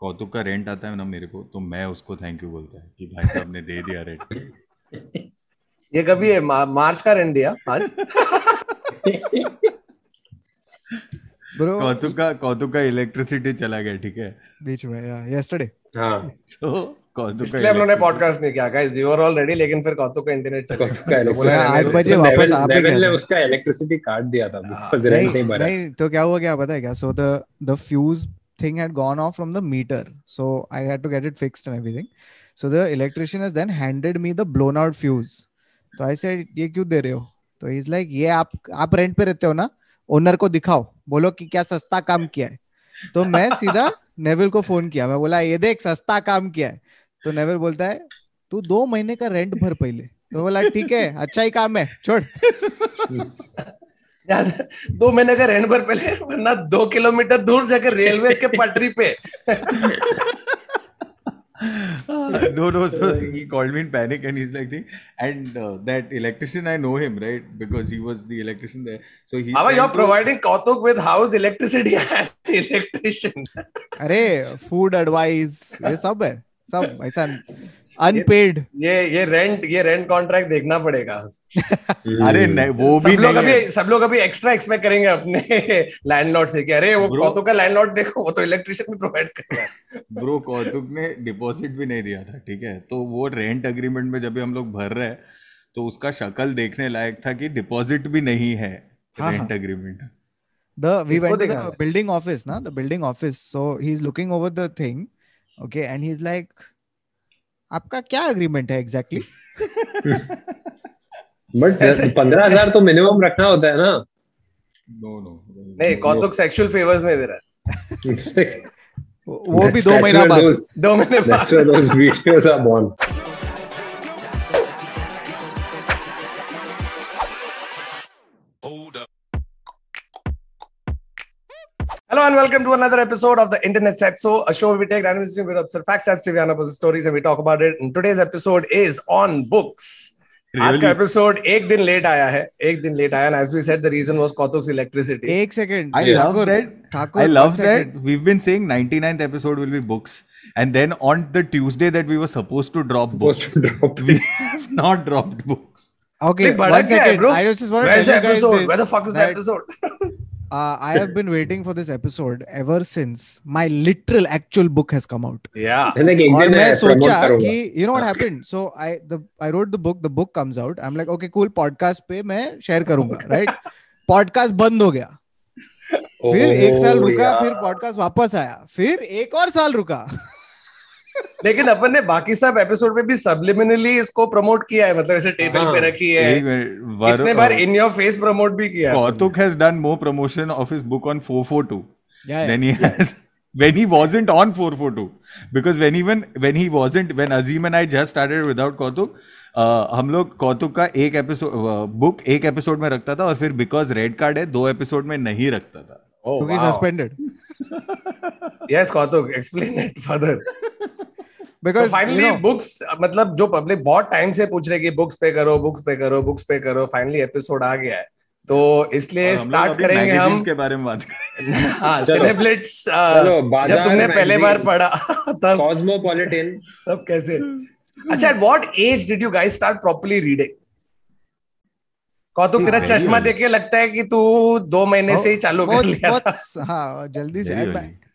कौतुक का रेंट आता है ना मेरे को तो मैं उसको थैंक यू बोलता है कि भाई साहब ने दे दिया रेंट ये कभी है मा, मार्च का रेंट दिया? आज ब्रो कौतुक का कौतुक का इलेक्ट्रिसिटी चला गया ठीक है? बीच में या यस्टरडे हाँ। तो कौतुक का इसलिए हम लोगों ने पॉडकास्ट नहीं किया guys we were all ready लेकिन फिर कौतुक का इंटरनेट चला कौतुक का बोला आठ रहने दो। बजे तो वापस आप ही गए ने उसका इलेक्ट्रिसिटी काट दिया था हाँ। बिकॉज़ रेंट नहीं भरा। नहीं तो क्या हुआ क्या पता है क्या? So the the fuse thing had gone off from the meter so i had to get it fixed and everything so the electrician has then handed me the blown out fuse so i said ये क्यों दे रहे हो तो he's like ये आप आप rent पे रहते हो ना ओनर को दिखाओ बोलो कि क्या सस्ता काम किया है तो मैं सीधा नेविल को फ़ोन किया मैं बोला ये देख सस्ता काम किया है तो नेविल बोलता है तू दो महीने का रेंट भर पहले तो बोला ठीक है अच्छा ही काम है छोड़ है, दो महीने का रहने पर पहले वरना दो किलोमीटर दूर जाकर रेलवे के पटरी पे। No no so he called me in panic and is like thing and that electrician I know him right because he was the electrician there so he our you providing Kautuk with house electricity electrician are food advice ये सब है। सब ऐसा unpaid ये ये rent ये rent contract देखना पड़ेगा। अरे नहीं, वो भी सब लोग अभी सब लोग अभी एक्स्ट्रा एक्सपेक्ट करेंगे अपने लैंडलॉर्ड से कि अरे वो कौतुक का लैंडलॉर्ड देखो वो तो इलेक्ट्रिशियन भी प्रोवाइड कर रहा है। ब्रो कौतुक ने डिपॉजिट भी नहीं दिया था ठीक है? तो वो रेंट अग्रीमेंट में जब भी हम लोग भर रहे तो उसका शक्ल देखने लायक था कि डिपॉजिट भी नहीं है हाँ, रेंट हाँ। Agreement the we went to देखा the है। building office na the building office. So he's looking over the thing. Okay and he's like आपका क्या एग्रीमेंट है एग्जैक्टली बट पंद्रह हज़ार तो मिनिमम रखना होता है ना? नो नो नहीं कौतुक सेक्सुअल फेवर्स में दे रहा है। वो भी दो महीना बाद। दो महीने बाद। and welcome to another episode of the Internet Set. So, a show where we take random history, we observe facts as trivia and stories, and we talk about it. Today's episode is on books. Really? Episode ek din late aaya hai. Late and as we said, the reason was Kautuk's electricity. Ek second. I yes. love that. I love that. We've been saying 99th episode will be books. And then on the Tuesday that we were supposed to drop books, to we have not dropped books. Okay, but why is want to tell episode? Where the fuck is that, the episode? Uh, I have been waiting for this episode ever since my literal actual book has come out. Yeah. और मैं सोचा कि you know what happened? So I the I wrote the book. The book comes out. I'm like okay cool podcast पे मैं share करूँगा right? podcast बंद हो गया. फिर एक साल रुका फिर पॉडकास्ट वापस आया फिर एक और साल रुका लेकिन अपन ने बाकी सब एपिसोड में भी सबलिमिनली इसको प्रमोट किया है मतलब ऐसे टेबल हाँ। पे रखी है कितने बार uh, in your face promote भी किया है Kautuk has done more promotion of his book on 442 Yeah, yeah. than he has when he wasn't on 442 because when even when he wasn't when Azim and I just started without Kautuk uh, हम लोग कौतुक का एक episode book एक episode में रखता था और फिर बिकॉज़ रेड कार्ड है दो एपिसोड में नहीं रखता था Oh, क्योंकि wow. Suspended Yes, Kautuk, explain it further. So because no books मतलब जो पब्लिक बहुत टाइम से पूछ रहे कि बुक्स पे करो बुक्स पे करो बुक्स पे करो फाइनली एपिसोड आ गया है। तो इसलिए स्टार्ट करेंगे हम। के बारे में बात करेंगे हाँ। सिनेब्लिट्स जब तुमने पहले बार पढ़ा तब कॉस्मोपॉलिटन तब कैसे? अच्छा at what age did you guys start properly reading Kautuk तेरा चश्मा देख के लगता है कि तू दो महीने से ही चालू कर लिया हाँ जल्दी से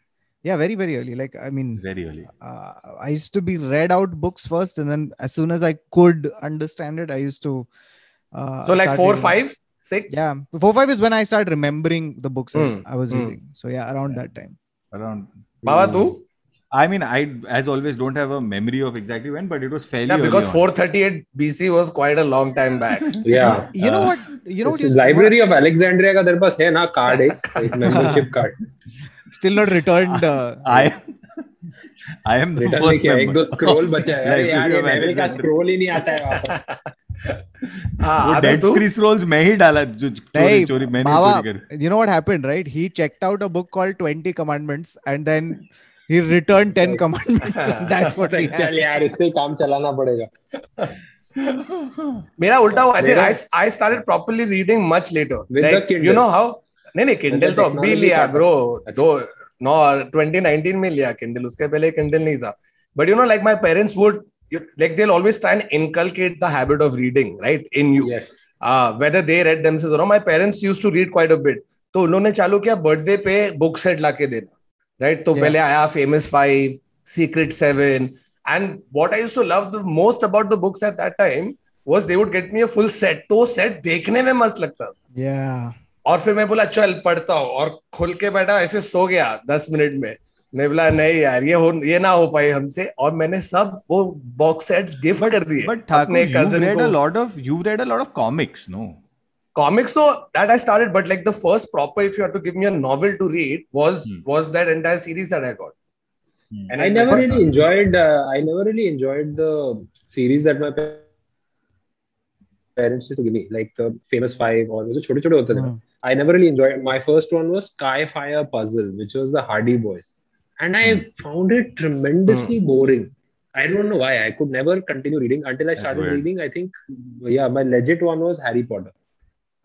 yeah very very early like i mean very early uh, I used to be read out books first, and then as soon as I could understand it, I used to. Uh, so like start four reading. five six Yeah, four five is when I started remembering the books I- Hmm, I was hmm. reading. So yeah, around that time. around बाबा तू I mean I as always don't have a memory of exactly when but it was fairly yeah early because on. 438 BC was quite a long time back या You know Uh, what? You know what? You library of Alexandria का तेरे पास है ना card एक एक membership card still not returned. Uh, I am. I am the first member. एक दो scroll बचा है। यार, यार ये लेवल का स्क्रॉल ही नहीं आता वो डेड स्क्रीस रोल्स मैं ही डाला जो चोरी चोरी मैंने चोरी कर। You know what happened right he checked out a book called 20 commandments and then he return 10 commandments that's what he चल यार इससे काम चलाना पड़ेगा। मेरा उल्टा हुआ I think I I started properly reading much later you know how नहीं नहीं किंडल तो अभी लिया ब्रो दो no 2019 में लिया Kindle उसके पहले Kindle नहीं था but you know like my parents would you, like they'll always try and inculcate the habit of reading right in you Yes. uh, whether they read themselves or not my parents used to read quite a bit तो उन्होंने चालू किया birthday पे book set लाके देना right तो पहले आया famous five secret seven and what I used to love the most about the books at that time was they would get me a full set तो सेट देखने में मस्त लगता था Yeah. और फिर मैं बोला चल पढ़ता हूँ और खुल के बैठा ऐसे सो गया दस मिनट में मैं बोला नहीं यार ये हो ये ना हो पाए हमसे और मैंने सब वो बॉक्स सेट्स गिफ्ट कर दिए But Thakur, अपने you've cousin read को। a lot of you've read a lot of comics, though that I started, but like the first proper, if you had to give me a novel to read, was Hmm. was that entire series that I got. Hmm. And I it- never really that. enjoyed. Uh, I never really enjoyed the series that my parents used to give me, like the famous five or was it छोटे छोटे होते थे ना? Hmm. I never really enjoyed. it. My first one was Skyfire Puzzle, which was the Hardy Boys, and I Hmm. found it tremendously boring. I don't know why. I could never continue reading until I That's started weird. reading. I think, yeah, my legit one was Harry Potter.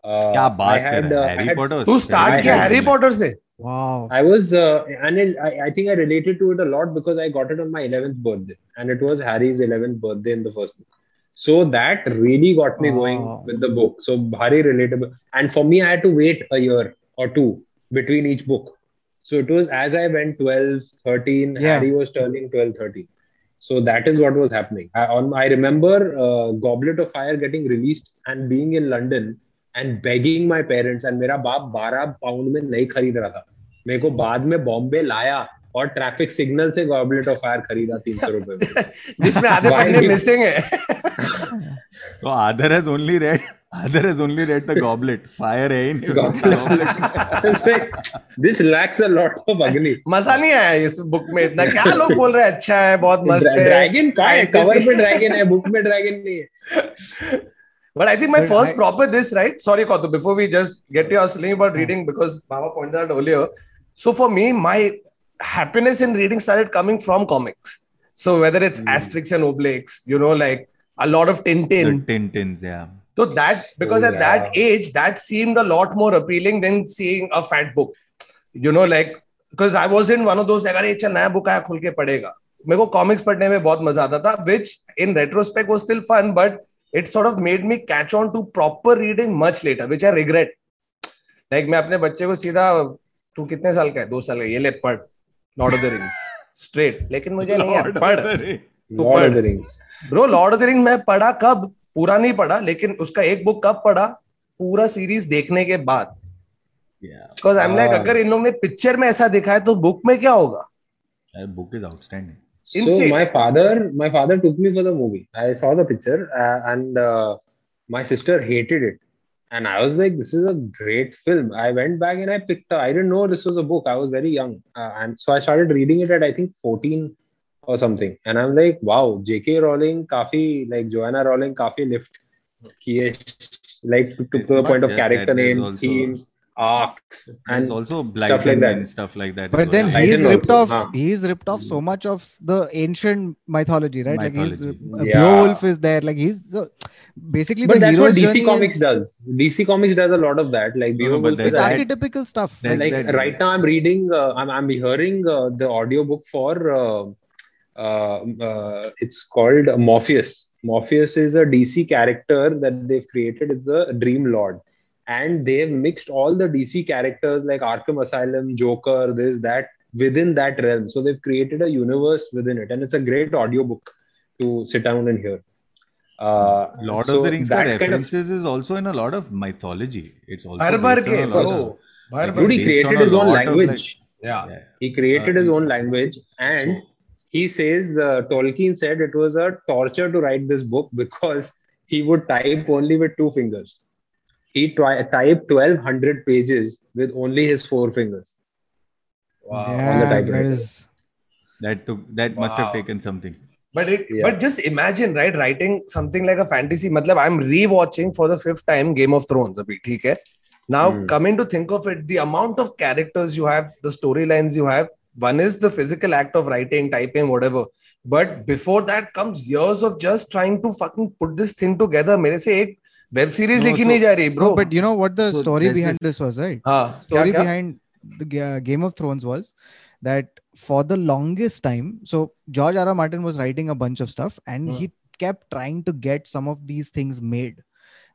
Uh, क्या I बात कर had, रहा uh, है I Harry had- Potter तू start I किया had- Harry Potter से Wow. I was, uh, and it, I, I think I related to it a lot because I got it on my 11th birthday, and it was Harry's 11th birthday in the first book. So that really got me going Wow. with the book. So very relatable. And for me, I had to wait a year or two between each book. So it was as I went 12, 13, Yeah. Harry was turning 12, 13. So that is what was happening. I, on, I remember uh, Goblet of Fire getting released and being in London and begging my parents. And मेरा बाप 12 pound में नहीं खरीद रहा था मेरे को बाद में बॉम्बे लाया और ट्रैफिक सिग्नल से गॉबलेट ऑफ फायर खरीदा तीन सौ रुपए में जिसमें आधे Why? पन्ने मिसिंग है तो आदर has only read आदर has only read the goblet fire है ही goblet this lacks a lot of अग्नि मज़ा नहीं आया इस बुक में इतना क्या लोग बोल रहे हैं अच्छा है बहुत मस्त है ड्रैगन का है कवर पे ड्रैगन है बुक में ड्रैगन नहीं है But I think my But first I- proper this right. Sorry, Kautu. Before we just get to your saying about reading, because Baba pointed out earlier. So for me, my happiness in reading started coming from comics. So whether it's Hmm. Asterix and Obelix, you know, like a lot of Tintin. the Tintins yeah So that because Oh, at that age, that seemed a lot more appealing than seeing a fat book. You know, like because I wasn't one of those like, अरे अच्छा नया book आया खुल के पढ़ेगा. मेरे को comics पढ़ने में बहुत मज़ा आता था which in retrospect was still fun but it sort of made me catch on to proper reading much later which I regret like मैं अपने बच्चे को सीधा तू कितने साल का है दो साल का ये ले पढ़ Lord of the Rings straight लेकिन मुझे नहीं यार Lord of पढ़ the Rings. तू लॉर्ड ऑफ़ पढ़ the Rings bro Lord of the Ring मैं पढ़ा कब पूरा नहीं पढ़ा लेकिन उसका एक बुक कब पढ़ा पूरा सीरीज़ देखने के बाद बिकॉज़ आई एम लाइक हाँ। अगर इन लोगों ने पिक्चर में ऐसा दिखाया तो बुक में क्या होगा book is outstanding So my father, my father took me for the movie. I saw the picture, uh, and uh, my sister hated it, and I was like, "This is a great film." I went back and I picked. up I didn't know this was a book. I was very young, uh, and so I started reading it at I think 14 or something and i'm like wow jk rowling kafi like joanna rowling kafi lift like to, to the point of character names also... themes arcs and also stuff like that and stuff like that but then well. he's ripped also. off huh. he's ripped off so much of the ancient mythology right mythology. like he's uh, yeah. Beowulf is there like he's uh, basically but the that's what dc comics is... does dc comics does a lot of that like Beowulf no, it's archetypical stuff like that, right now i'm reading uh, I'm, I'm hearing uh, the audiobook for uh, uh, uh, it's called Morpheus. Morpheus is a DC character that they've created. It's the Dream Lord. And they've mixed all the DC characters like Arkham Asylum, Joker, this, that, within that realm. So they've created a universe within it. And it's a great audiobook to sit down and hear. Uh, Lord so of the Rings references kind of, is also in a lot of mythology. It's also Barbar based on a lot of, oh, Dude, he created his own language. Like, yeah. yeah. He created uh, his own language and so, he says uh, Tolkien said it was a torture to write this book because he would type only with two fingers. He try, typed 1200 pages with only his four fingers. wow on the Yeah, that typewriter. is. that took that must have taken something. But it, Yeah. but just imagine, right? Writing something like a fantasy. Matlab, I'm rewatching for the fifth time Game of Thrones. Abhi, theek hai? Now, Hmm. coming to think of it, the amount of characters you have, the storylines you have. One is the physical act of writing, typing, whatever. But before that comes years of just trying to fucking put this thing together. मेरे से एक web series No, लिखी so- नहीं जा रही, bro. No, but you know what the So story there's behind this- this was, right? हाँ, क्या Story क्या? behind the Ga- Game of Thrones was that for the longest time so george r r martin was writing a bunch of stuff and Hmm. he kept trying to get some of these things made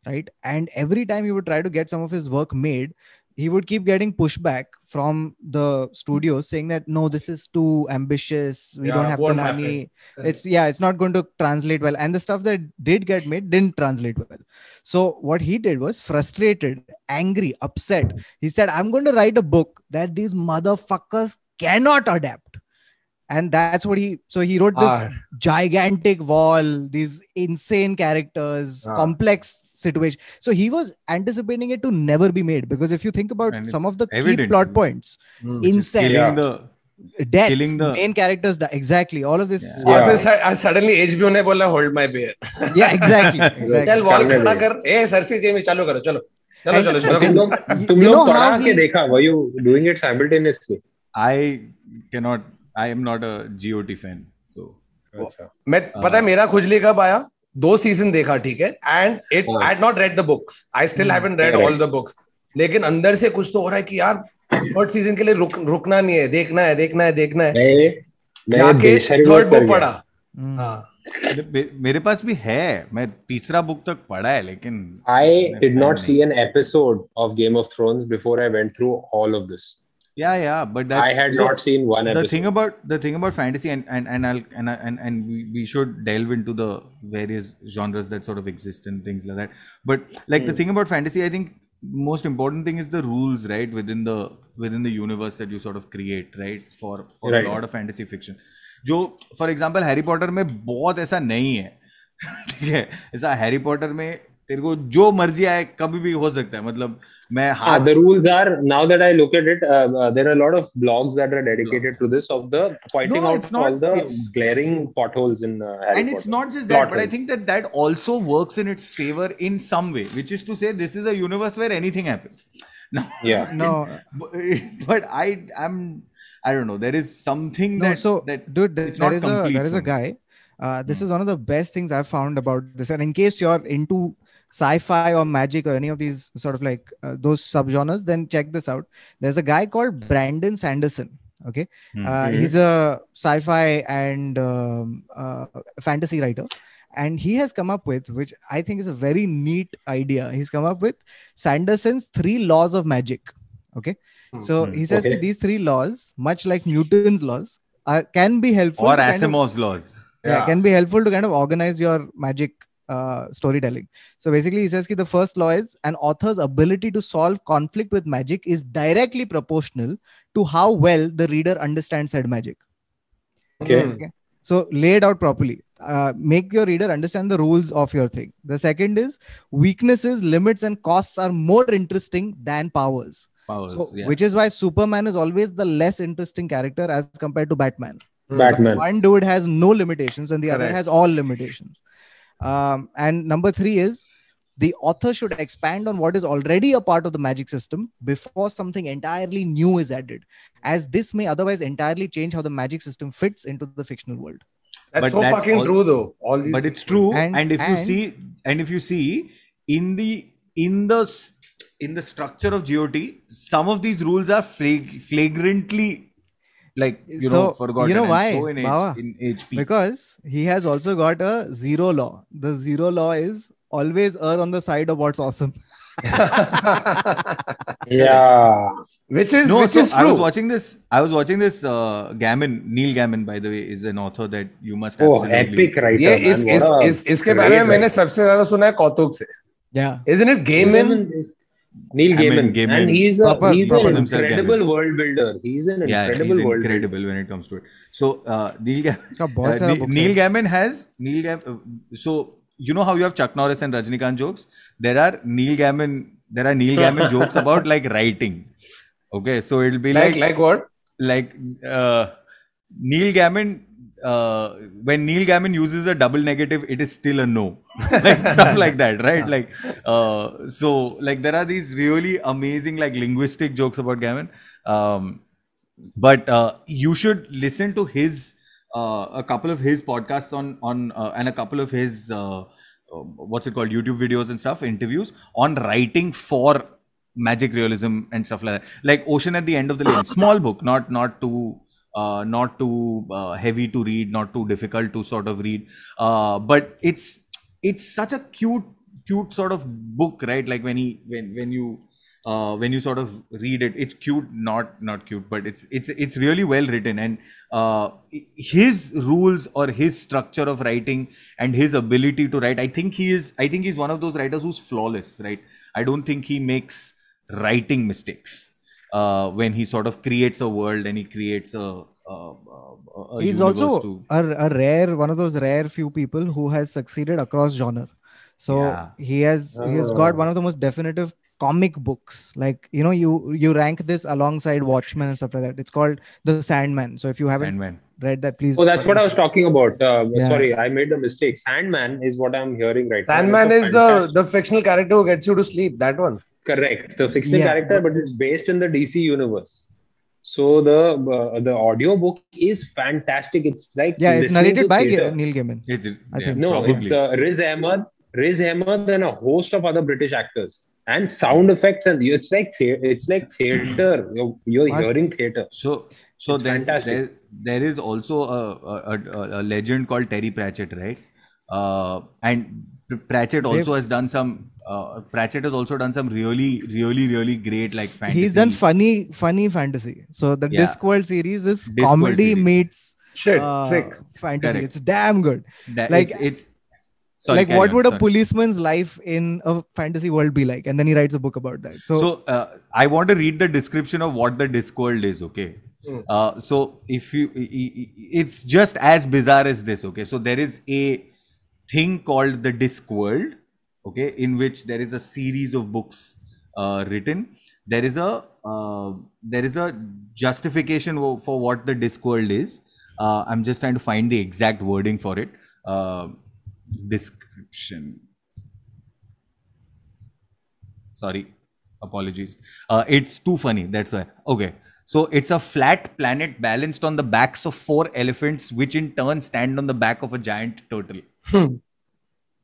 right and every time he would try to get some of his work made he would keep getting pushback from the studios saying that no this is too ambitious. We Yeah, don't have the money. happen. it's yeah it's not going to translate well. And the stuff that did get made didn't translate well. So what he did was frustrated angry upset. He said i'm going to write a book that these motherfuckers cannot adapt. And that's what he so he wrote this Ah, gigantic wall these insane characters Ah. complex situation so he was anticipating it to never be made because if you think about And some it's of the key evident. plot points hmm. incest killing the deaths killing the- main characters die. exactly all of this Yeah. stuff और Yeah. फिर स- आज suddenly HBO ने बोला hold my beer yeah exactly exactly चल wall करने खड़ा दे। कर ए सरसी जेमी चालू करो चलो चलो And- चलो तुम चलो लोग You- तुम you लोग know how पढ़ा के he- देखा were you doing it simultaneously I cannot I am not a GOT fan so अच्छा मैं पता है मेरा खुजली कब आया दो सीज़न देखा ठीक है and it. I not read the books I still. Haven't read all the books लेकिन अंदर से कुछ तो हो रहा है कि यार थर्ड सीज़न के लिए रुक रुकना नहीं है देखना है देखना है देखना है जाके थर्ड बुक पढ़ा Mm. हाँ मेरे- पास भी है मैं तीसरा बुक तक पढ़ा है लेकिन आई मैं not see an episode of Game of Thrones before I went through all of this. yeah yeah but that, I had so not seen one the episode. thing about the thing about fantasy and and and I'll, and I- and and we, we should delve into the various genres that sort of exist and things like that but like the thing about fantasy i think most important thing is the rules right within the within the universe that you sort of create right for for Right. a lot of fantasy fiction जो for example Harry Potter में बहुत ऐसा नहीं है ठीक है ऐसा Harry Potter में तेरे को जो मर्ज़ी आए कभी भी हो सकता है मतलब मैं Ah, हाथ the rules are now that I look at it, uh, uh, there are a lot of blogs that are dedicated to this of the pointing out it's not- all the it's- glaring potholes in uh, Harry and it's Potter. not just that Plot but i holes. think that that also works in its favor in some way which is to say this is a universe where anything happens now Yeah. no but, i i'm i don't know there is something no that so that dude th- it's there not is a complete there is a me. guy uh, this Hmm. is one of the best things i've found about this and in case you're into sci-fi or magic or any of these sort of like uh, those subgenres then check this out there's a guy called brandon sanderson okay Hmm. uh, he's a sci-fi and um, uh, fantasy writer and he has come up with which i think is a very neat idea he's come up with sanderson's three laws of magic okay so Hmm. he says Okay. these three laws much like newton's laws are, can be helpful or kind of- asimov's laws yeah, Yeah. can be helpful to kind of organize your magic uh, storytelling. So basically, he says that the first law is an author's ability to solve conflict with magic is directly proportional to how well the reader understands said magic. Okay. Hmm. So lay it out properly. Uh, make your reader understand the rules of your thing. The second is weaknesses, limits, and costs are more interesting than powers. powers So, yeah. which is why Superman is always the less interesting character as compared to Batman Batman. one dude has no limitations and the other has all limitations um, and number three is the author should expand on what is already a part of the magic system before something entirely new is added as this may otherwise entirely change how the magic system fits into the fictional world That's But so that's fucking all- true though. All these but it's true And- and, if you see and if you see in the in the in the structure of got some of these rules are flag- flagrantly like you know So, forgotten you know and why, so in, H, Baba? in hp because he has also got a zero law the zero law is always err on the side of what's awesome Yeah. which is no which so is i was true. watching this i was watching this uh gammon neil gammon by the way is an author that you must Oh, absolutely epic writer. ये man. इस What इस a इस इसके बारे में great मैंने writer. सबसे ज्यादा सुना है कौतुक से yeah isn't it Gaiman? Neil Gaiman. I Gaiman. And he's, a, proper, he's proper an incredible world builder. He's an yeah, incredible he's incredible when it comes to it. So, uh, Neil, Ga- uh, Neil Gaiman has. Neil uh, so, you know how you have Chuck Norris and Rajnikant jokes? There are Neil Gaiman. There are Neil Gaiman jokes about like writing. Okay, so it'll be like like, like what? Like uh, Neil Gaiman uh, when Neil Gaiman uses a double negative, it is still a no, like stuff like that, right? Like, uh, so like there are these really amazing like linguistic jokes about Gaiman. Um, but uh, you should listen to his uh, a couple of his podcasts on on uh, and a couple of his uh, what's it called YouTube videos and stuff interviews on writing for magic realism and stuff like that like ocean at the end of the lane small book not not too uh, not too uh, heavy to read, not too difficult to sort of read. Uh, but it's it's such a cute cute sort of book, right? Like when he when when you uh, when you sort of read it, it's cute, not not cute, but it's it's it's really well written. And uh, his rules or his structure of writing and his ability to write, I think he is. I think he's one of those writers who's flawless, right? I don't think he makes writing mistakes uh, when he sort of creates a world and he creates a. a, a, a He's also to- a, a rare one of those rare few people who has succeeded across genre. So Yeah. he has he has got Oh. one of the most definitive comic books. Like you know, you you rank this alongside Watchmen and stuff like that. It's called The Sandman. So if you haven't Sandman. read that, please. Oh, that's what I was talking about. Uh, Yeah. Sorry, I made a mistake. Sandman is what I'm hearing right now. Sandman It's is the the fictional character who gets you to sleep. That one. Correct the fictional Yeah. character, but it's based in the DC universe. So the uh, the audio book is fantastic. It's like Yeah, it's narrated by theater. Neil Gaiman. It's, I yeah, think. No, probably. it's uh, Riz Ahmed, Riz Ahmed, and a host of other British actors, and sound effects, and it's like thea- it's like theater. You're, you're Must- hearing theater. So, so there's, there, there is also a, a, a, a legend called Terry Pratchett, right? Uh, and Pratchett also has done some. Uh, Pratchett has also done some really, really, really great like fantasy. He's done funny, funny fantasy. So the Yeah. Discworld series is Discworld comedy series. meets Shit, uh, sick. fantasy. Correct. It's damn good. That- like- it's, it's sorry, like what on, would a policeman's life in a fantasy world be like? And then he writes a book about that. So, So uh, I want to read the description of what the Discworld is. Okay. Hmm. Uh, so if you, i- i- it's just as bizarre as this. Okay. So there is a thing called the Discworld. Okay, in which there is a series of books uh, written. There is a uh, there is a justification for what the Discworld is. Uh, I'm just trying to find the exact wording for it. Uh, description sorry apologies uh, it's too funny that's why okay so it's a flat planet balanced on the backs of four elephants which in turn stand on the back of a giant turtle Hmm.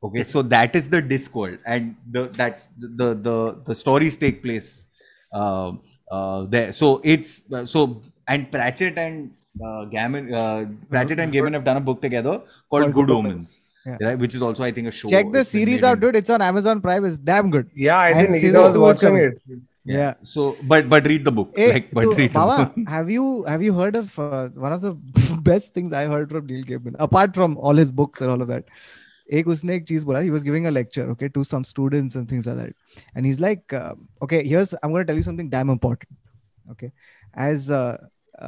Okay so that is the discworld and the that's the the the stories take place uh, uh, there so it's uh, so and pratchett and uh, Gammon, uh, Pratchett and Gaiman have done a book together called Called Good Good Omens, Yeah. right? Which is also, I think, a show. check the series made out, dude. It's on Amazon Prime. It's damn good. Yeah, I And think Nikita season was watching it. Yeah. So, but but read the book. Hey, like, but so, read the Baba, book. have you have you heard of uh, one of the best things I heard from Neil Gaiman apart from all his books and all of that? एक उसने एक चीज बोला he was giving a lecture okay to some students and things like that and he's like uh, okay here's I'm going to tell you something damn important okay as uh,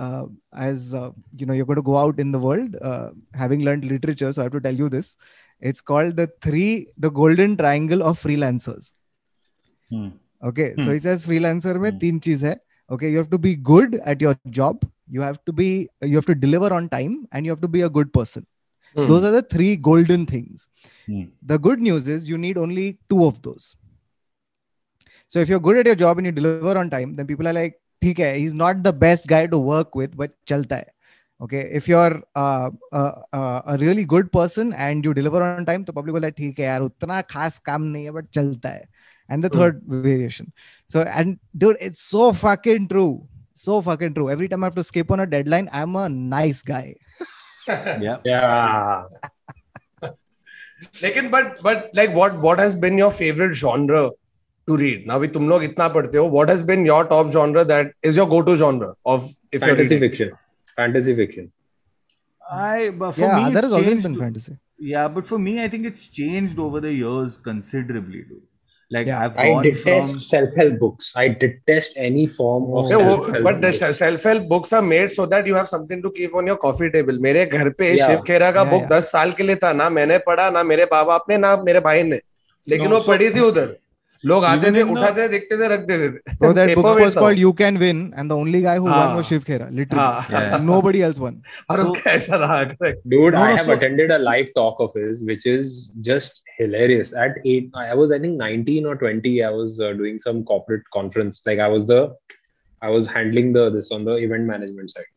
uh, as uh, you know you're going to go out in the world uh, having learned literature so I have to tell you this it's called the three the golden triangle of freelancers Hmm. okay so Hmm. he says freelancer में Hmm. तीन चीज है okay you have to be good at your job you have to be you have to deliver on time and you have to be a good person Mm. Those are the three golden things. Mm. The good news is you need only two of those. So if you're good at your job and you deliver on time, then people are like, "Theek hai, he's not the best guy to work with, but chalta hai." Okay, if you're uh, uh, uh, a really good person and you deliver on time, the public will like, "Theek hai, yaar, utna khas kaam nahi hai, but chalta hai." And the mm. third variation. So and dude, it's so fucking true. So fucking true. Every time I have to skip on a deadline, I'm a nice guy. Yeah. Yeah. लेकिन but but like what what has been your favourite genre to read now भी तुम लोग इतना पढ़ते हो what has been your top genre that is your go to genre of if you Fantasy fiction. Fantasy fiction. I but for yeah me that it's has always changed. been to- fantasy Yeah, but for me, I think it's changed over the years considerably, dude. Like Yeah. I've I gone detest from self-help books. I detest any form of yeah, self-help but books. the self-help books are made so that you have something to keep on your coffee table. मेरे घर पे Yeah. Shiv खेरा का Yeah, book yeah. 10 साल के लिए था ना मैंने पढ़ा ना मेरे बाप बाप ने ना मेरे भाई ने लेकिन No, वो so- पढ़ी थी उधर लोग आते थे उठाते देखते थे रख देते थे oh that book Paper was weight था called वो। you can win and the only guy who won हाँ. was shiv khera literally हाँ Yeah. nobody else won और उसका ऐसा रहा correct. Dude, No, I no, have so- attended a live talk of his, which is just hilarious. At eight, I was I think 19 or 20. I was uh, doing some corporate conference. Like I was the, I was handling the this on the event management side,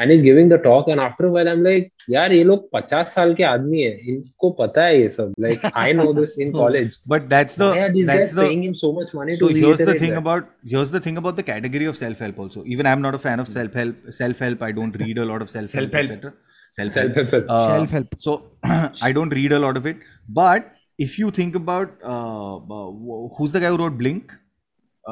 and he's giving the talk and after a while i'm like यार ये लोग 50 साल के आदमी है इनको पता है ये सब like i know this in college But that's the why are these that's guys the paying him so much money so to here's the reiterate thing that? about here's the thing about the category of self help also. Even I'm not a fan of self help. Self help. I don't read a lot of self help, Self-help. etc. Self help. Self-help. Uh, Self-help. So I don't read a lot of it. But if you think about uh, uh, who's the guy who wrote Blink?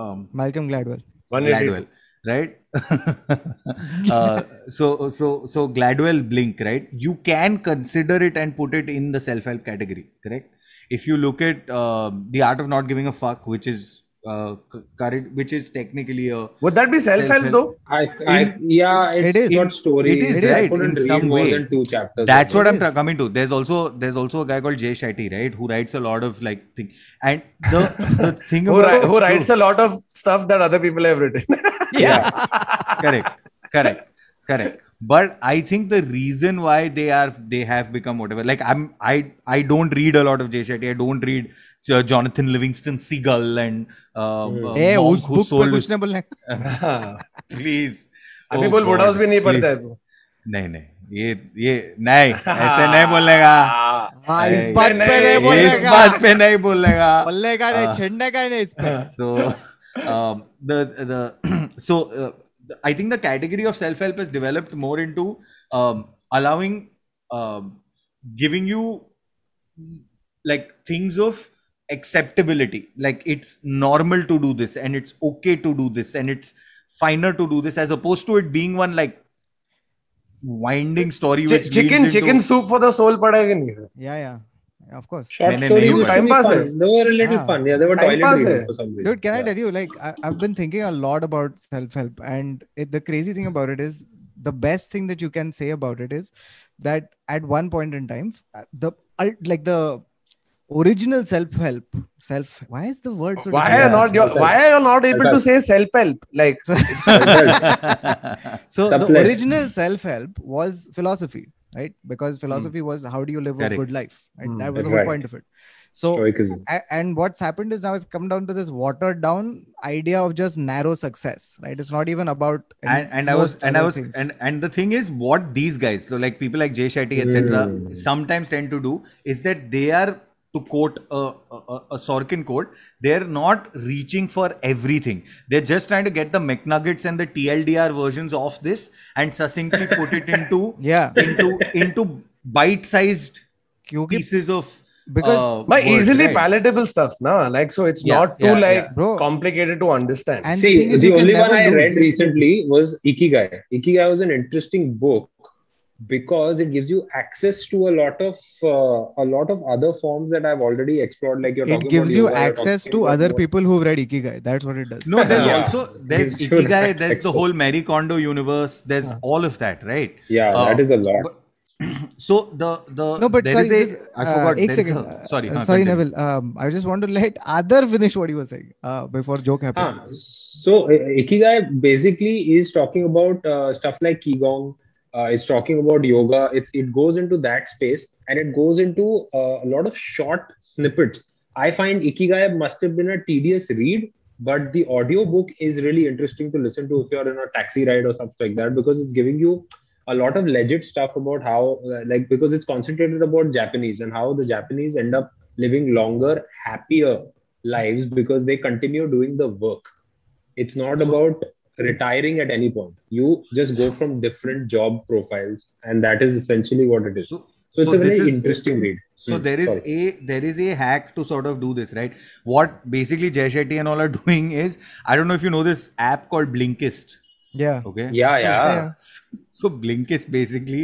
Um, Malcolm Gladwell. 180. Gladwell, right? uh, so so so Gladwell Blink, right? You can consider it and put it in the self-help category, correct? If you look at um the art of not giving a fuck, which is uh, current, which is technically a Would that be self help Self-help. though? I, I, yeah, it's It is. got stories. It is, I right, in read some more way. than two chapters. that's what it. I'm tra- coming to. There's also there's also a guy called Jay Shetty, right, who writes a lot of like thing. And the the thing Who, about ri- who writes a lot of stuff that other people have written? yeah correct correct correct but i think the reason why they are they have become whatever like i'm i i don't read a lot of jay shetty i don't read uh, jonathan livingston seagull and uh, uh, A monk उस who book पे sold कुछ नहीं बोलने please अभी Oh बोल God, Woodhouse भी नहीं please. पढ़ता है तू नहीं नहीं ये ये नहीं ऐसे नहीं बोलेगा हाँ इस नहीं, बात पे नहीं नहीं, इस बोलेगा बात पे नहीं बोलेगा बोलने का नहीं हाँ। छेड़ने का नहीं इस पे so um, the the so uh, I think the category of self help has developed more into um, allowing, um, giving you like things of acceptability. Like it's normal to do this and it's okay to do this and it's finer to do this as opposed to it being one like winding story. Ch- which chicken, chicken soup for the soul. Padega yeah, yeah of course. Short story time pass. They were a little fun. Yeah, they were time toilet. Dude, can yeah. I tell you? Like, I, have been thinking a lot about self-help, and it, the crazy thing about it is the best thing that you can say about it is that at one point in time, uh, the like the original self-help self why is the word so why are not your? why are you not able to say self-help like so the original self-help was philosophy right? Because philosophy was how do you live a good life, right? Hmm. That was the Right. whole point of it. So Stoicism. and what's happened is now it's come down to this watered down idea of just narrow success right it's not even about and, and I was and I was things. and and the thing is what these guys so like people like Jay Shetty etc Mm. sometimes tend to do is that they are to quote a, a, a, Sorkin quote, they're not reaching for everything. They're just trying to get the McNuggets and the TLDR versions of this and succinctly put it into yeah into into bite-sized pieces of because uh, my words, easily right? palatable stuff, na like so it's yeah, not too yeah, like yeah. complicated to understand. And See, the, the only one I read recently was Ikigai. Ikigai was an interesting book because it gives you access to a lot of uh, a lot of other forms that I've already explored. Like you're it talking gives about you yoga, you're access to other what- people who've read ikigai that's what it does No, there's Yeah. also there's Gives Ikigai, that there's the whole Marie Kondo universe, there's all of that, right? Yeah, Uh, that is a lot. but- so the the no but there sorry is a, just, I uh, forgot. एक there is second. a- sorry, Uh, huh, sorry continue. Neville um, I just want to let other finish what he was saying uh, before joke happened Ah, so uh, Ikigai basically is talking about uh, stuff like Qigong. Uh, it's talking about yoga. It, it goes into that space and it goes into uh, a lot of short snippets. I find Ikigai must have been a tedious read, but the audio book is really interesting to listen to if you're in a taxi ride or something like that because it's giving you a lot of legit stuff about how, uh, like, because it's concentrated about Japanese and how the Japanese end up living longer, happier lives because they continue doing the work. It's not So- about retiring at any point. You just go from different job profiles, and that is essentially what it is. So, So, it's a very is interesting read. so Hmm, there is sorry. a there is a hack to sort of do this, right? What basically Jay Shetty and all are doing is I don't know if you know this app called Blinkist. yeah Okay. yeah, yeah. Yeah. So Blinkist basically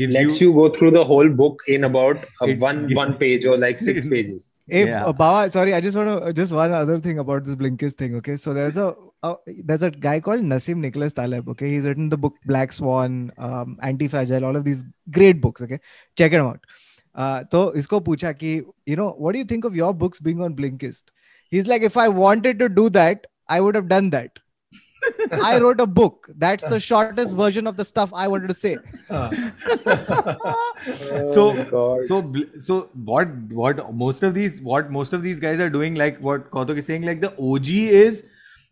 gives Lets you, you, go through the whole book in about uh, It one gi- one page or like six pages. Hey, Yeah. uh, Bawa, sorry, I just want to just one other thing about this Blinkist thing. Okay, so there's a, Oh, there's a guy called Nassim Nicholas Taleb. Okay, he's written the book Black Swan, um, Anti Fragile, all of these great books. Okay, check him out. Uh, तो इसको पूछा कि you know what do you think of your books being on Blinkist he is like if I wanted to do that I would have done that I wrote a book. That's the shortest version of the stuff I wanted to say. Ah. so, oh so, so what? What most of these? What most of these guys are doing? Like what Kautuk is saying? Like the OG is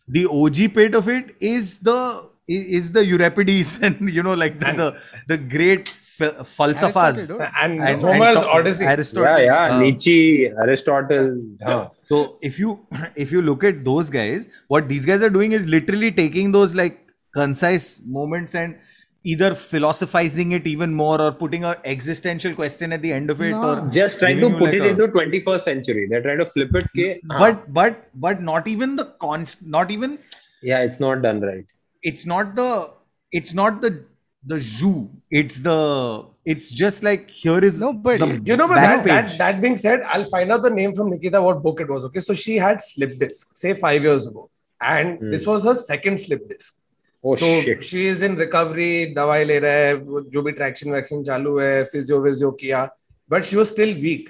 the OG pit of it is the is the Euripides and you know like the And- the, the great ph- falsafas And, and, Homer's and Odyssey. Aristotle. Yeah, yeah. uh, Nietzsche, Aristotle. Huh. So if you if you look at those guys, what these guys are doing is literally taking those like concise moments and either philosophizing it even more or putting a existential question at the end of it No. or Just trying to put like it a- into 21st century. They're trying to flip it. Ke, huh. but but but not even the const not even yeah, it's not done right. it's not the it's not the the zoo it's the it's just like here is No, but the You know, but that, that, that being said, I'll find out the name from Nikita what book it was. Okay, so she had slip disc, say five years ago, and Hmm. this was her second slip disc. तो she is in recovery दवाई ले रहा है जो भी traction चालू है physio विजियो किया but she was still weak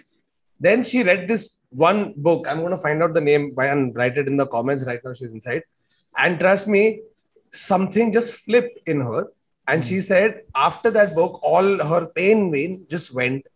then she read this one book I am gonna find out the name um in the right now she is inside and trust me something just flip in her and she said after that book all her pain vein just went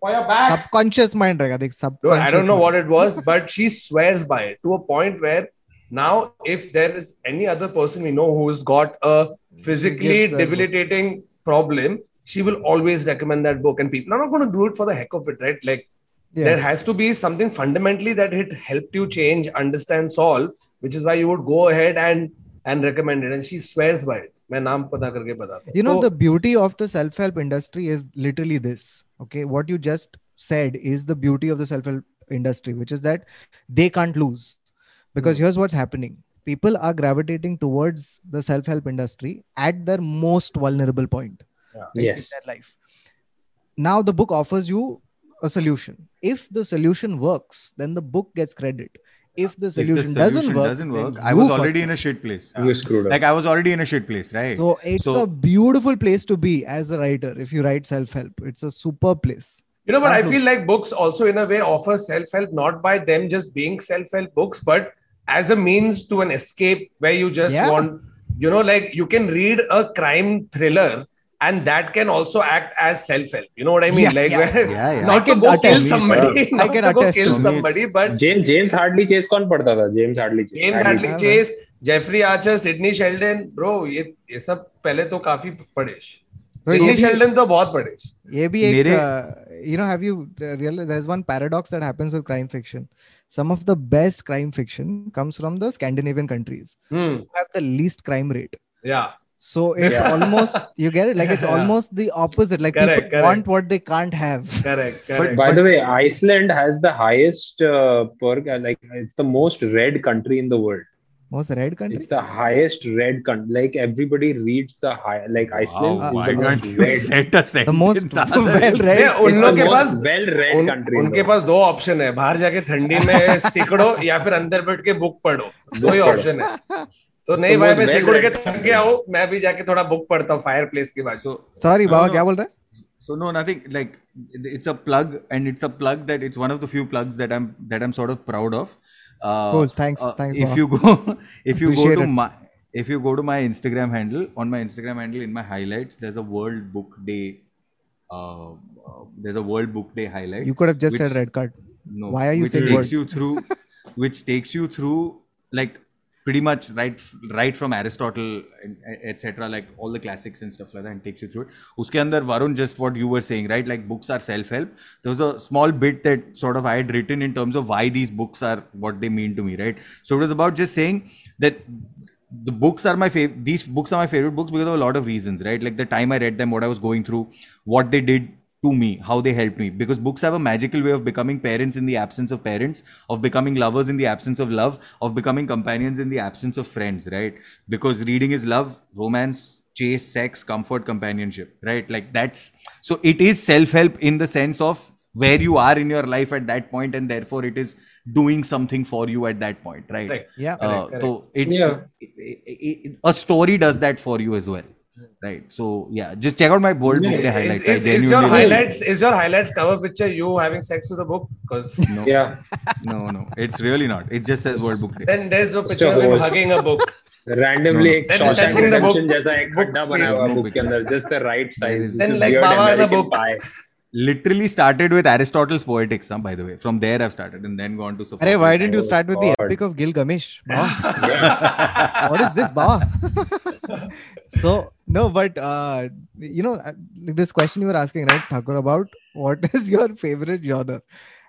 For your back. subconscious mind रहेगा देख No, subconscious I don't know mind. what it was, but she swears by it to a point where now, if there is any other person we know who's got a physically gives that book. debilitating problem, she will always recommend that book. And people are not going to do it for the heck of it, right? Like, Yeah. there has to be something fundamentally that it helped you change, understand, solve, which is why you would go ahead and and recommend it. And she swears by it. मैं नाम पता करके बताता हूँ. you know So- the beauty of the self-help industry is literally this okay what you just said is the beauty of the self-help industry which is that they can't lose. Because hmm. here's what's happening. People are gravitating towards the self-help industry at their most vulnerable point right, in Yes. their life. Now the book offers you a solution. If the solution works then the book gets credit if the if the solution, solution doesn't work, doesn't work, I was already in a shit place. You screwed up. Like I was already in a shit place, right? So it's So- a beautiful place to be as a writer if you write self-help. It's a super place. You know, but I feel like books also, in a way, offer self help not by them just being self help books, but as a means to an escape where you just Yeah. want, you know, like you can read a crime thriller and that can also act as self-help. You know what I mean? Yeah, like, yeah, yeah, yeah. not I to go kill somebody, not I can to go kill somebody, but James James Hadley chase कौन पढ़ता था? James Hadley chase. James Hadley chase, Jeffrey Archer, Sidney Sheldon, bro, ये ये सब पहले तो काफी पढ़ेश. Sidney Sheldon तो बहुत पढ़ेश. ये भी एक uh, you know have you realized there's one paradox that happens with crime fiction. Some of the best crime fiction comes from the Scandinavian countries. Hmm. Have the least crime rate. Yeah. So it's Yeah. almost you get it like it's Yeah. almost the opposite. Like Correct, people correct. want what they can't have. Correct. correct. But-. By the way, Iceland has the highest uh, per like it's the most read country in the world. Most red country. It's the highest read country. Like everybody reads the high. Like Iceland Wow, is the most read. set a sentence? the most well read. Yeah, उन लोग के पास well-read उन, country. in उनके पास दो option है बाहर जाके ठंडी में सिकड़ो या फिर अंदर बैठ के बुक पढ़ो दो ही। ऑप्शन है तो नहीं तो भाई मैं सिकुड़ के थक गया हूँ मैं भी जाके थोड़ा बुक पढ़ता हूँ फायर प्लेस के No, Baba, no. क्या बोल रहा है? so no nothing like it's a plug and it's a plug that it's one of the few plugs that i'm that i'm sort of proud of uh, Cool, thanks, uh, thanks, if Baba. you go if you Appreciate go to it. my if you go to my instagram handle on my instagram handle in my highlights there's a world book day uh, uh, there's a world book day highlight You could have just which- said red card. no Why are you which saying takes words? you through which takes you through like pretty much right right from aristotle eh, etc like all the classics and stuff like that and takes you through it. Uske andar varun just what you were saying right? Like books are self help there was a small bit that sort of i had written in terms of why these books are what they mean to me right? So it was about just saying that the books are my favorite these books are my favorite books because of a lot of reasons right? Like the time i read them what i was going through what they did to me how they helped me because books have a magical way of becoming parents in the absence of parents of becoming lovers in the absence of love of becoming companions in the absence of friends right because reading is love romance chase sex comfort companionship right like that's so it is self help in the sense of where you are in your life at that point and therefore it is doing something for you at that point right Correct. Yeah. uh, Correct, so it, Yeah. it- it- it- a story does that for you as well right so yeah just check out my world book day is, highlights is, I is your genuinely- highlights is your highlights cover picture you having sex with a book because no, Yeah. no no it's really not it just says world book day then there's no Just picture a of him whole- hugging a book Randomly, No, एक no. Then Shawshank touching the book- Redemption जैसा एक book खड्डा बना space. हुआ No book के picture. अंदर just the right There size is- Then This like weird Baba in a American book. pie. literally started with Aristotle's Poetics, huh, by the way. From there, I've started and then gone to Sophocles. Arey, why didn't you Oh, start with the God. Epic of Gilgamesh? Wow. Yeah. what is this, Baba? so no, but uh, you know uh, this question you were asking, right, Thakur, about what is your favorite genre?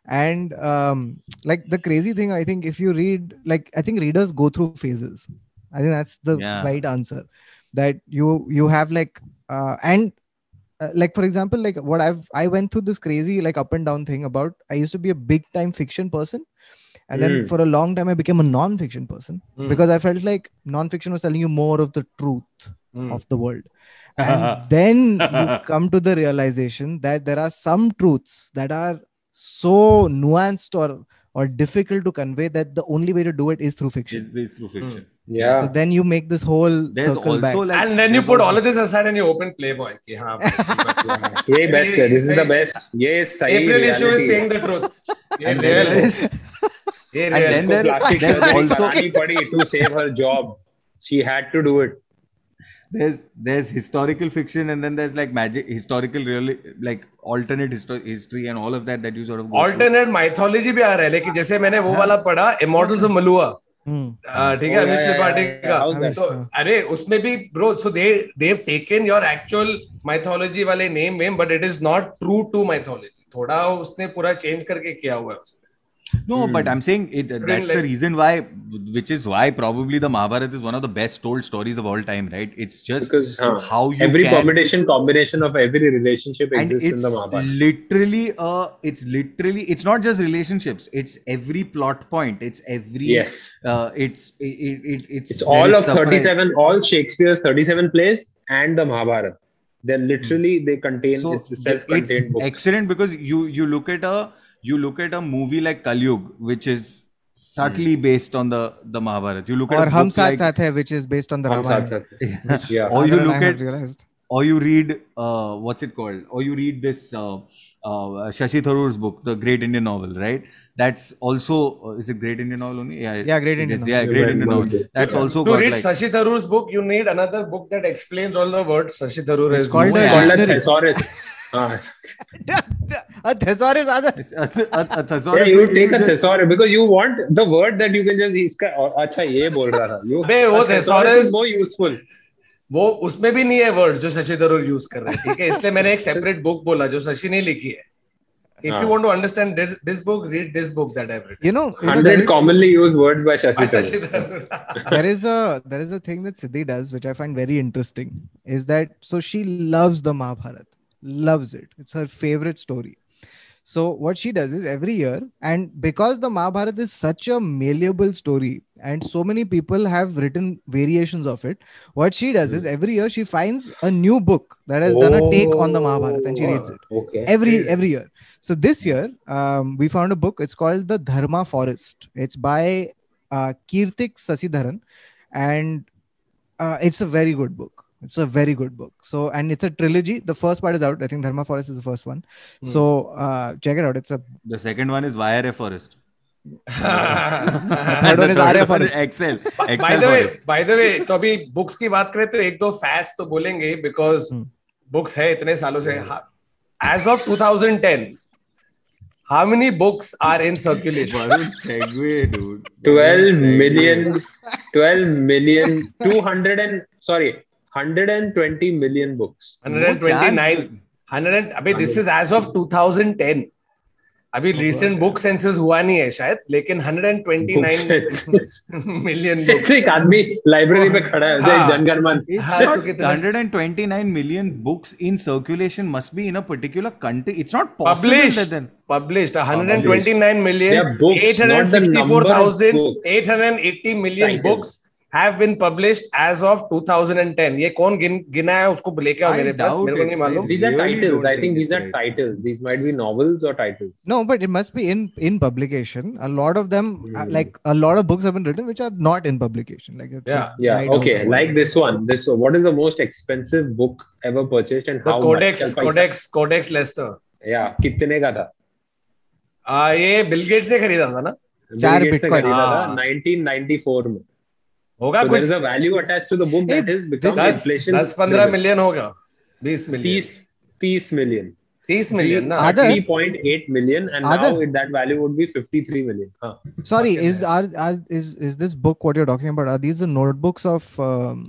And um, like the crazy thing, I think if you read, like I think readers go through phases. I think that's the Yeah. right answer. That you you have like uh, and uh, like for example, like what I've I went through this crazy like up and down thing about. I used to be a big time fiction person, and then mm. for a long time, I became a non-fiction person mm. because I felt like non-fiction was telling you more of the truth mm. of the world. And then you come to the realization that there are some truths that are so nuanced or or difficult to convey that the only way to do it is through fiction. Is through fiction? Hmm. Yeah. So then you make this whole there's circle back. Like, and then you put all of this aside and you open Playboy. Yeah. best, this is the best. Yes, April issue is saying the truth. and they. है. there and then there- there's also- करानी to save her job. She had to do it. there's there's historical fiction and then there's like magic historical really like alternate histo- history and all of that that you sort of go through. Alternate mythology भी आ रहा है लेकिन जैसे मैंने वो वाला पढ़ा Immortals of Malua Hmm. ठीक है Oh, अमित त्रिपाठी. का तो अरे उसमें भी bro so they they have taken your actual mythology वाले नेम वेम but it is not true to mythology थोड़ा उसने पूरा चेंज करके किया हुआ है No, but hmm. I'm saying it, that's the reason why, which is why probably the Mahabharata is one of the best told stories of all time, right? It's just because, huh, how you every can, combination combination of every relationship exists in the Mahabharata. Literally, uh, it's literally it's not just relationships. It's every plot point. It's every yes. Uh, it's it, it, it's it's all of thirty seven all Shakespeare's thirty seven plays and the Mahabharata. They're literally they contain so it's self-contained it's books. excellent because you you look at a you look at a movie like Kalyug, which is subtly based on the the Mahabharata. You look at Or a Hum book Saath like, Saath Hai, which is based on the Hum Ramayana. Saath. Yeah. or you Aadar and I look at realized. or you read uh, what's it called or you read this uh, uh, shashi tharoor's book the great indian novel right that's also uh, is it great indian novel only yeah Yeah, Great Indian is. yeah Novel. great Yeah, indian novel. novel that's Yeah. also to got read like Shashi Tharoor's book you need another book that explains all the words Shashi Tharoor It's is called using. a It's called a dictionary. thesaurus. Ah. a thesaurus other. A, a, thesaurus Yeah, you will take a just- thesaurus because you want the word that you can just इसका और अच्छा ये बोल रहा था you अबे, वो thesaurus is more useful वो उसमें भी नहीं है वर्ड जो शशि थरूर यूज़ कर रहे हैं ठीक है इसलिए मैंने एक सेपरेट बुक बोला जो शशि ने लिखी है इफ़ हाँ. You want to understand this book read this book that I You know, you know there 100 is- commonly used words by Shashi Shashi Tharoor. there is a there is a thing that Siddhi does which I find very interesting is that so she loves the Mahabharata, loves it. It's her favorite story. So what she does is every year, and because the Mahabharata is such a malleable story, and so many people have written variations of it, what she does is every year she finds a new book that has done a take on the Mahabharata and she reads it. Okay. every every year. So this year um, we found a book. It's called the dharma forest. It's by uh, keerthik sasidharan and uh, it's a very good book it's a very good book so and it's a trilogy the first part is out i think dharma forest is the first one so uh, check it out it's a the second one is YRF forest third one is The third Arya one forest. excel bye excel the way forest bye the way तो अभी books की बात करें तो एक दो facts तो बोलेंगे बिकॉज Hmm. बुक्स है इतने सालों से as of 2010 how many books are in circulation Varun segue dude 12 Varun segue. million 12 million 200 and sorry 120 million books. 129 100 अबे दिस इज़ एज ऑफ़ 2010 अभी रिसेंट बुक सेंसस हुआ नहीं है शायद लेकिन 129 मिलियन एक आदमी लाइब्रेरी में खड़ा है Janaganamana. 129 million books in circulation must be in a particular country it's not published published 129 million 884880 million books have been publish as of 2010 ये कौन गिन, गिना है उसको लेके आओ मेरे पास? मेरे को नहीं मालूम। These are titles I think these are titles these might be novels और titles no but it must be in in publication a lot of them like a lot of books have been written which are not in publication like या या okay like this one this what is the most expensive book ever purchased and how codex codex codex Leicester या कितने का था? आ ये Bill Gates ने खरीदा था ना? चार बिटकॉइन 1994 में। होगा so कुछ is a value attached to the book Hey, that is become this is- दस inflation दस पंद्रह मिलियन होगा बीस million 30 30 million 30 million na Others- 3.8 million, and Other- now it, that value would be 53 million. Huh. Sorry, Fucking is are, are is is this book what you're talking about? Are these the notebooks of um,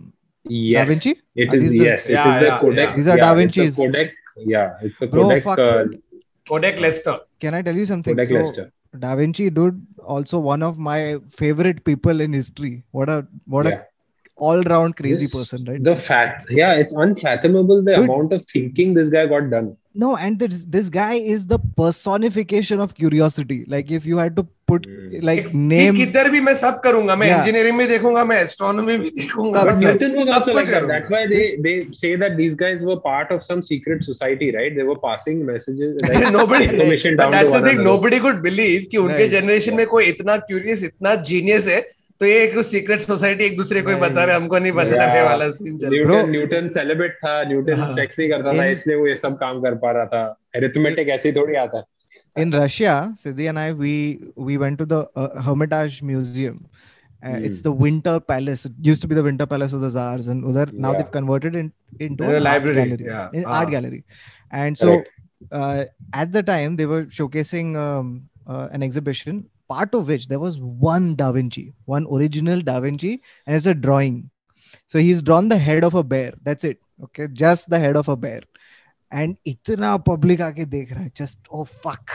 Yes, Da Vinci? It Are is these the- yes, it is Yeah, the yeah, Kodak. yeah. These are yeah, Da it's the Vinci's. Kodak. Yeah, it's the Bro, Kodak. fuck. uh, Kodak Lester Can I tell you something? Kodak So, Lester. Da Vinci, dude, also one of my favorite people in history. What a what Yeah. a all-round crazy This- person, right? The fact, yeah, it's unfathomable the Dude. amount of thinking this guy got done. No, and this this guy is the personification of curiosity. Like if you had to put Hmm. like कि name किधर भी मैं सब करूँगा मैं Yeah. Engineering में देखूँगा मैं एस्ट्रोनॉमी भी देखूँगा मैं सब- Newton was also कुछ like that. That's why they they say that these guys were part of some secret society, right? They were passing messages. Like, nobody information but down that's the thing another. nobody could believe कि उनके Right. Generation में कोई इतना curious इतना genius है तो ये एक सीक्रेट सोसाइटी एक दूसरे को बता रहे हमको नहीं बताने. वाला सीन चल न्यूटन न्यूटन सेलिब्रेट था न्यूटन हाँ. सेक्स नहीं करता था इसलिए वो ये सब काम कर पा रहा था अरिथमेटिक ऐसे ही थोड़ी आता है in Russia, Siddhi and I we we went to the uh, Hermitage Museum. Uh, mm. It's Hmm. the Winter Palace. It used to be the Winter Palace of the Tsars, and udhar, now Yeah. they've converted it into In a library, art gallery. yeah. In Ah. art gallery, and so Correct. uh, at the time they were showcasing um, uh, an exhibition. Part of which there was one Da Vinci, one original Da Vinci, and it's a drawing. So he's drawn the head of a bear. That's it. Okay, just the head of a bear. And इतना public आके देख रहा है just oh fuck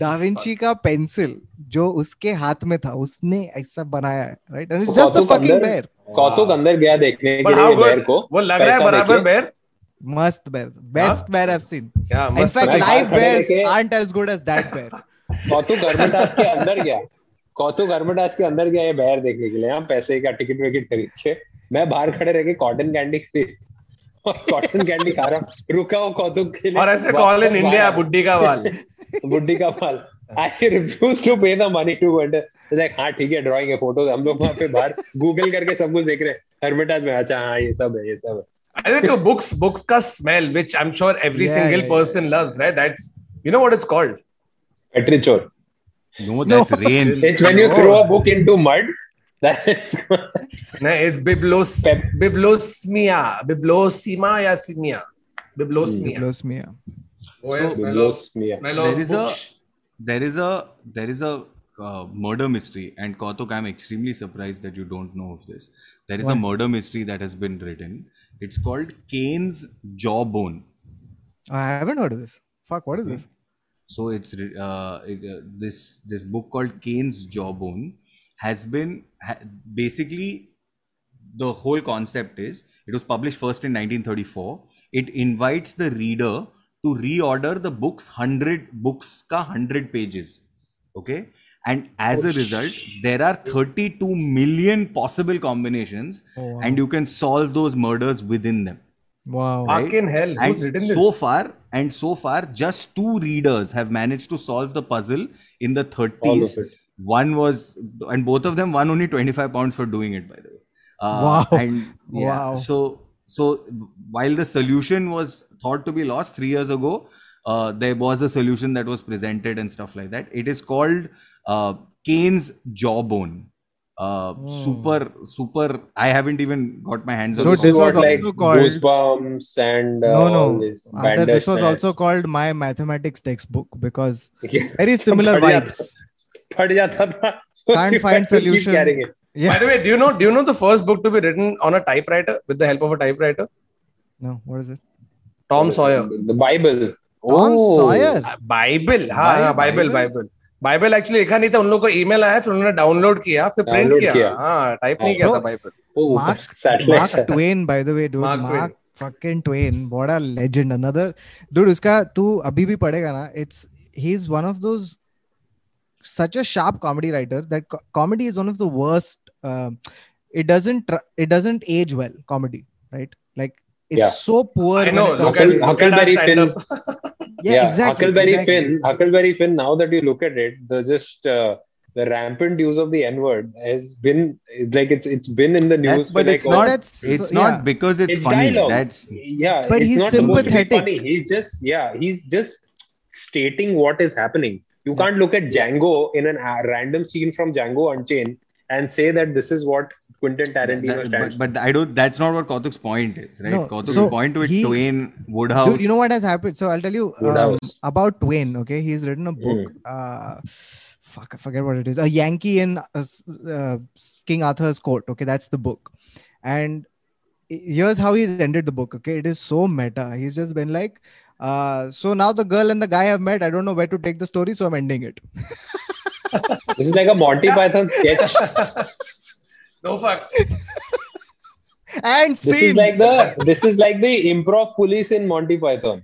Da Vinci का pencil जो उसके हाथ में था उसने ऐसा बनाया है राइट एंड इट्स तो जस्ट अ फकिंग अंदर- बेयर कौतुक अंदर गया देखने के लिए good? को वो लग रहा है बराबर बेर मस्त bear best bear I have seen या इन मस्त फैक्ट लाइव बेयर्स लेके- aren't as good as that bear कौतुक गर्मटास के अंदर गया। कौतुक गर्मटास के अंदर गया ये बैर देखने के लिए। हम पैसे का टिकट विकेट खरीद के मैं बाहर खड़े रह के कॉटन कैंडी खरीद कॉटन कैंडी खा रहा हूँ। रुका हूँ कौतुक के लिए। और ऐसे कॉल इन इंडिया बुड्ढी का वाल। बुड्ढी का फल I refuse to pay the money to enter like हाँ ठीक है ड्राइंग है फ़ोटो हम लोग वहाँ पे बाहर गूगल करके सब कुछ देख रहे हैं। हर्मिटाज में अच्छा हाँ ये सब है ये सब है। I think the books books ka smell which I'm sure every Yeah, single yeah, yeah. person loves right? That's you know what it's called? Literature. No, that's no. It's when you throw a book into mud. That's no, it's biblos Pep. biblosmia, biblosima ya simia, biblosmia. Biblosmia. Oh, biblosmia. There is a there is a there is a uh, murder mystery and Kautuk, I'm extremely surprised that you don't know of this. There is what? a murder mystery that has been written. It's called Cain's Jawbone. I haven't heard of this. Fuck, what is hmm? this? So it's uh, it, uh, this this book called Cain's Jawbone has been ha- basically the whole concept is it was published first in 1934. It invites the reader to reorder the book's hundred books ka hundred pages. Okay. And as Oh, a result, there are 32 million possible combinations, Oh, wow. and you can solve those murders within them Wow. Right? fucking hell who's and written this so far and so far just two readers have managed to solve the puzzle in the 30s one was and both of them won only 25 pounds for doing it by the way. Uh, Wow. and yeah, Wow. so so while the solution was thought to be lost 3 years ago uh, there was a solution that was presented and stuff like that. It is called uh, Cain's jawbone uh, hmm. super super i haven't even got my hands on no, this was like also called goosebumps and uh, no. no this was also called my mathematics textbook because very similar vibes. Can't find solution. yeah. by the way do you know do you know the first book to be written on a typewriter with the help of a typewriter? No what is it? Tom sawyer. The bible. Tom oh, Sawyer. Uh, bible. Ha, Bible, Bible, Bible. Bible actually लिखा नहीं था उन लोग को email आया फिर उन्होंने download किया फिर प्रिंट किया हाँ टाइप नहीं किया था Bible Mark Mark Twain by the way dude Mark fucking Twain बड़ा लेजेंड अनदर डूड उसका तू अभी भी पढ़ेगा ना it's he is one of those such a sharp comedy writer that co- comedy is one of the worst uh, it doesn't tr- it doesn't age well comedy right like it's yeah. so poor I know. Huckleberry, Huckleberry Finn up yeah, exactly. Huckleberry exactly. Finn. Huckleberry Finn. Now that you look at it, the just uh, the rampant use of the N word has been like it's it's been in the news. That's- for but like, it's oh, not that's- it's yeah. not because it's, It's funny dialogue. that's yeah, But it's he's not supposed to be sympathetic. funny. He's just yeah, he's just stating what is happening. You can't look at Django in an a random scene from Django Unchained and say that this is what Quentin Tarantino That- stands. but, but I don't. That's not what Kautuk's point is, right? No, Kautuk's so point to it, he- Twain, Wodehouse. Dude, you know what has happened? So I'll tell you um, about Twain. Okay, he's written a book. Uh, fuck, I forget what it is. A Yankee in uh, uh, King Arthur's court. Okay, that's the book. And here's how he's ended the book. Okay, it is so meta. He's just been like, uh, so now the girl and the guy have met. I don't know where to take the story, so I'm ending it. This is like a Monty Python sketch. no fucks. And This is scene. like the this is like the improv police in Monty Python.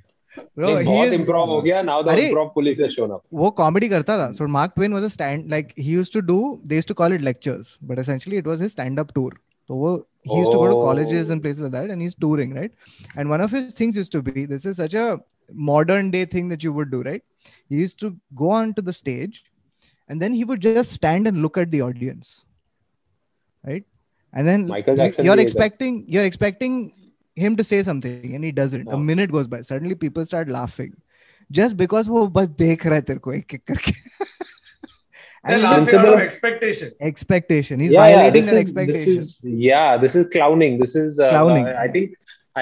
Bro, Like, he बहुत is, improv हो गया. Now the अरे, improv police has shown up. वो comedy करता था. So Mark Twain was a stand like he used to do. They used to call it lectures, but essentially it was his stand-up tour. So वो, he used to go to colleges and places like that, and he's touring, right? And one of his things used to be this is such a modern day thing that you would do, right? He used to go onto the stage, and then he would just stand and look at the audience, right? And then Michael you- Jackson you're did that. expecting you're expecting him to say something, and he doesn't. A हाँ. minute goes by, suddenly people start laughing. just because वो बस देख रहा है तेरे को एक एक करके They're And laughing out Principle- of expectation. expectation he's yeah, yeah, violating this their is, expectation This is, yeah, this is clowning. This is uh, Clowning. uh, I think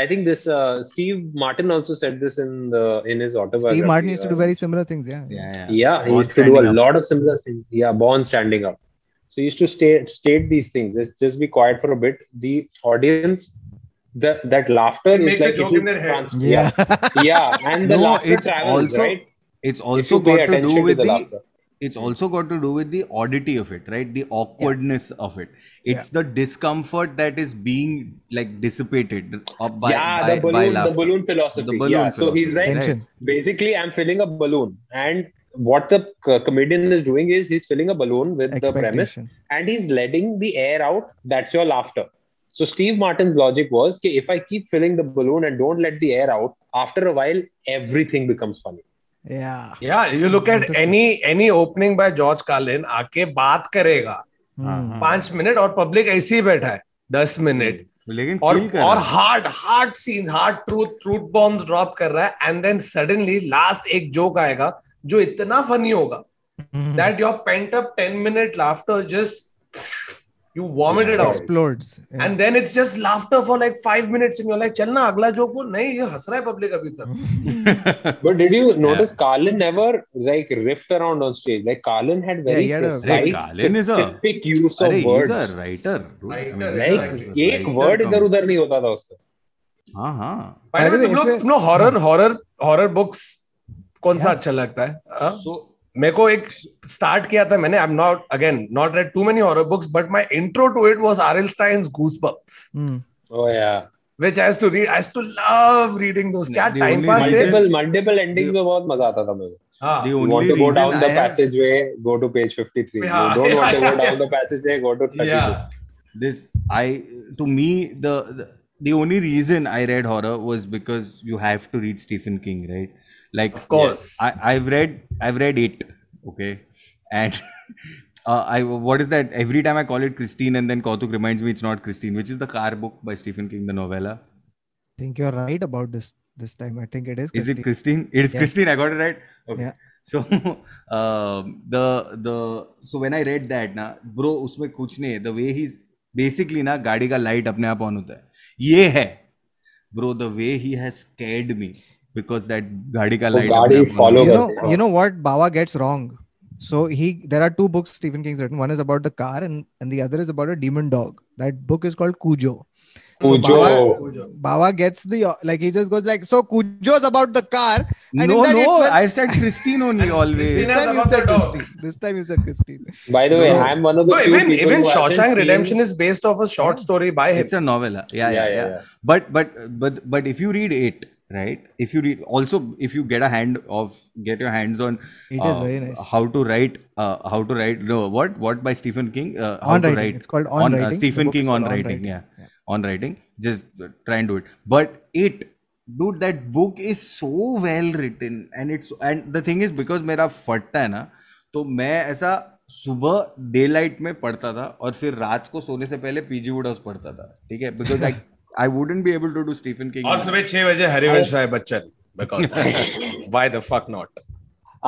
I think this uh, Steve Martin also said this in the in his autobiography. Steve Martin used to do uh, very similar things yeah Yeah, yeah. Yeah, he Born used to do standing a up. lot of similar things. Yeah, born standing up. So he used to state state these things. Just just be quiet for a bit. The audience, the that laughter They is make like joke in their head. yeah yeah, yeah, and the No, laughter it's travels, also right? it's also got to do with the the laughter. it's also got to do with the oddity of it right the awkwardness of it it's the discomfort that is being like dissipated up by, yeah, by, the by balloon, the balloon philosophy. The balloon yeah, so he's philosophy, like, Tension. basically, I'm filling a balloon, and what the co- comedian is doing is he's filling a balloon with the premise, and he's letting the air out. That's your laughter. So Steve Martin's logic was, okay, if I keep filling the balloon and don't let the air out, after a while, everything becomes funny. yeah Yeah, you look at any any opening by George Carlin, आके बात करेगा हाँ, Hmm. हाँ। पाँच minute और public ऐसे ही बैठा है दस मिनट लेकिन और और hard hard scene hard truth truth bomb drop कर रहा है एंड देन सडनली लास्ट एक जोक आएगा जो इतना फनी होगा that your pent up ten minute laughter just you vomited out and then it's just laughter for like five minutes in your like चलना अगला जोक नहीं ये हंस रहा है पब्लिक अभी तक। But did you notice Carlin never like riffed around on stage like Carlin had very Carlin specific use of words writer like एक वर्ड इधर-उधर नहीं होता था उसका। हाँ हाँ। तुम लोग तुम लोग हॉरर हॉरर हॉरर बुक्स कौन सा अच्छा लगता है हाँ? मेरे को एक स्टार्ट किया था मैंने I am not again not read too many horror books but my intro to it was R L Stine's Goosebumps Hmm. Oh yeah. Which I to read I to love reading those क्या The time only reason- Multiple multiple endings में बहुत मज़ा आता था मुझे. हाँ the You want to go down the have passageway, go to page 53. Yeah, You don't want to yeah, go yeah. down the passageway, go to 32. yeah this i to me the, the the only reason i read horror was because you have to read stephen king right like Of course. yes. i i've read i've read it okay and uh, i what is that every time i call it christine and then kautuk reminds me it's not christine which is the car book by stephen king the novella I think you're right about this this time i think it is Christine. is it Christine. christine it's Yes. christine i got it right okay Yeah. so um the the so when i read that na bro उसमें कुछ नहीं the way he's basically ना गाड़ी का light अपने आप on होता है ये है bro the way he has scared me because that गाड़ी का वो लाइट गाड़ी अपने आप on follow होता you है. know करते हैं। you know what bawa gets wrong so he there are two books stephen king's written one is about the car and and the other is about a demon dog that book is called cujo So Cujo. Bawa, Bawa gets the like he just goes like so Cujo's about the car and no in that no it's when- I've said Christine only always this Christina- time you about said the dog. Christine this time you said Christine By the way, So- I'm one of the no, few even people even who hasn't Shawshank seen- Redemption is based off a short story by him it's a novella yeah yeah Yeah, yeah, yeah, yeah. but but but but if you read it right if you read also if you get a hand of get your hands on It uh, is uh, very nice. how to write uh, how to write no what what by stephen king uh, how On to writing. write It's called On uh, Writing. The stephen king on On writing, Writing. yeah yeah. on writing just uh, try and do it but it dude that book is so well written and it's and the thing is because मेरा फटता है ना तो मैं ऐसा सुबह daylight में पढ़ता था और फिर रात को सोने से पहले पीजी वुड हाउस पढ़ता था ठीक है because I I wouldn't be able to do Stephen king और सुबह छह बजे Harivansh Rai Bachchan because why the fuck not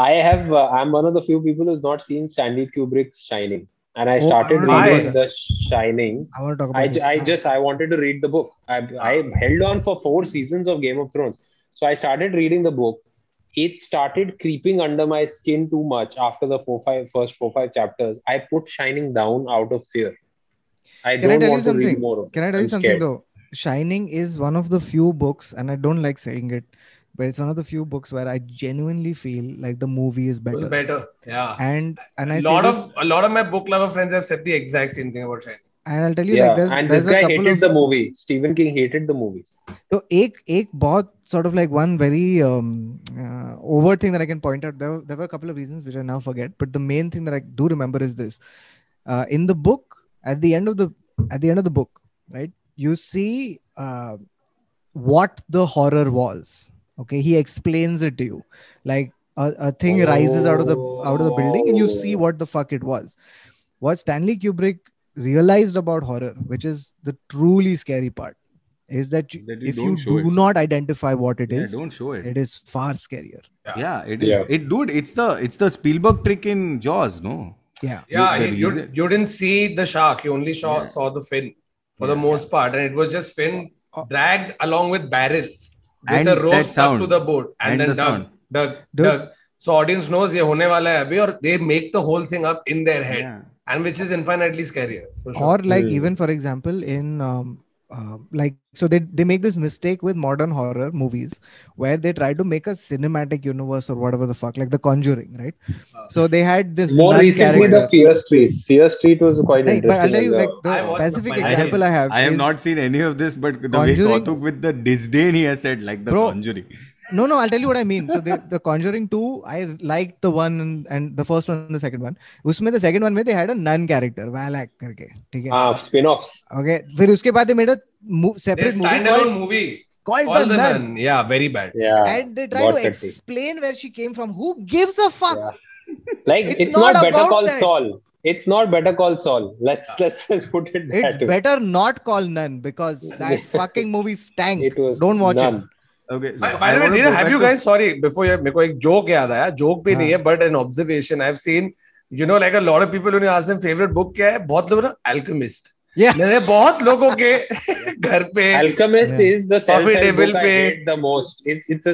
I have. Uh, I'm one of the few people who's not seen Stanley Kubrick's Shining. and I Oh, started I wanna talk reading about The Shining. I want to talk about. I, this. ju- I just I wanted to read the book. I I held on for four seasons of Game of Thrones. So I started reading the book. It started creeping under my skin too much after the four five first four five chapters. I put Shining down out of fear. I Can I don't tell you want to read something? more of it. Can I tell you I'm something scared. though? Shining is one of the few books, and I don't like saying it, but it's one of the few books where I genuinely feel like the movie is It was better. better. Yeah. And and I a say lot this, of a lot of my book lover friends have said the exact same thing about Shining. and I'll tell you Yeah, like there's and there's this a guy couple hated of the movie. Stephen King hated the movie. So एक एक बहुत sort of like one very um, uh, overt thing that I can point out. There, were- there were a couple of reasons which I now forget, but the main thing that I do remember is this: uh, in the book, at the end of the at the end of the book, right, You see uh, what the horror was. Okay, he explains it to you, like a, a thing rises out of the out of the building, and you see what the fuck it was. What Stanley Kubrick realized about horror, which is the truly scary part, is that, you, that you if you do it. not identify what it Yeah, is, don't show it. it is far scarier. Yeah, it is. Yeah. It, dude, it's the it's the Spielberg trick in Jaws, no? Yeah. Yeah, you, you, you didn't see the shark. You only saw Yeah. saw the fin for the Yeah. most part, and it was just fin Oh. dragged along with barrels with And the rope that stuck to sound. the boat and, And then the dug, sound. dug, Dude. dug. So audience knows ये होने वाला है अभी और they make the whole thing up in their head Yeah. and which is infinitely scarier for sure. Or like Hmm. even for example in um, uh, like so they they make this mistake with modern horror movies where they try to make a cinematic universe or whatever the fuck like The Conjuring, right? So they had this More nun recently, character. the Fear Street. Fear Street was quite Hey, but I'll interesting. tell you like the I watched the specific example I have. I have is- not seen any of this, but the Conjuring- way Kautuk with the disdain he has said, like the Bro. Conjuring No, no, I'll tell you what I mean. So the, the Conjuring 2, I liked the one and, and the first one and the second one. उसमें the second one में they had a nun character, Valak करके, ठीक है? Ah, spin-offs. Okay. फिर उसके बाद they made a mo- Their separate movie standalone called, movie called all The the Nun. nun. Yeah, very bad. Yeah. And they try बहुत to petty. explain where she came from. Who gives a fuck? Yeah. Like It's it's, not not, Better about Call that. Saul. It's not Better Call Saul. Let's let's just put it that It's way. better not call Nun because that fucking movie stank. It was Don't watch none. it. एक joke याद आया। Joke भी नहीं है but an observation I've seen you know like a lot of people उन्हें favourite book क्या है? बहुत लोग ना एल्कमिस्ट yeah. मैंने बहुत लोगों के घर पे Alchemist is the coffee table पे the most it's it's a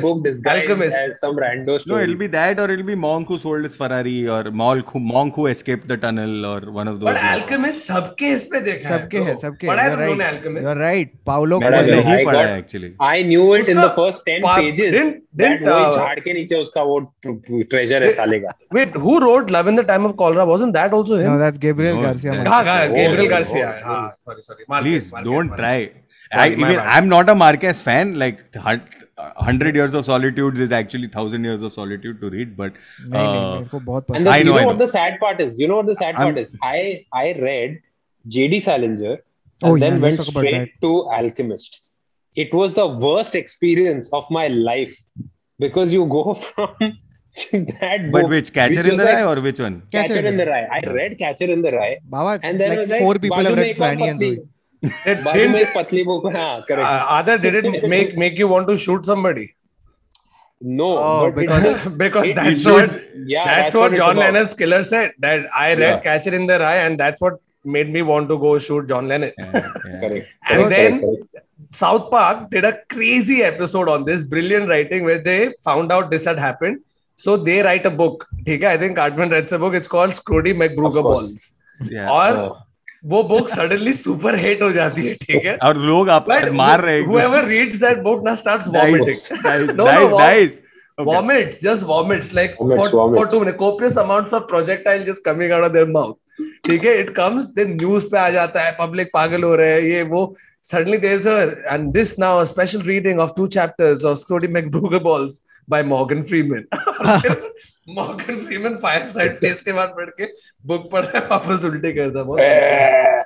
book Alchemist some rando story no it will be that और it will be monk who sold his Ferrari और monk who monk who escape the tunnel और one of those but Alchemist सबके इस पे देखा सबके तो है सबके है. You are right Paulo Coelho ही पढ़ा है actually I knew it in the first 10 pages झाड़ के नीचे उसका वो ट्रेजर है साले का। Wait who wrote love in the time of cholera wasn't that also him no that's Gabriel Garcia Garcia. Oh, ah, oh, sorry, sorry. Marquez, Please Marquez, don't Marquez. try. I, mean, I'm not a Marquez fan. Like hundred years of solitudes is actually thousand years of solitude to read. But uh, and the, I know, you know, I know what the sad part is. You know what the sad I'm, part is. I I read J.D. Salinger and oh, then yeah, went straight to Alchemist. It was the worst experience of my life because you go from that but which catcher which in the like, rye or which one catcher, catcher in the rye i read catcher in the rye Baba, and then like, like four people have read flanagan's it didn't, patli book, ha, correct. Uh, did it make make you want to shoot somebody? No, oh, because it, because that's what yeah, that's, that's what, what John Lennon's killer said. That I read yeah. Catcher in the Rye, and that's what made me want to go shoot John Lennon. Yeah, yeah. correct. And then correct. South Park did a crazy episode on this, brilliant writing, where they found out this had happened so they write a book ठीक है? I think Cartman writes a book it's called Scrotie McBoogerballs और वो book suddenly super hit हो जाती है ठीक है? और लोग आप मार रहे हैं हूएवर रीड्स दैट बुक ना starts vomiting nice nice vomit just vomit like for two minute copious amount of projectile just coming out of their mouth ठीक है? इट कम्स देन न्यूज़ पे आ जाता है पब्लिक पागल हो रहे हैं ये वो। Suddenly there is and this now special reading of two chapters of Scrotie McBoogerballs by Morgan Freeman Morgan Freeman fireside place के बाद पढ़ के book पढ़ा है वापस उल्टे करता बहुत Eh,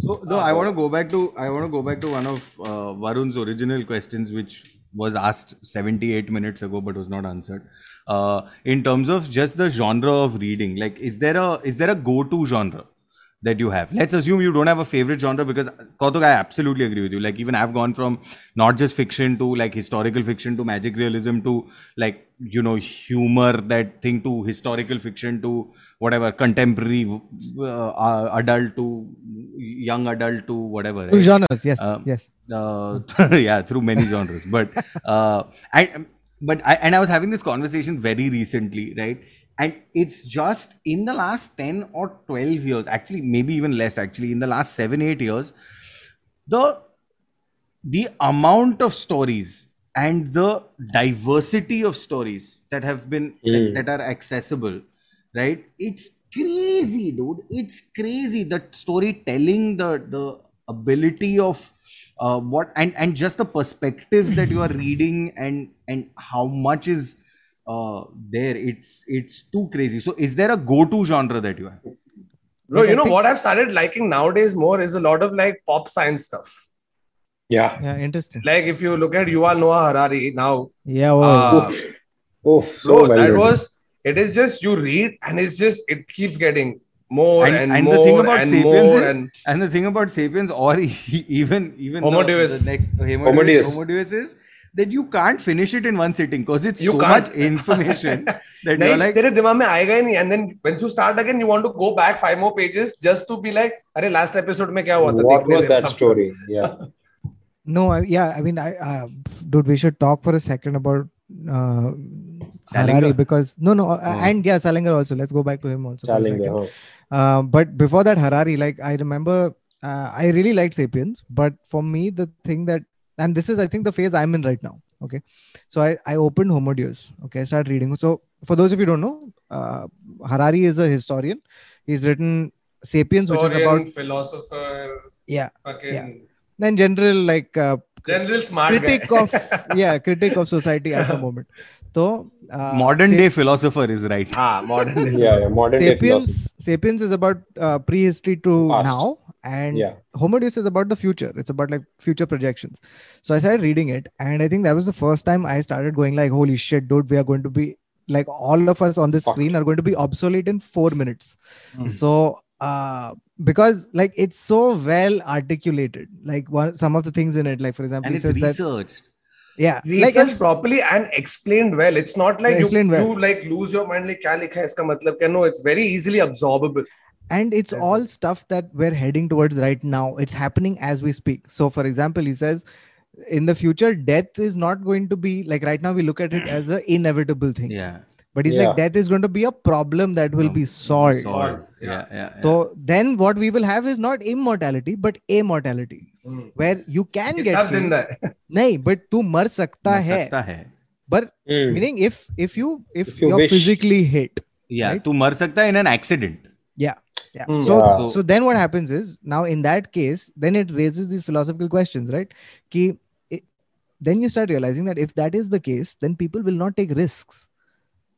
So no, I want to go back to I want to go back to one of uh, Varun's original questions, which was asked 78 minutes ago but was not answered. Uh, in terms of just the genre of reading, like is there a is there a go-to genre? That you have. Let's assume you don't have a favorite genre because Kautuk, I absolutely agree with you. Like even I've gone from not just fiction to like historical fiction to magic realism to like you know humor that thing to historical fiction to whatever contemporary uh, uh, adult to young adult to whatever. Right? genres, yes, Um, yes. uh, yeah through many genres but uh, I but I and I was having this conversation very recently right and it's just in the last 10 or 12 years actually maybe even less actually in the last 7 8 years the the amount of stories and the diversity of stories that have been that, Mm. that are accessible right it's crazy dude it's crazy the storytelling the the ability of uh, what and and just the perspectives that you are reading and and how much is uh, there it's it's too crazy so is there a go-to genre that you have no you know think- what I've started liking nowadays more is a lot of like pop science stuff. Yeah. Yeah, interesting. Like if you look at Yuval Noah Harari now, Yeah, oh, uh, Oof, so bro, well that written. was it is just you read and it's just it keeps getting more and, and, and more the thing about and sapiens more is and and the thing about sapiens or even even Homo the, Deus. the next Homo, Homo Deus, Deus. Homo Deus is that you can't finish it in one sitting because it's You so can't. much information that you're नहीं like तेरे दिमाग में आएगा ही नहीं and then when you start again you want to go back five more pages just to be like अरे last episode में क्या हुआ था What देखने was दे that वापस." story? Yeah. No, I, yeah, I mean, I, uh, dude, we should talk for a second about uh, Harari Salinger? because no, no, uh, Hmm. and yeah, Salinger also. Let's go back to him also. for a Challenger, second. huh? Uh, but before that, Harari, like I remember, uh, I really liked *Sapiens*, but for me, the thing that, and this is, I think, the phase I'm in right now. Okay, so I I opened Homo Deus. Okay, I started reading. So for those of you who don't know, uh, Harari is a historian. He's written *Sapiens*, which is about philosopher yeah, fucking Yeah. then general like uh, general smart critic guy. of yeah critic of society at the moment so uh, modern Sa- day philosopher is right ah modern day. Yeah, yeah. Modern day sapiens sapiens is about uh, prehistory to Past. now and Yeah. homo deus is about the future it's about like future projections so i started reading it and i think that was the first time i started going like holy shit dude we are going to be like all of us on this Fuck. screen are going to be obsolete in four minutes Hmm. so uh because like it's so well articulated like one some of the things in it like for example and he it's says that researched yeah like researched and- properly and explained well. It's not like you, Explained well. you like lose your mind like क्या लिखा है इसका मतलब क्या no it's very easily absorbable. and it's all stuff that we're heading towards right now. It's happening as we speak. So for example he says in the future death is not going to be like right now we look at it as an inevitable thing. Yeah. But he's yeah. like death is going to be a problem that will be solved, solved. Yeah, yeah, yeah, so then what we will have is not immortality but immortality, mm. where you can it's get in that. But tu mar sakta mar hai, sakta hai. but mm. meaning if if you if, if you are physically hit yeah right? tu mar sakta in an accident. Yeah yeah Hmm. so Yeah. so then what happens is now in that case then it raises these philosophical questions right Ki, it, then you start realizing that if that is the case then people will not take risks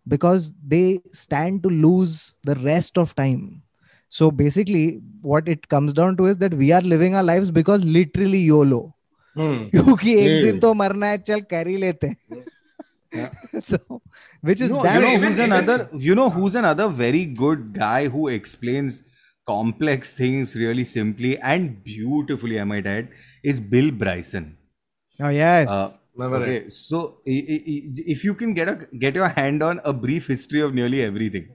because they stand to lose the rest of time so basically what it comes down to is that we are living our lives because literally yolo Hmm. क्योंकि एक Hmm. दिन तो मरना है चल कर ही लेते हैं so which is you know, you know who's another you know who's another very good guy who explains complex things really simply and beautifully i might add is bill bryson oh yes Uh, Never okay so if you can get a get your hand on a brief history of nearly everything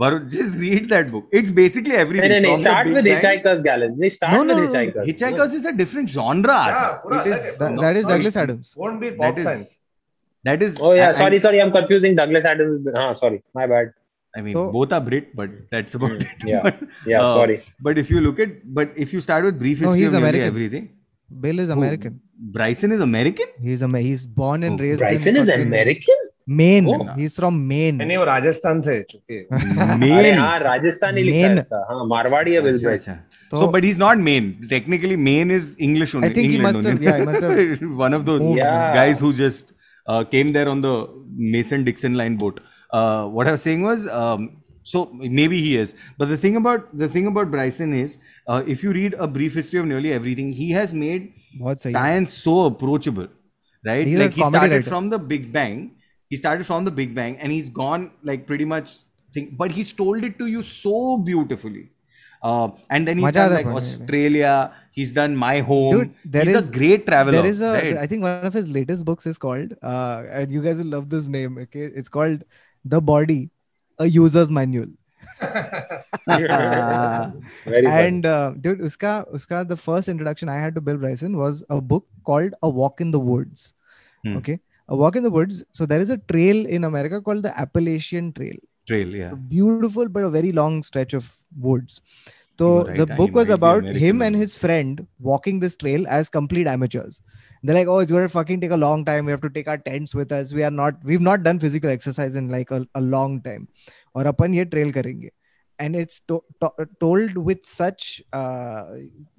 Varun, just read that book it's basically everything no, no. from Start Big with Bang- Hitchhiker's Gallon. They start No, no, no, no. Hitchhikers. hitchhikers is a different genre Yeah, Acha. pura It alag is hai. that, no, that is sorry, douglas adams Won't be That pop is- science. that is Oh yeah, I- I- sorry, sorry. I'm confusing Douglas Adams. with- Ah, sorry, my bad. I mean, So- both are Brit, but that's about Mm, it. yeah. But, Yeah, uh, sorry. But if you look at, but if you start with brief No, history he's of nearly American. everything, bill is who- american Bryson is American. He's a he's born and Oh, raised Bryson in is fucking American. Maine. Oh. He's from Maine. नहीं वो राजस्थान से है चूंकि अरे Maine. हाँ राजस्थानी लिखा है Maine. इसका हाँ मारवाड़ी है बिल अच्छा, ब्राइसन अच्छा. So- So, but he's not Maine. Technically, Maine is English only. I think he England must have- only. yeah, he must have One of those moved. Yeah. guys who just uh, came there on the Mason Dixon line boat. Uh, what I was saying was, um, so maybe he is. But the thing about the thing about Bryson is, uh, if you read a brief history of nearly everything, he has made What's science so approachable, right? He's like he started writer. from the Big Bang. He started from the Big Bang, and he's gone like pretty much thing. But he's told it to you so beautifully. Uh, and then he's done like Australia. He's done My Home. Dude, there he's is- a great traveler. there is a right? i think one of his latest books is called uh and you guys will love this name okay it's called the body a user's manual Very and uh, dude uska uska the first introduction i had to bill bryson was a book called a walk in the woods Hmm. okay a walk in the woods so there is a trail in america called the appalachian trail Trail, yeah. a beautiful but a very long stretch of woods. So right, the book was about him and his friend walking this trail as complete amateurs. They're like, oh, it's gonna fucking take a long time. We have to take our tents with us. We are not, we've not done physical exercise in like a, a long time. Or upon here trail karenge. And it's to- to- told with such uh,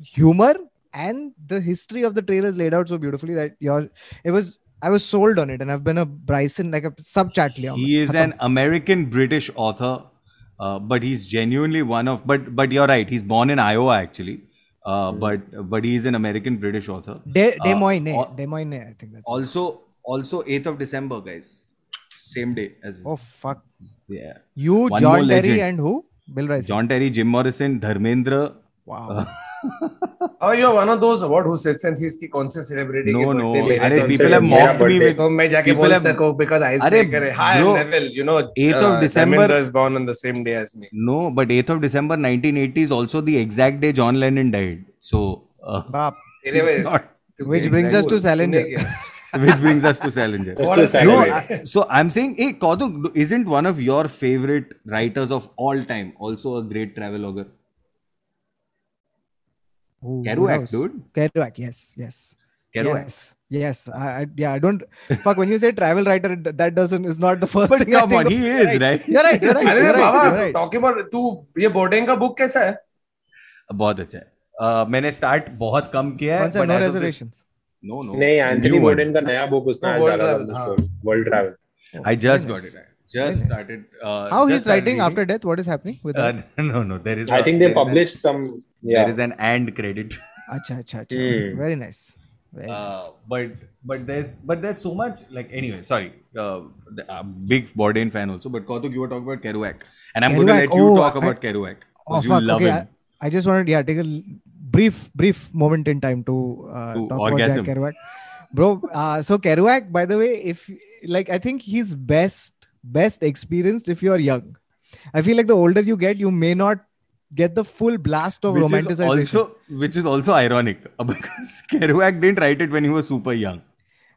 humor and the history of the trail is laid out so beautifully that your it was I was sold on it, and I've been a Bryson like a sub chat. He is an American British author uh, but he's genuinely one of. But but you're right. He's born in Iowa actually, uh, but but he is an American British author. De, Uh, Des Moines, al- Des Moines, I think that's. Also also 8th of December, guys. Same day as oh fuck! yeah. You, One John Terry, and who? Bill Rice. John Terry, Jim Morrison, Dharmendra. Wow. Oh, you're one of those what who sits and sees कि कौन से celebrity No, के no. birthday अरे तो people have mocked me with तो मैं जाके people बोल सकूँ because अरे icebreaker है. Hi, bro, I'm Neville. You know, 8th of uh, December- Dharmendra is born on the same day as me. No, but 8th of December 1980 is also the exact day John Lennon died. So, uh, Bap. Anyways, not- Which brings us to Salinger. which brings us to Salinger. What a No. I- so I'm saying, hey, Kautuk, isn't one of your favorite writers of all time also a great travelogue? Ooh, Kerouac, dude. Kerouac. Yes. Yes. Kerouac. Yes. Yes. I, I, yeah. I don't. fuck. When you say travel writer, that doesn't is not the first But thing. I come think on, of. he is, right. right? You're right. You're right. अरे You're right. Baba You're right. talking about तू ये boarding का book कैसा है बहुत अच्छा है Uh, मैंने स्टार्ट बहुत कम किया है no reservations. no no नहीं एंथनी. बोर्डन का नया बुक उसने आज World डाला Travel, हाँ. World travel I just got it just nice. started uh, How just he's started writing reading. after death? What is happening with uh, that? no no there is I a- think they there is an- published some there yeah is an and credit Acha, acha, acha. Hmm. Very nice. Very nice. uh, but but there's but there's so much like anyway sorry uh, the- uh, big Bourdain fan also but Kautuk you were talking about Kerouac and I'm going to let you oh, talk I- about Kerouac Oh because you fuck! love Okay, him I, I just wanted yeah take a brief brief moment in time to, uh, To talk orgasm. about Jack Kerouac, bro. Uh, so Kerouac, by the way, if like I think he's best best experienced if you're young. I feel like the older you get, you may not get the full blast of which is romanticization. also which is also ironic because Kerouac didn't write it when he was super young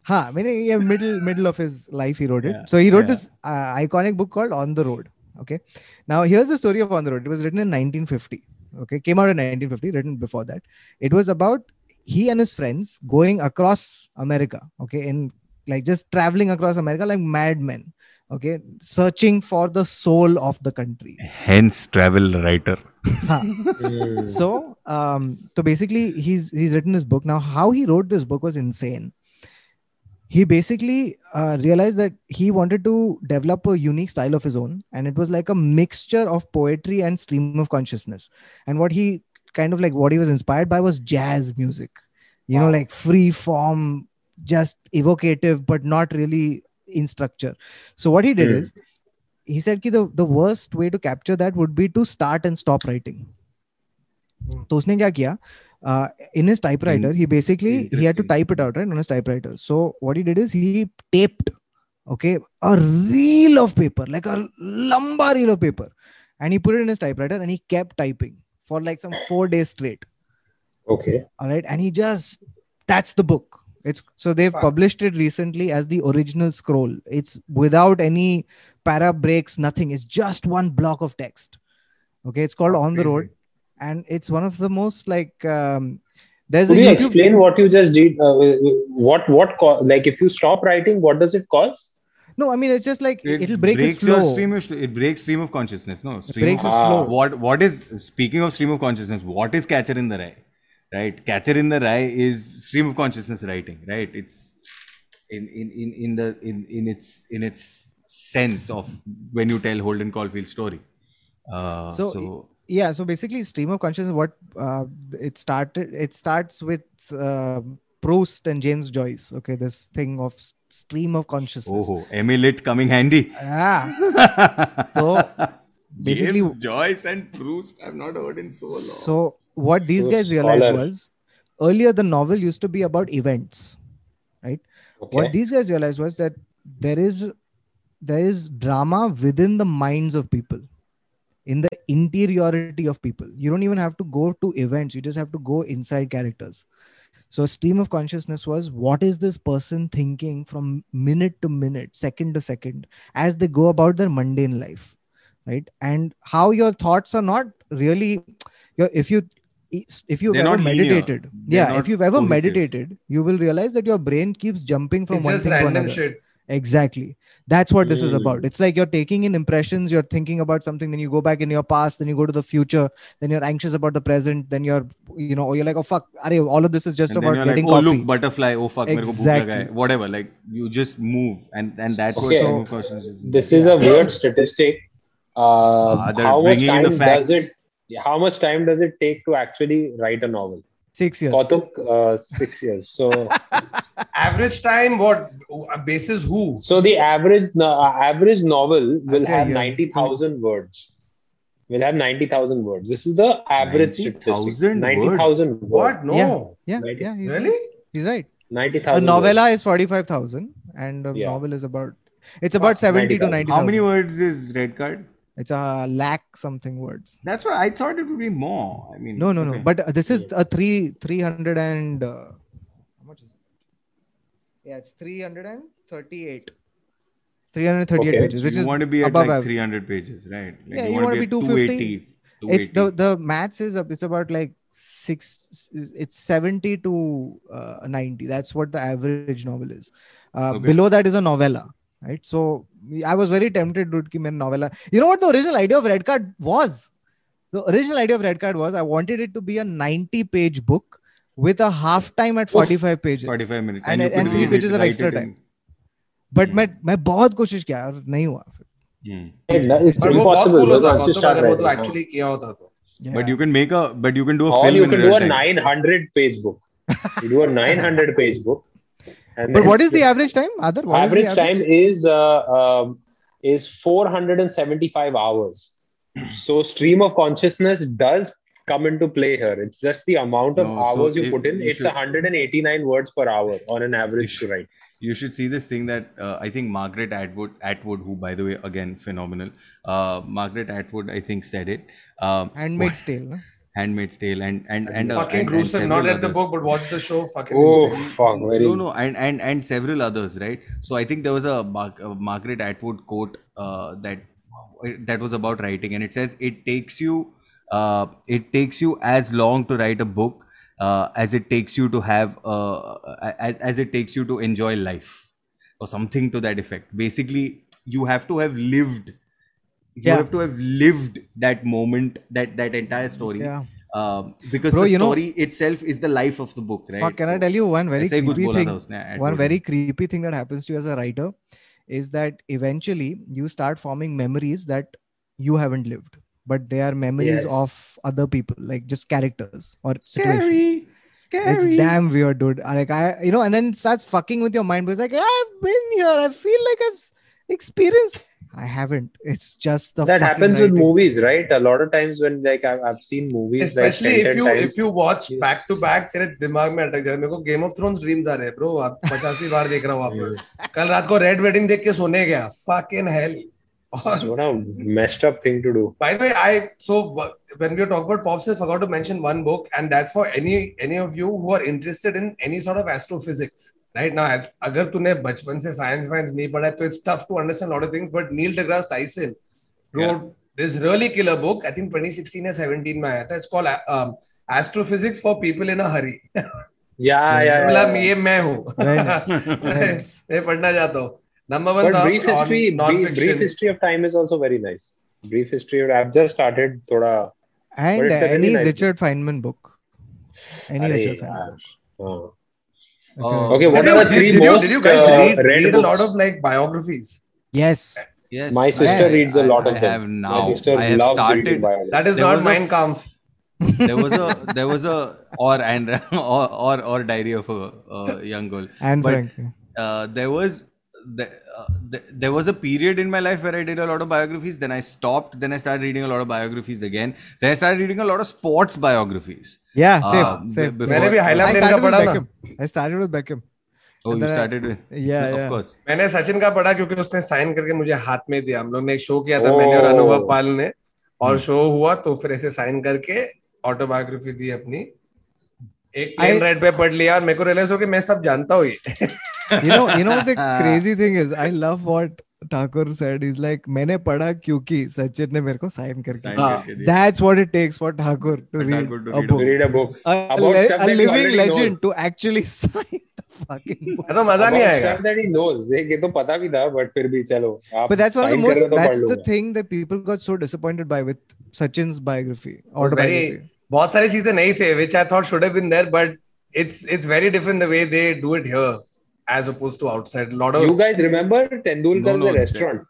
Huh, I mean, yeah, middle middle of his life, he wrote it. Yeah, So he wrote yeah. this uh, iconic book called On the Road. Okay, now here's the story of On the Road. It was written in 1950. Okay, came out in 1950. Written before that, it was about he and his friends going across America. Okay, in like just traveling across America like madmen. Okay, searching for the soul of the country. hence travel writer. So um so basically he's he's written this book. Now how he wrote this book was insane. He basically uh, realized that he wanted to develop a unique style of his own and it was like a mixture of poetry and stream of consciousness. And what he kind of like what he was inspired by was jazz music. You know like free form just evocative but not really in structure so what he did Hmm. is he said कि the, the worst way to capture that would be to start and stop writing Hmm. तो उसने क्या किया uh, in his typewriter he basically he had to Interesting. type it out right on his typewriter so what he did is he taped okay a reel of paper like a lamba reel of paper and he put it in his typewriter and he kept typing for like some four days straight okay all right and he just that's the book it's so they've Wow. published it recently as the original scroll. It's without any para breaks nothing. It's just one block of text. Okay it's called on the road. And it's one of the most like um there's could a you YouTube- explain what you just did uh, what what co- like if you stop writing what does it cause? No i mean it's just like it it'll break breaks his flow. your stream of it breaks stream of consciousness. No stream breaks of, his flow. what what is speaking of stream of consciousness what is catcher in the rye right? Catcher in the rye is stream of consciousness writing right? It's in in in, in the in in its in its sense of when you tell holden caulfield story. Uh, So, so, yeah so basically stream of consciousness what uh, it started it starts with uh, proust and james joyce okay? This thing of stream of consciousness. Oh emily lit coming handy. Yeah. So basically James Joyce and Proust. I've not heard in so long. so what these So guys realized scholar. was earlier the novel used to be about events Okay. what these guys realized was that there is there is drama within the minds of people in the interiority of people you don't even have to go to events you just have to go inside characters so stream of consciousness was what is this person thinking from minute to minute second to second as they go about their mundane life right and how your thoughts are not really if you if you've They're ever meditated yeah if you've ever cohesive. meditated you will realize that your brain keeps jumping from it's one thing to another shit. exactly that's what this mm. is about it's like you're taking in impressions you're thinking about something then you go back in your past then you go to the future then you're anxious about the present then you're you know you're like oh fuck are all of this is just and about getting like, oh coffee. look butterfly oh fuck exactly. whatever like you just move and and that's okay. what so, this is yeah. a weird statistic uh, Ah, they're how much bringing in time the facts. does it? How much time does it take to actually write a novel? six years Kautuk, uh, six years. So, Average time, what basis who? so the average uh, average novel will say have year. ninety thousand words. Will have ninety thousand words. This is the average 90,000 statistic. Ninety thousand words. What? No. Yeah. yeah Right. yeah he's Really? right. he's right Ninety a thousand. novella is 45000 and a Yeah. novel is about it's about 70 to 90,000. 90 How many words is red card? It's a lakh something words That's what I thought it would be more. I mean, no no no but uh, this is a 3 300 and uh, how much is it yeah it's 338 338 Okay. pages So which you is want to be at above like 300 pages, right? Like Yeah, you want wanna to be 250. 280. it's the the maths is up it's about like six it's 70 to uh, 90 that's what the average novel is uh, Okay. below that is a novella right so i was very tempted to keep novella you know what the original idea of red card was the original idea of red card was i wanted it to be a 90 page book with a half time at 45 pages 45 minutes. And- you and could three read it, pages of write extra it in- time. but मैं मैं बहुत कोशिश किया और नहीं हुआ फिर Hmm. It's पर वो बहुत impossible. cool Once होता you कौतुक start अगर वो writing, तो huh? actually किया होता तो But you can make a, but you can do a Or film you in can real do a time. 900 page book. You do a 900 page book. and but what is the average time Aadar, what is the average time is uh, um, is 475 hours. So stream of consciousness does come into play here. It's just the amount of No, so hours you if put in. you It's should- 189 words per hour on an average to write. You should see this thing that uh, I think Margaret Atwood, Atwood, who by the way again phenomenal, uh, Margaret Atwood, I think said it. Um, handmaid's tale no? Handmaid's Tale, and and and uh, fucking and, and gruesome not several read the book but watch the show fucking Oh insane. fuck! Very No, no, and and and several others, right? So I think there was a, Mar- a Margaret Atwood quote uh, that that was about writing, and it says it takes you uh, it takes you as long to write a book uh, as it takes you to have uh, as, as it takes you to enjoy life, or something to that effect. Basically, you have to have lived you yeah. have to have lived that moment that that entire story yeah um, because Bro, the story know, itself is the life of the book right can so, i tell you one very creepy thing one very creepy thing that happens to you as a writer is that eventually you start forming memories that you haven't lived but they are memories of other people like just characters or scary situations. Scary. It's damn weird, dude. Like I, you know, and then starts fucking with your mind. But it's like I've been here. I feel like I've experienced I haven't. It's just the that fucking happens with writing. movies, right? A lot of times when like I've, I've seen movies especially like 10, if you 10 times. if you watch Yes. back to back तेरे दिमाग में अटक जाए मेरे को game of thrones dreams आ रहे हैं bro आप 50वीं बार देख रहा हूँ वापस कल रात को रेड वेडिंग देख के सोने गया fucking hell It's what a messed up thing to do. By the way, I so w- when we were talking about pops, I forgot to mention one book, and that's for any any of you who are interested in any sort of astrophysics. Right ना अगर तूने बचपन से science wines नहीं पढ़ा तो it's tough to understand lot of things but Neil deGrasse Tyson wrote this really killer book I think 2016 या 17 में आया था. It's called astrophysics for people in a hurry या या मतलब ये मैं हूँ। मैं पढ़ना चाहता हूँ। Number 1 brief history brief history of time is also very nice brief history I have just started थोड़ा and any Richard Feynman book any Richard Feynman Okay, what Did are you- the three did you- most did you guys uh, read, read read a lot of like biographies? Yes. Yes, My sister Yes. reads a lot I, of I them. have now. My sister I have loves reading started. That is There not was a- Mein Kampf. There was a there was a or and or or, or diary of a uh, young girl. And But- Frank. Uh, there was the, uh, the, there was a period in my life where I did a lot of biographies. Then I stopped. Then I started reading a lot of biographies again. Then I started reading a lot of sports biographies. Yeah, same, Uh, same. be- मैंने भी before- highlight I का started पढ़ा ना I started with Beckham. Oh, you started with Yeah, of yeah. course. मैंने सचिन का पढ़ा क्योंकि उसने साइन करके मुझे हाथ में दिया हम लोग ने एक शो किया था Oh. मैंने और अनुभव पाल ने हम्म। और शो हुआ तो फिर ऐसे साइन करके ऑटोबायोग्राफी दी अपनी एक प्लेन राइड पे पढ़ लिया और मेरे को रियलाइज़ हो कि मैं सब जानता हूँ ये You know, you know what the crazy thing is. I love what Thakur said. He's like, मैंने पढ़ा क्योंकि सचिन ने मेरे को साइन करके Sign हाँ. करके दिया. That's what it takes for Thakur to For read Thakur to a read a book. Read a book. A, About le- stuff a that he living already legend knows. to actually sign the fucking book. तो मजा नहीं About आएगा stuff that he knows. ये तो पता भी था but फिर भी चलो आप But that's one of the sign कर रहे most. हो तो That's पढ़ the लूंगा. thing that people got so disappointed by with Sachin's biography, was very- autobiography. बहुत सारी चीजें नहीं थे which I thought should have been there but it's it's very different the way they do it here as opposed to outside. A lot of you guys remember Tendulkar's no, no, restaurant.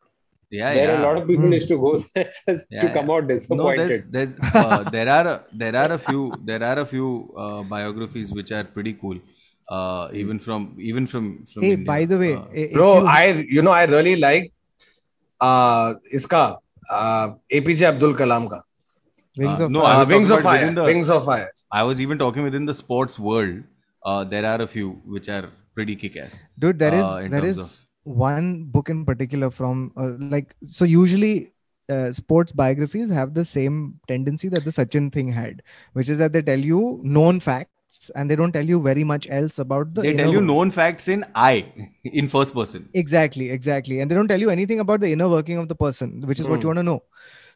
Yeah, there yeah. are a lot of people hmm. used to go yeah, to yeah. come out disappointed. No, there's, there's, uh, there are there are a few there are a few uh, biographies which are pretty cool. Uh, even from even from, from hey, India. by the way, uh, bro, you... I you know I really like uh, iska uh, APJ Abdul Kalam ka. Wings uh, of no, Fire. Wings of Fire. The, Wings of Fire. I was even talking within the sports world. Uh, there are a few which are pretty kick-ass. dude there is uh, in there terms is one book in particular from uh, like so usually uh, sports biographies have the same tendency that the sachin thing had which is that they tell you known facts and they don't tell you very much else about the they tell you work- known facts in I, in first person. exactly exactly and they don't tell you anything about the inner working of the person which is what Hmm. you want to know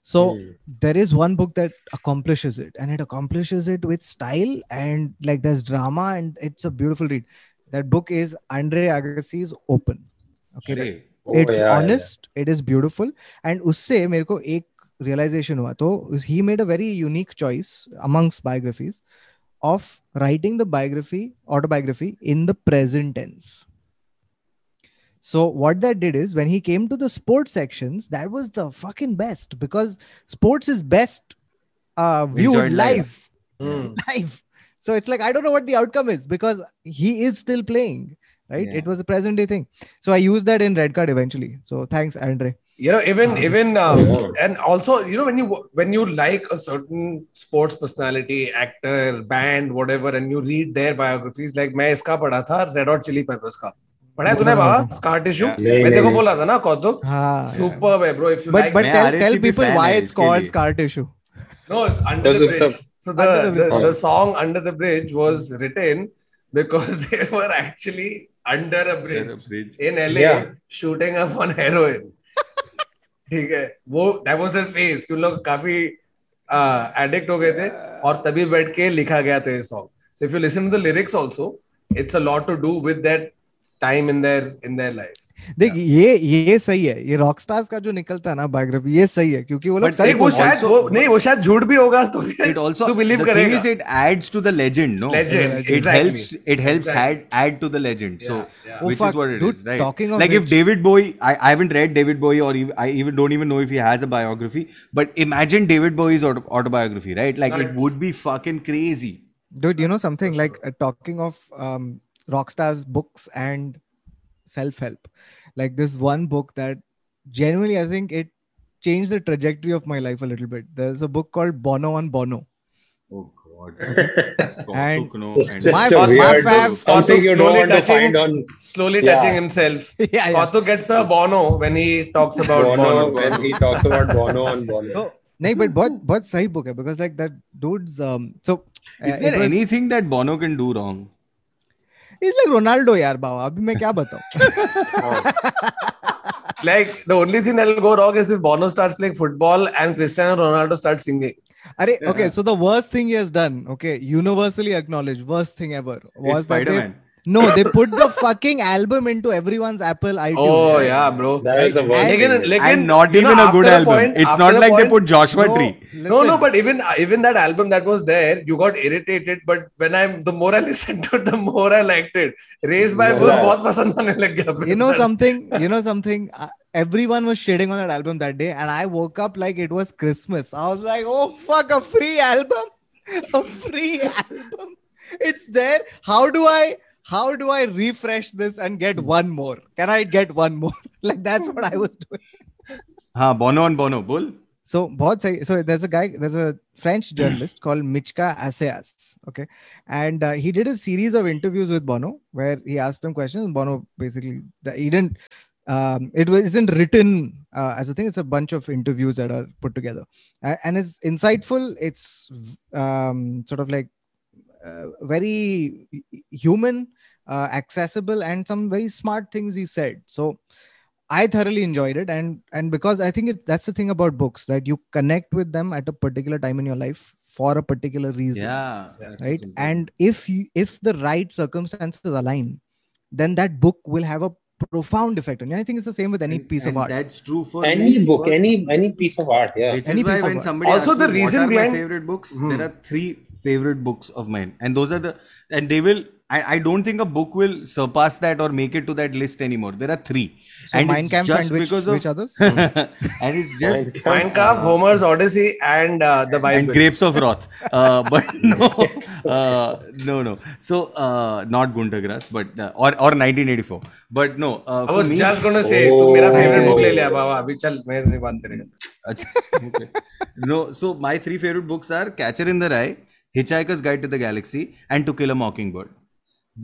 so Hmm. there is one book that accomplishes it and it accomplishes it with style and like there's drama and it's a beautiful read that book is andre agassi's open okay Shay. Oh, it's yeah, yeah. honest it is beautiful and उससे मेरे को एक realization हुआ तो he made a very unique choice amongst biographies of writing the biography autobiography in the present tense so what that did is when he came to the sports sections that was the fucking best because sports is best uh viewed Enjoyed live. live Hmm. live. So it's like I don't know what the outcome is because he is still playing, right? Yeah. It was a present day thing. So I used that in red card eventually. So thanks, Andre. you know even Uh-huh. even um, Yeah. and also you know when you when you like a certain sports personality actor band whatever and you read their biographies like मैं इसका पढ़ा था red hot Chili Peppers का पढ़ा है तूने बाबा scar tissue Yeah. नहीं, मैं देखो नहीं, बोला था ना कौतुक Ah, सुपर है bro if you but like but मैं tell, RHCP tell people fan why है it's इसके called लिए। So the, under the, the, the, song Under the Bridge was written because they were actually under a bridge, under a bridge. in LA yeah. shooting up on heroin. ठीक है वो that was their face कि लोग काफ़ी addict हो गए थे और तभी बैठ के लिखा गया था ये song so if you listen to the lyrics also it's a lot to do with that time in their in their life देख ये ये सही है ये रॉक स्टार्स का जो निकलता है ना बायोग्राफी ये सही है क्योंकि वो लोग सही वो शायद वो नहीं वो शायद झूठ भी होगा तो इट आल्सो टू बिलीव करेगा। It adds to the legend no it helps it helps add to the legend so which is what it is right like if David Bowie I I haven't read David Bowie और I even don't even know if he has a biography but imagine David Bowie's is autobiography right like it would be fucking crazy dude you know something like talking of of um, rockstar's books and self-help. like this one book that genuinely i think it changed the trajectory of my life a little bit there's a book called bono on bono Oh God. That's And- Kautuk, no, It's and- just My- a my weird, fam- something you don't slowly want to touching- find on slowly Yeah. touching himself yeah, yeah. Kautuk gets a bono when he talks about Bono bono, when he talks about Bono and Bono. So, नहीं but बहुत बहुत सही book है because like that dude's um so uh, Is there it was- anything that is like Ronaldo यार बाबा अभी मैं क्या बताऊँ? Like the only thing that will go wrong is if Bono starts playing football and Cristiano Ronaldo start singing अरे okay so the worst thing he has done okay universally acknowledge worst thing ever was Spiderman no they put the fucking album into everyone's Apple iTunes oh yeah bro That is the worst Lekin- thing. lekin, And not you know, even a good after album. point- it's after not a like they point- put Joshua No, Tree. no no listen. but even even that album that was there you got irritated but when i'm the more i listened to it the more i liked it raised by Yeah. Bull बहुत पसंद आने लग गया फिर you know से। something you know something uh, everyone was shitting on that album that day and i woke up like it was christmas i was like oh fuck a free album a free album it's there how do i how do I refresh this and get one more? Can I get one more? like that's what I was doing. हाँ Bono and Bono बोल So, बहुत सही. So there's a guy, there's a French journalist called Michka Assayas. Okay, and uh, he did a series of interviews with Bono where he asked him questions. And Bono basically he didn't. Um, it was isn't written uh, as a thing. It's a bunch of interviews that are put together, uh, and it's insightful. It's um, sort of like uh, very human, uh, accessible, and some very smart things he said. So I thoroughly enjoyed it, and and because I think it, that's the thing about books that you connect with them at a particular time in your life for a particular reason, yeah right? And if you if the right circumstances align, then that book will have a profound effect on you. I think it's the same with any And- piece of art. that's true for any me book, for- any any piece of art. Yeah. Which Any is why piece of when art. somebody Also, asks the me reason what are behind- my favorite books, Hmm. there are three favorite books of mine and those are the and they will I, I don't think a book will surpass that or make it to that list anymore. There are three, so and Mein Kampf just and which, of which others, and it's just Mein Kampf, Homer's Odyssey, and uh, the Bible, and Grapes of Wrath. Uh, but no, uh, no, no. So uh, not Gundagrass, but uh, or or 1984. But no, uh, I was me, just gonna say, oh, tu mera oh. favorite book le liya, Baba. Abhi chal, main nahi baat No, so my three favorite books are Catcher in the Rye hitchhiker's guide to the galaxy and to kill a mockingbird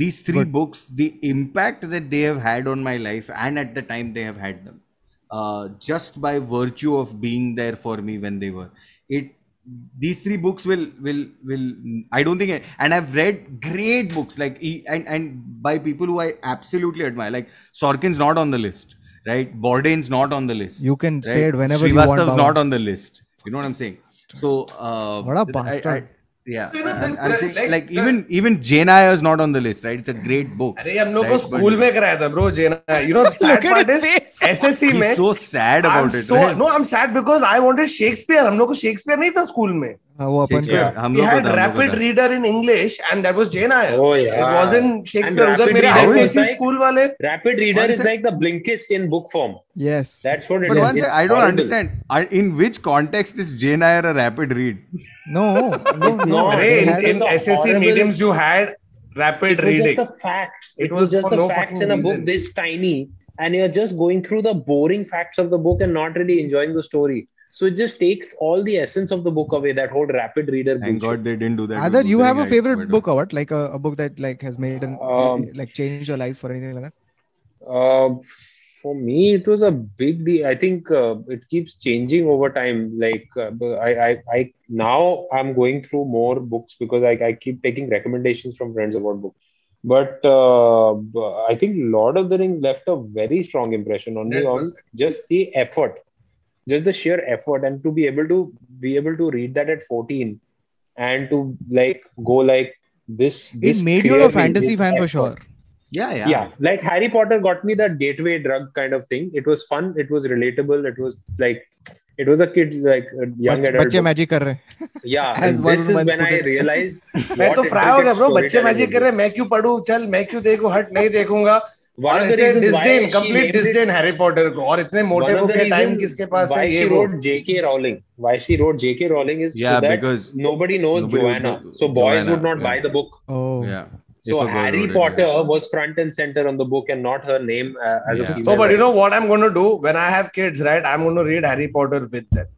these three books the impact that they have had on my life and at the time they have had them uh, just by virtue of being there for me when they were it these three books will will will i don't think and i've read great books like e- and and by people who i absolutely admire like sorkin's not on the list right bourdain's not on the list You can say it whenever you want, Srivastav's not on the list. You know what I'm saying? So uh, What a I- I- bastard. Shakespeare हम लोग को Shakespeare नहीं था school में. वो अपन Shakespeare, का हम we लोग को had था, हम लोग को rapid था. reader in English and that was Jane Eyre Oh, yeah. it wasn't Shakespeare And उधर rapid मेरे reader is ICSE like- school वाले Rapid reader One is sec- like the Blinkist in book form. yes. That's what it But is. one It's sec, I don't horrible. understand. I, in which context is Jane Eyre a rapid read? No, no, no. not. अरे they in, had- in a SSC horrible- mediums you had rapid It was reading just the facts. It It, was was, just for the no facts fucking in a reason. book this tiny, and you're just going through the boring facts of the book and not really enjoying the story. So it just takes all the essence of the book away. That whole rapid reader. Thank bullshit. God they didn't do that. Either you have a favorite but, book or what? Like a, a book that like has made an Um, like changed your life or anything like that? Uh, for me, it was a big deal. I think uh, it keeps changing over time. Like uh, I, I, I now I'm going through more books because I, I keep taking recommendations from friends about books. But uh, b- I think Lord of the Rings left a very strong impression on me on just the effort, just the sheer effort, and to be able to be able to read that at 14 and to like go like this. It this made you a clearly, fantasy this fan for effort sure. Yeah, yeah. yeah like harry potter got me that gateway drug kind of thing it was fun it was relatable it was like it was a kid like a young बच- adult बच्चे book. Magic कर रहे हैं yeah as and Varun this is once when put i it. realized मैं what तो fry हो गया bro intricate बच्चे storytelling मैजिक is. कर रहे हैं मैं क्यों पढूं चल मैं क्यों देखूं हट नहीं देखूंगा One of the reasons why disdain she complete named disdain Harry Potter को और इतने मोटे बुक के टाइम किसके पास है ये wrote jk rowling why she wrote jk rowling is Yeah, so that because nobody knows nobody would joanna know so boys Joanna, would not yeah. buy the book Oh, Yeah. so harry wrote it, potter yeah. was front and center on the book and not her name uh, as Yeah. a female So, but you know what I'm going to do when I have kids, right? I'm going to read Harry Potter with them.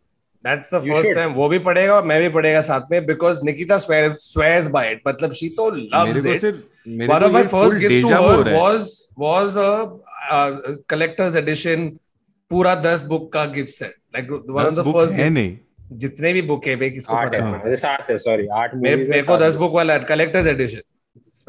That's the first time. वो भी पढ़ेगा और मैं भी पढ़ेगा साथ में because Nikita swear swears by it मतलब शी तो loves it one of my first gift to her was was a collector's edition पूरा दस बुक का gift set like one of the first है नहीं। जितने भी बुक है वे किसको पढ़ा है सात है सॉरी आठ मेरे को दस बुक वाला collector's edition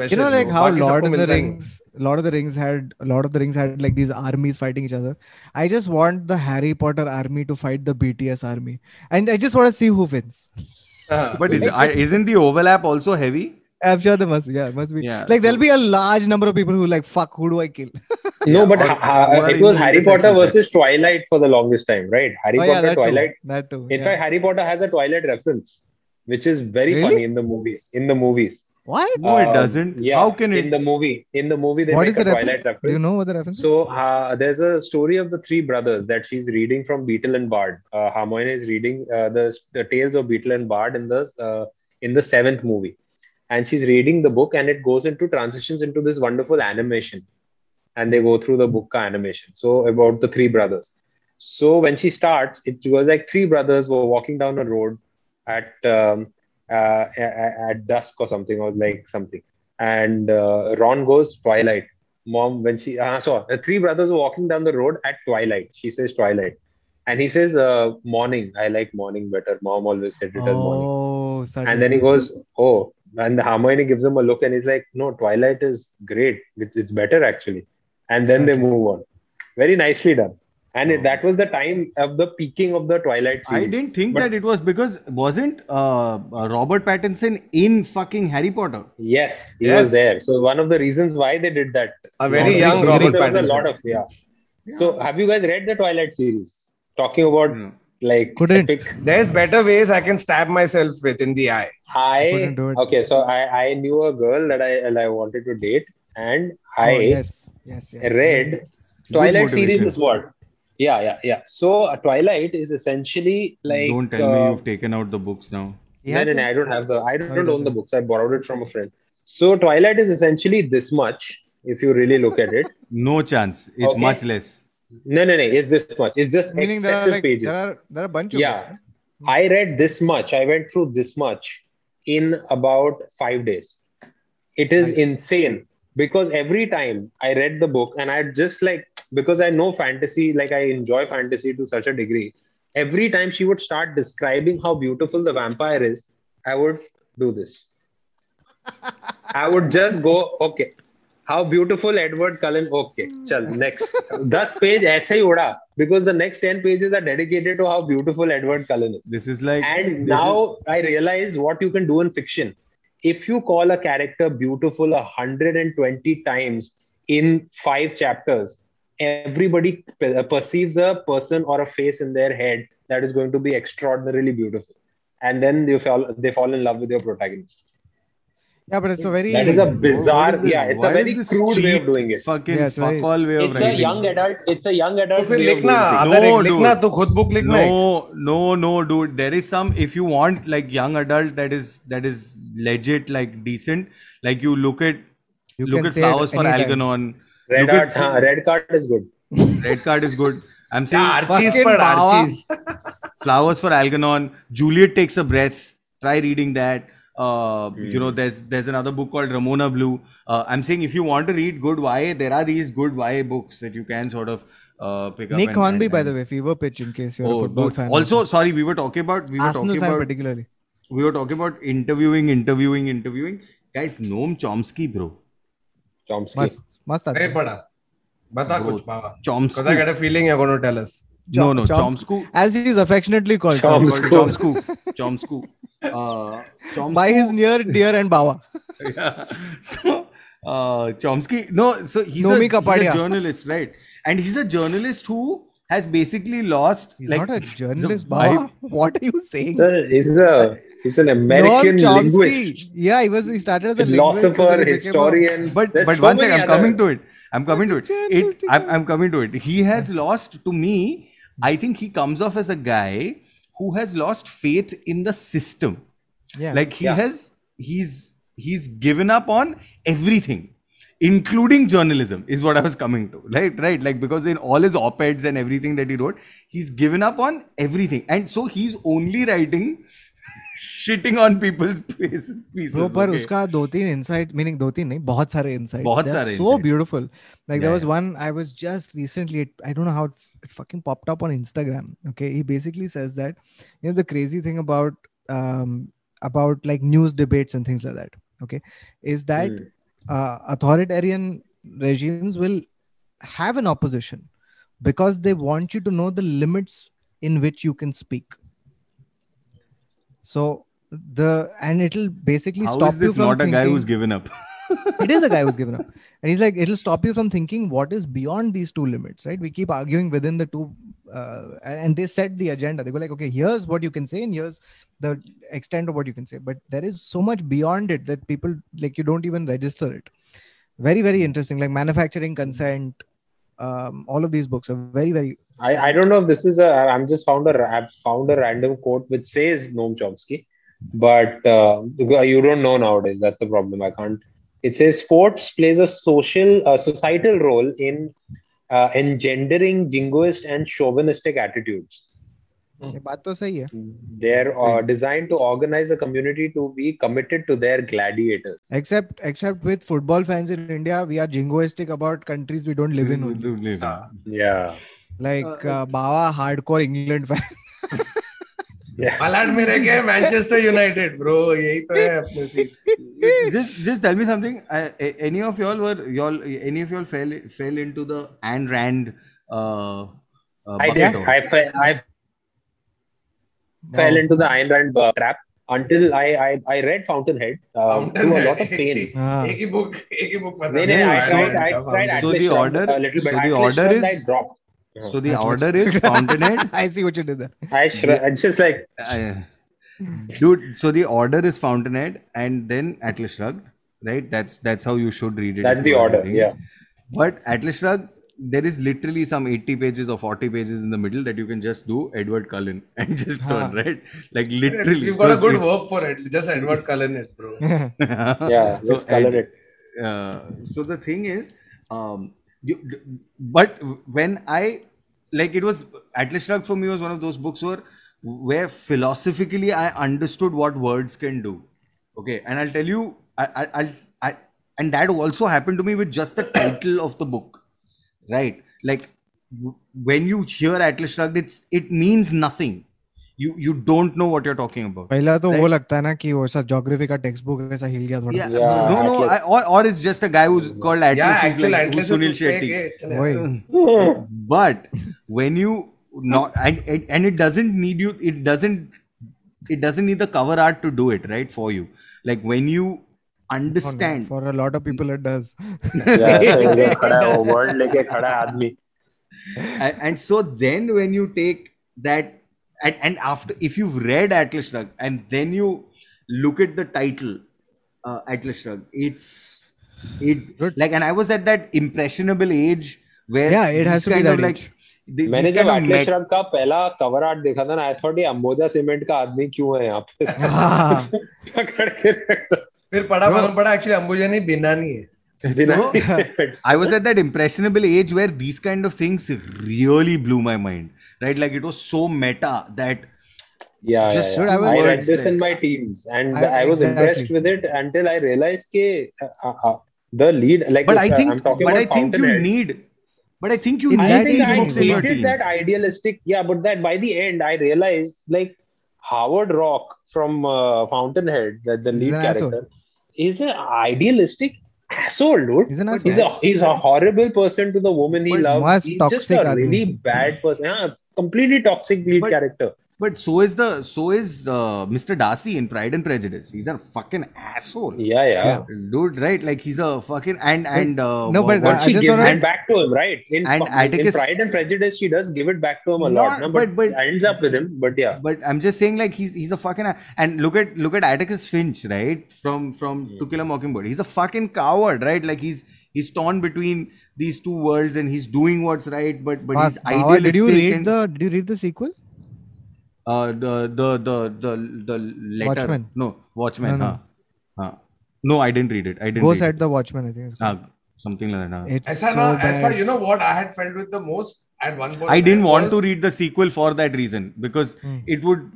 you know like how Lord of the Rings, Lord of the Rings had Lord of the Rings had like these armies fighting each other. I just want the Harry Potter army to fight the BTS army, and I just want to see who wins. but is, I, isn't the overlap also heavy I'm sure there must, be. yeah, must be. Yeah, like there'll be a large number of people who like, fuck, who do I kill? No, but or- ha- ha- or it was Harry Potter side. versus Twilight for the longest time, right? Harry oh yeah, Potter, that Twilight. too. That too. In yeah. fact, Harry Potter has a Twilight reference, which is very Really? funny in the movies. In the movies, what? no it Um, doesn't Yeah, how can in the movie? In the movie, they What make is a the Twilight reference? reference. Do you know what the reference? is? So uh, there's a story of the three brothers that she's reading from Beedle and Bard. Uh, Hermione is reading uh, the, the tales of Beedle and Bard in the uh, in the seventh movie, and she's reading the book, and it goes into transitions into this wonderful animation, and they go through the book animation. So about the three brothers. So when she starts, it was like three brothers were walking down a road at um, uh, at dusk or something, or like something. And uh, Ron goes twilight. Mom, when she uh, so the three brothers were walking down the road at twilight. She says twilight, and he says uh, morning. I like morning better. Mom always said it as morning. Oh. And then he goes, oh, and the Hermione gives him a look, and he's like, no, twilight is great. It's, it's better actually. And then they move on. Very nicely done. And it, that was the time of the peaking of the Twilight series. I didn't think But- that it was because wasn't uh, uh, Robert Pattinson in fucking Harry Potter? Yes, he Yes. was there. So one of the reasons why they did that. A very Robert young Pattinson, Robert there was a lot of yeah. So have you guys read the Twilight series? Talking about No. like Couldn't. epic There's better ways I can stab myself with in the eye. I Couldn't do it. okay, so I I knew a girl that I that I wanted to date, and Oh, I yes, yes, yes. read Twilight series is what? Yeah, yeah, yeah. So uh, Twilight is essentially like Don't tell me uh, you've taken out the books now. He no, no, no, I don't have the I don't, he own the books. I borrowed it from a friend. So Twilight is essentially this much if you really look at it. No chance. It's Okay. much less. No, no, no. It's this much. It's just Meaning there are like pages. there are there are a bunch of Yeah. books, right? I read this much. I went through this much in about five days. It is Nice. insane because every time I read the book and I just like because I know fantasy, like I enjoy fantasy to such a degree. Every time she would start describing how beautiful the vampire is, I would do this. I would just go, okay, how beautiful Edward Cullen. Okay, hmm. chal, next. 10 page aise hi uda because the next 10 pages are dedicated to how beautiful Edward Cullen is. This is like. And now is... I realize what you can do in fiction. If you call a character beautiful 120 times in five chapters, everybody pe- perceives a person or a face in their head that is going to be extraordinarily beautiful. And then they fall, they fall in love with your protagonist. Yeah, but it's a very That is a What bizarre, is this? yeah, it's Why a is very this crude way of cheap doing it. Fucking Yeah, it's fuck very- all way of It's a writing. young adult, it's a young तो adult फिर way of लिखना doing things. अगर No, एक लिखना dude. तो खुद book लिखना है No, no, no, dude. There is some. If you want like young adult that is that is legit, like decent. Like you look at You look can at say it flowers for anytime. Algernon. Red, card. red card is good. Red card is good. I'm saying Archie's for Archie's. flowers for Algernon. Juliet takes a breath. Try reading that. Uh, mm. You know, hmm. there's there's another book called Ramona Blue. Uh, I'm saying if you want to read good YA, there are these good YA books that you can sort of uh, pick Nick up. Nick Hornby, and, by the way, fever pitch in case you're oh, a football fan. Also, sorry, we were talking about we were Arsenal talking fan about particularly. We were talking about interviewing, interviewing, interviewing. Guys, Noam Chomsky, bro. Chomsky. Must मस्त आता है। बड़ा बता कुछ बाबा Choms कदा get a feeling you are gonna tell us no no Chomsku. As he is affectionately called Chomsku. Chomsku Choms by his near dear and Baba so Chomsky no so he is Kapadia journalist right and he is a journalist who has basically lost He's like not a journalist bhai what are you saying? Sir is a he's an American Noam linguist, Yeah, he was. He started as a philosopher, linguist. and then he became a- historian. But There's but so one many I'm other- coming to it. I'm coming to it. It I'm, I'm coming to it. He has lost to me. I think he comes off as a guy who has lost faith in the system. Yeah. Like he Yeah. has he's he's given up on everything. Including journalism is what I was coming to, right? Right, like because in all his op-eds and everything that he wrote, he's given up on everything, and so he's only writing shitting on people's face- pieces. Bro, पर okay? उसका दो तीन insight meaning दो तीन नहीं बहुत सारे insight बहुत They're सारे so insights. beautiful like there Yeah, was yeah. one I was just recently it, I don't know how it, it fucking popped up on Instagram okay he basically says that you know the crazy thing about um about like news debates and things like that okay is that Hmm. uh, authoritarian regimes will have an opposition because they want you to know the limits in which you can speak so the and it'll basically How stop is this you from not a guy who's given up? it is a guy who's given up. And he's like it'll stop you from thinking what is beyond these two limits right? We keep arguing within the two uh, and they set the agenda. They go like okay here's what you can say and here's the extent of what you can say. But there is so much beyond it that people like you don't even register it. Very very interesting. Like manufacturing consent um, all of these books are very very I, I don't know if this is a I'm just found a I've found a random quote which says Noam Chomsky, but uh, you don't know nowadays. That's the problem. I can't. It says sports plays a social, uh, societal role in uh, engendering jingoist and chauvinistic attitudes. ये बात तो सही है They're uh, designed to organize a community to be committed to their gladiators. except except with football fans in india we are jingoistic about countries we don't live in only. Yeah. like Baba hardcore England fan हालाँकि मेरे just just tell of y'all fell fell into the end rand I So the order is Fountainhead. i see what you did there I shru- it's just like Uh, dude, so the order is Fountainhead and then Atlas Shrugged, right? That's that's how you should read it. that's the order. reading Yeah. But Atlas Shrugged, there is literally some 80 pages or 40 pages in the middle that you can just do Edward Cullen and just turn, right? Like literally. You've got a good it's- verb for it. Just Edward Cullen it, bro. Yeah. So, Just color and- it. uh, so the thing is um but when i like it was atlas shrugged for me was one of those books where where philosophically i understood what words can do. Okay and i'll tell you i i I'll, I and that also happened to me with just the title of the book right? Like when you hear atlas shrugged it's it means nothing you you don't know what you're talking about पहला तो वो Right. लगता है ना कि वो ऐसा geography का टेक्स्ट बुक ऐसा हिल गया थोड़ा yeah, Yeah, no no Atlas. I, or, or it's just a guy who's called atlas Yeah, who's actual like, Atlas who's is sunil उसके shetty ये चले वही but when you not and, and and it doesn't need you it doesn't it doesn't need the cover art to do it right for you like when you understand for a lot of people it does Yeah. so इधर खड़ा है वो word लेके खड़ा है आदमी. and, and so then when you take that and, and after if you've read atlas shrugged and then you look at the title uh, atlas shrugged it's it Good. like and i was at that impressionable age where Yeah, it has to be that like age. the- मैंने जब met- shrug का पहला cover art देखा था ना I thought ये अंबोजा cement का आदमी क्यों है यहाँ पे हाँ. फिर पढ़ा मालूम पड़ा एक्चुअली अंबुजा नहीं बिना नहीं है So, I was at that impressionable age where these kind of things really blew my mind, right? Like it was so meta that yeah, yeah, Just yeah. Dude, I was- I read this in my teens, and I- I, was exactly. impressed with it until I realized ke, uh, uh, uh, the lead, like but I uh, think I'm talking but I think you need but I think you In need that these I books in your teens. that idealistic. Yeah, but that by the end, I realized like Howard Roark from uh, Fountainhead, that the lead character, is an idealistic asshole, dude. He's, an asshole. he's a he's a horrible person to the woman he loves. He's toxic just a really bad person. Yeah, completely toxic lead but, character. But so is the so is uh, Mr. Darcy in Pride and Prejudice. He's a fucking asshole. Yeah, yeah. Yeah. Dude, right? Like he's a fucking and and uh, No, what- but what I she just gives wanna- it back to him, right? In, And fu- in Pride and Prejudice, she does give it back to him a No, lot. No, but, but- but- ends up with him. But yeah, but I'm just saying like he's he's a fucking and look at look at Atticus Finch right from from To Kill a Mockingbird he's a fucking coward right like he's he's torn between these two worlds and he's doing what's right but but he's Bhawa, idealistic did you read and, the did you read the sequel uh, the the the the the letter. Watchmen. No, Watchmen. No, no. Huh. Huh. no I didn't read it. I didn't. Ghost read at the Watchmen. I think. Huh. Ah, something like that. It's Esa, so na, bad. You know what I had felt with the most at one point. I didn't want to read the sequel for that reason because mm. it would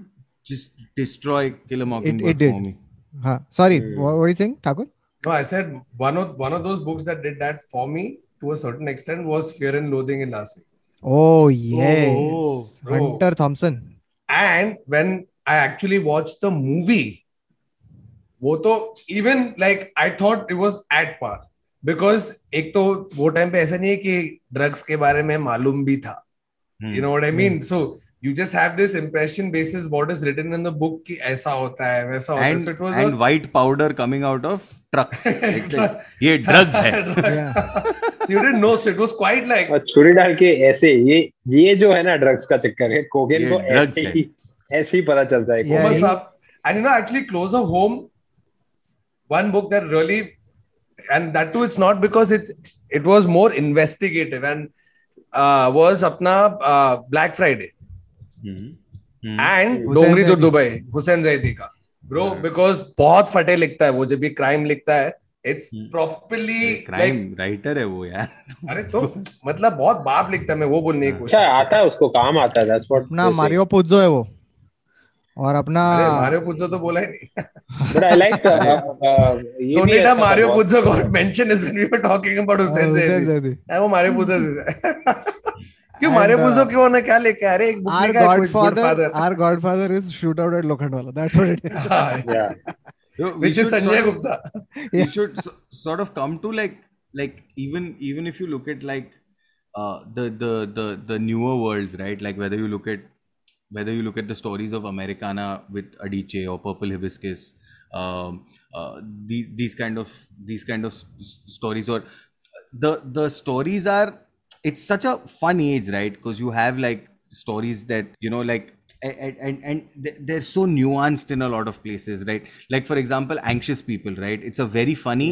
just destroy Kill a Mockingbird it, it for me. Huh. Sorry, hmm. what, what are you saying, Thakur? No, I said one of one of those books that did that for me to a certain extent was Fear and Loathing in Las Vegas. Oh yes, oh, oh. Hunter Thompson. And when I actually watched the movie, वो तो even like I thought it was at par because एक तो वो time पे ऐसा नहीं है कि ड्रग्स के बारे में मालूम भी था you know know what I mean so you just have this impression basis what is written in the book कि ऐसा होता है वैसा होता है and so it was and a, white powder coming out of trucks. It's like, ये drugs है. yeah so you didn't know so it was quite like और छुरी डाल के ऐसे ये ये जो है ना ड्रग्स का चक्कर है कोकेन को drugs ऐसे है। ही ऐसे ही पता चलता है Yeah, What's he- And you know, actually, closer home, one book that really, and that too, it's not because it's it was more investigative and uh, was apna uh, Black Friday hmm. And Dongri तो Dubai. Hussain Zaidi का। Bro because बहुत फटे लिखता है वो जब crime लिखता है इट्स प्रॉपरली क्राइम राइटर है वो यार। अरे तो मतलब बहुत बाप लिखता है मैं वो बोलने की हाँ। कोशिश अच्छा, आता है उसको काम आता है दैट्स व्हाट ना मारियो है वो। और अपना मारियो पुजो तो बोला ही नहीं। But I like Mario Puzo got mention is when we were talking about Hussain Zaidi वो मारियो पुजो क्यों मारियो uh, क्यों ने क्या लेके अरे एक बुक Our लिखा है कोई godfather, Godfather our godfather is shootout at Lokhandwala. That's what it is. हाँ, Yeah. So we which is Sanjay sort of- Gupta we Yeah. should so, sort of come to like like even even if you look at like uh, the the the the newer worlds right like whether you look at whether you look at the stories of americana with adiche or purple hibiscus um, uh, the, these kind of these kind of s- stories or the the stories are it's such a fun age right? Because you have like stories that you know like and, and and they- they're so nuanced in a lot of places right? Like for example anxious people right? It's a very funny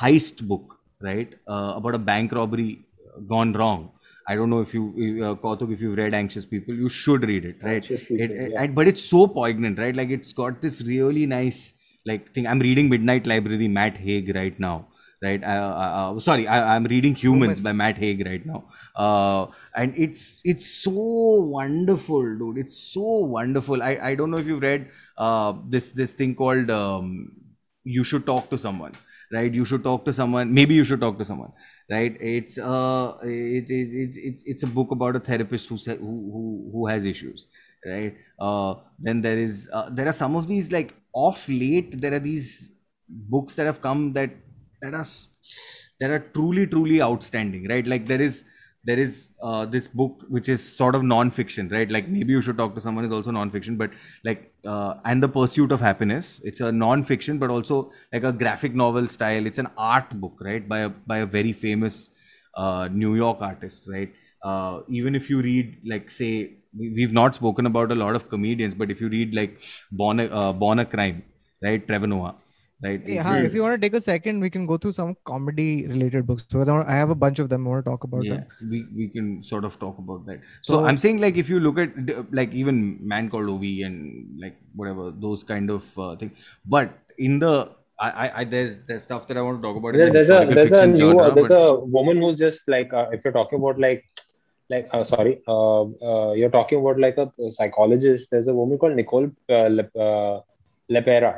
heist book right? Uh, about a bank robbery gone wrong. I don't know if you uh, Kautuk, if you've read anxious people you should read it right? People, it, it- yeah. and- but it's so poignant right? Like it's got this really nice like thing. I'm reading midnight library matt haig right now right? Uh, uh, uh, sorry I, i'm reading humans, by matt haig right now. Uh, and it's it's so wonderful dude. It's so wonderful. I i don't know if you've read uh, this this thing called um, you should talk to someone right? You should talk to someone. Maybe you should talk to someone right? It's uh it, it, it, it's it's a book about a therapist who sa- who who, who has issues right? Uh then there is uh, there are some of these like off late there are these books that have come that that are that are truly truly outstanding right? Like there is there is uh, this book which is sort of non-fiction right? Like maybe you should talk to someone is also non-fiction but like uh, and the pursuit of happiness. It's a non-fiction but also like a graphic novel style. It's an art book right? By a by a very famous uh, new york artist right? Uh, even if you read like say we- we've not spoken about a lot of comedians but if you read like born a, uh, born a crime right? Trevor noah right Hey, If you- if you want to take a second, we can go through some comedy related books. Because I have a bunch of them. I want to talk about yeah them. we, we can sort of talk about that so, So- i'm saying like if you look at like even man called Ove and like whatever those kind of uh, thing but in the I, I, I there's there's stuff that i want to talk about There- there's a there's a new genre, there's but- a woman who's just like uh, if you're talking about like like uh, sorry uh, uh, you're talking about like a, psychologist there's a woman called nicole uh, Le, uh, lepera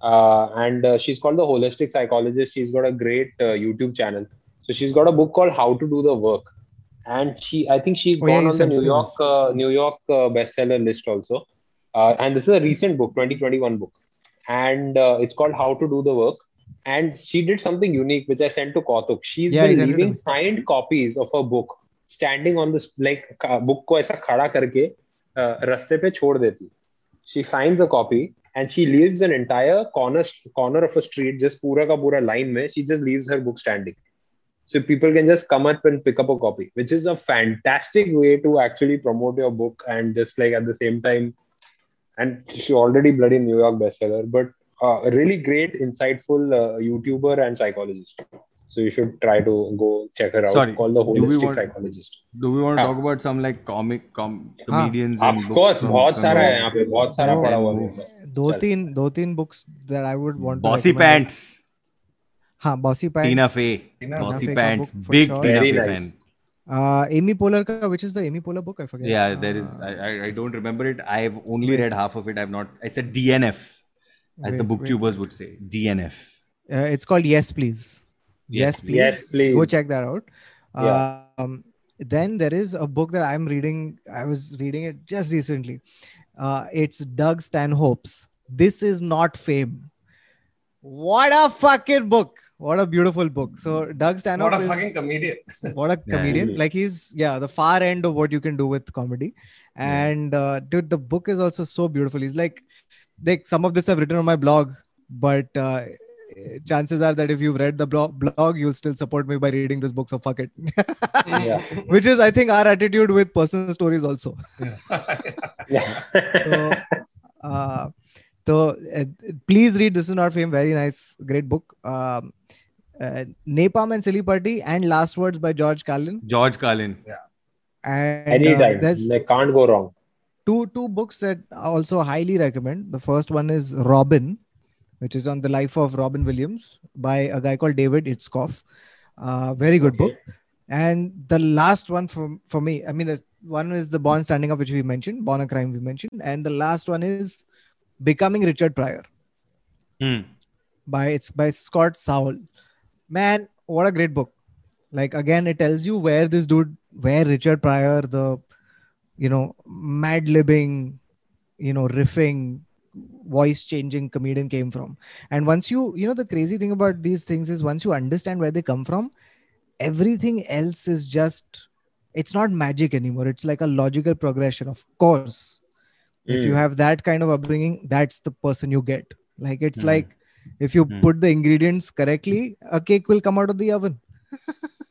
uh, and uh, she's called the holistic psychologist. She's got a great uh, youtube channel. So she's got a book called how to do the work. And she i think she's oh, gone yeah, on the uh, new york new york bestseller list also. Uh, and this is a recent book 2021 book. And it's called how to do the work. And she did something unique which i sent to Kautuk She's yeah, been leaving signed copies of her book standing on this like book ko aisa khada karke uh, raste pe chhod deti. She signs a copy and she leaves an entire corner corner of a street just pura ka pura line mein she just leaves her book standing. So people can just come up and pick up a copy which is a fantastic way to actually promote your book and just like at the same time and she already bloody new york bestseller but uh, a really great insightful uh, youtuber and psychologist. so you should try to go check her out Sorry, called the do we holistic want- psychologist do we want to Ah. talk about some like comic com- comedians and of books course from- बहुत from सारा है those- यहाँ पे बहुत सारा No. पड़ा हुआ Then है move. बस। दो चल। तीन दो तीन books that I would want to bossy recommend. pants हाँ bossy pants tina fey Tina bossy Fey का pants book for big sure. tina Very fey nice. fan uh Amy Poehler ka, which is the Amy Poehler book I forget yeah there is Uh, I, I i don't remember it i've only read half of it i've not it's a dnf as the Wait, booktubers would say dnf uh, it's called Yes Please Yes, Yes Please. yes please. go check that out. Yeah. um then there is a book that I'm reading I was reading it just recently. Uh it's Doug Stanhope's This is not fame. What a fucking book. What a beautiful book. So Doug Stanhope what a is fucking comedian. what a Yeah. comedian. like he's yeah the far end of what you can do with comedy. And uh, dude the book is also so beautiful. He's like like some of this i've written on my blog but uh, chances are that if you've read the blog, blog you'll still support me by reading this book so fuck it. Yeah. Which is i think our attitude with personal stories also. Yeah. So uh, so uh, please read this is not fame. Very nice. Great book. Um, uh, napalm and silly putty and last words by george carlin. George carlin. Yeah. And uh, anytime. there's like can't go wrong. two two books that I also highly recommend. The first one is Robin, which is on the life of Robin Williams by a guy called David Itzkoff. Uh, very good book. And the last one for for me, I mean, the one is the Born Standing Up, which we mentioned, Born a Crime, we mentioned, and the last one is Becoming Richard Pryor Hmm. by it's by Scott Saul. Man, what a great book! Like again, it tells you where this dude, where Richard Pryor, the you know mad libbing, you know riffing, voice changing comedian came from. And once you you know the crazy thing about these things is once you understand where they come from, everything else is just it's not magic anymore. It's like a logical progression. Of course, if you Mm. have that kind of upbringing, that's the person you get. Like it's Hmm. like if you Hmm. put the ingredients correctly, a cake will come out of the oven.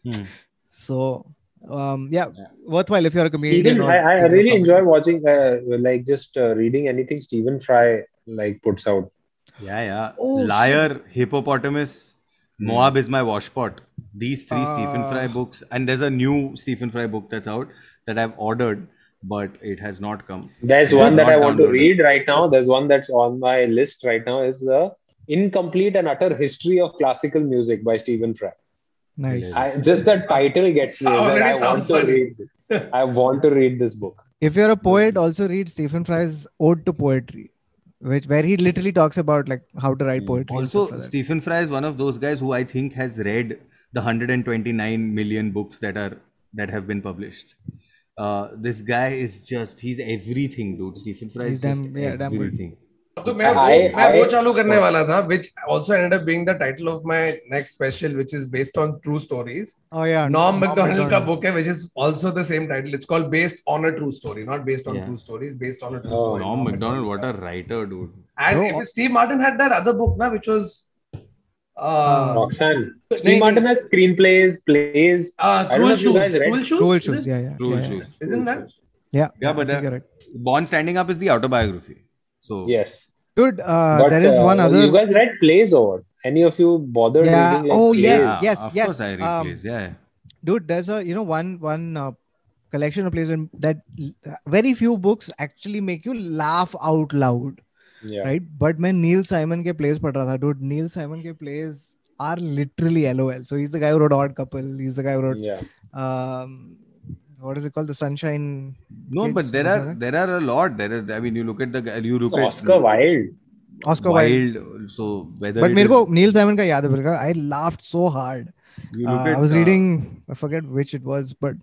Hmm. So um yeah, Yeah. worthwhile if you're a comedian. Stephen, or I, I really enjoy watching, uh, like just uh, reading anything Stephen Fry like puts out. Yeah, yeah. Oh, Liar, Hippopotamus, hmm. Moab is my washpot. These three ah. Stephen Fry books, and there's a new Stephen Fry book that's out that I've ordered, but it has not come. There's one that I want to read right now. There's one that's on my list right now. Is the incomplete and utter history of classical music by Stephen Fry. Nice. I, just the title gets me. That I want to funny. read. I want to read this book. If you're a poet, also read Stephen Fry's Ode to Poetry, which where he literally talks about like how to write poetry. Also, like. Stephen Fry is one of those guys who I think has read the 129 million books that are that have been published. Uh, this guy is just he's everything, dude. Stephen Fry He's is just damn- yeah, damn everything. तो मैं वो, I, मैं I, वो चालू करने वाला था which also and being title of my next special which is based on true stories Nom Macdonald का बुक है which is also the same title it's called based on a true story not based on true stories based on a true story Nom Macdonald what a writer dude and Steve Martin had that other book ना which was autobiography So Yes. Dude, uh, But, there is uh, one other. You guys read plays or what? Any of you bothered Yeah. reading like Oh, plays? yes, yeah, yes, of yes. course I read Um, plays. Yeah, yeah. dude there's a you know one one uh, collection of plays in- that l- very few books actually make you laugh out loud Yeah. right but मैं नील Simon के plays पढ़ रहा था dude नील Simon के plays are literally lol so he's the guy who wrote odd couple he's the guy who wrote Yeah. um what is it called the sunshine no kids, but there are there are a lot there are i mean you look at the you look oscar at oscar wilde oscar wilde, so whether but mere neil simon ka yaad i laughed so hard uh, at, i was uh, reading i forget which it was but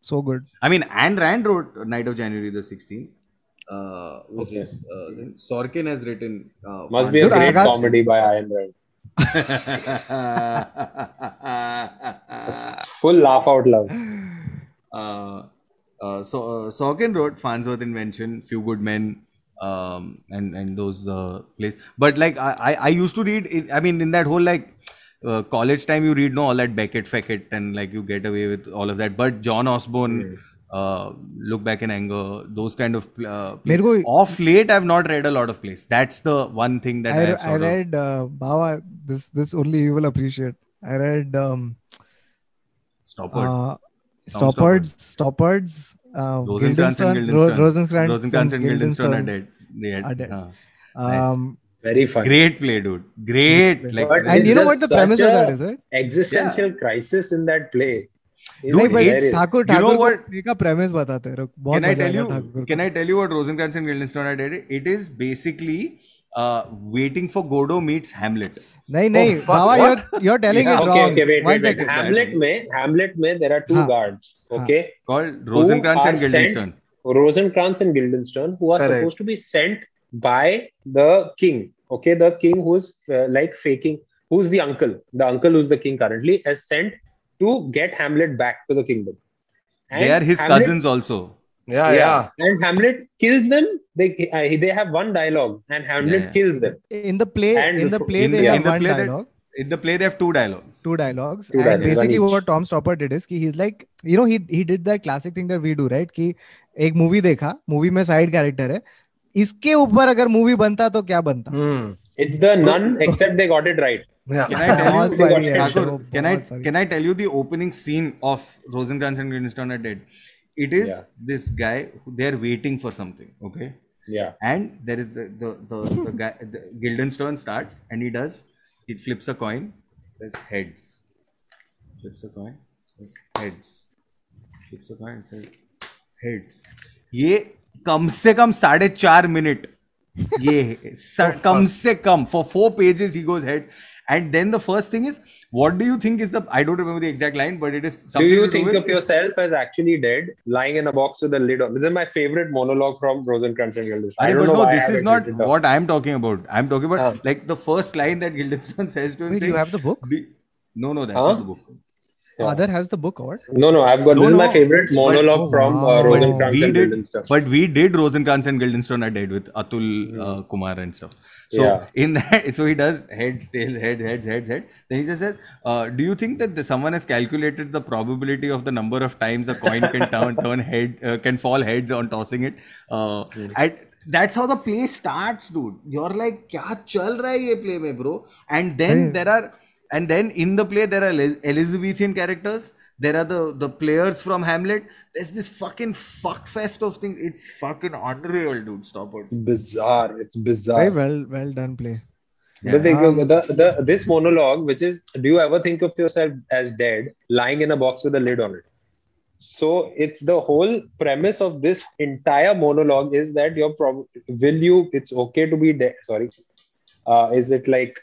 so good i mean Ayn Rand wrote night of january the 16th uh, which okay. is uh, Sorkin has written. Uh, Must be a great comedy by Ayn Rand. full laugh out loud. Uh, uh, so uh, Sorkin wrote Farnsworth Invention, Few Good Men, um, and and those uh, plays. But like I, I used to read. I mean, in that whole like uh, college time, you read no all that Beckett, Feckett, and like you get away with all of that. But John Osborne. Yeah. Uh, look back in anger those kind of uh, plays. Ko, off late i've not read a lot of plays that's the one thing that i, I, I read of... uh, this this only you will appreciate i read um Stoppard Stoppards, Stoppards, uh, Rosencrantz and Guildenstern. Rosencrantz, and Guildenstern are dead. They are dead. Uh, um, nice. Very fun. Great play, dude. Great. Like, and you know what the premise of that is, right? Existential yeah. crisis in that play. Dude, no, it's Thakur Thakur का premise बताते हैं can I tell you can I uh, waiting for Godot meets Hamlet. No, no, oh, you're, telling yeah. wrong. Okay, wait, wait. Hamlet, mein, Hamlet mein, there are two guards. Okay. Called Rosencrantz and Guildenstern. Rosencrantz and Guildenstern, who are supposed to be sent by the king. Okay, the king who is uh, like faking, who's the uncle, the uncle who's the king currently, has sent to get Hamlet back to the kingdom. They are his cousins also. Yeah yeah And Hamlet kills them. They uh, they have one dialogue, and Hamlet Yeah. kills them. in the play And in the play in they the- have in the one play that- dialogue In the play, they have two dialogues. two dialogues Two and dialogues, one basically what Tom Stoppard did is he's like you know he he did that classic thing that we do right कि एक movie देखा movie में side character है इसके ऊपर अगर movie बनता तो क्या बनता hmm. It's the nun, except they got it right. yeah Can I tell you, Thakur, can I can I tell you the opening scene of Rosencrantz and Guildenstern are dead? it is yeah. this guy they're waiting for something okay? Yeah. And there is the the the, the guy the Guildenstern starts and he does it flips a coin says heads. Flips a coin says heads. Flips a coin says heads. Yeah. कम से कम साढ़े चार मिनट ये कम से कम for four pages he goes heads and then the first thing is what do you think is the I don't remember the exact line but it is Do you to do think with, of yourself as actually dead, lying in a box with a lid on? This is my favorite monologue from Rosencrantz and Guildenstern. I don't but know no, why I this is haven't not written it down. what I'm talking about. I'm talking about Ah. like the first line that Guildenstern says to him. Wait, saying, you have the book? "Be- No, no, that's Huh? not the book. Yeah. Other has the book or? No, no, I've got No, this is my favorite monologue Oh, from wow. uh, But Rosencrantz we and did, Guildenstern. but we did Rosencrantz and Guildenstern are dead with Atul uh, Kumar and stuff. So yeah. in that, so he does heads, tails, head, heads, heads, heads. Then he just says, uh, "Do you think that the, someone has calculated the probability of the number of times a coin can turn, turn head, uh, can fall heads on tossing it?" Uh, hmm. that's how the play starts, dude. You're like, "Kya chal raha hai play mein, bro?" And then there are, and then in the play there are Elizabethan characters there are the the players from hamlet there's this fucking fuck fest of things it's fucking unreal dude stop it bizarre. It's bizarre. Very well, well done play. The, thing, Um, the, the this monologue, which is, do you ever think of yourself as dead, lying in a box with a lid on it? So it's the whole premise of this entire monologue is that you're probably will you? It's okay to be dead. Sorry, uh, is it like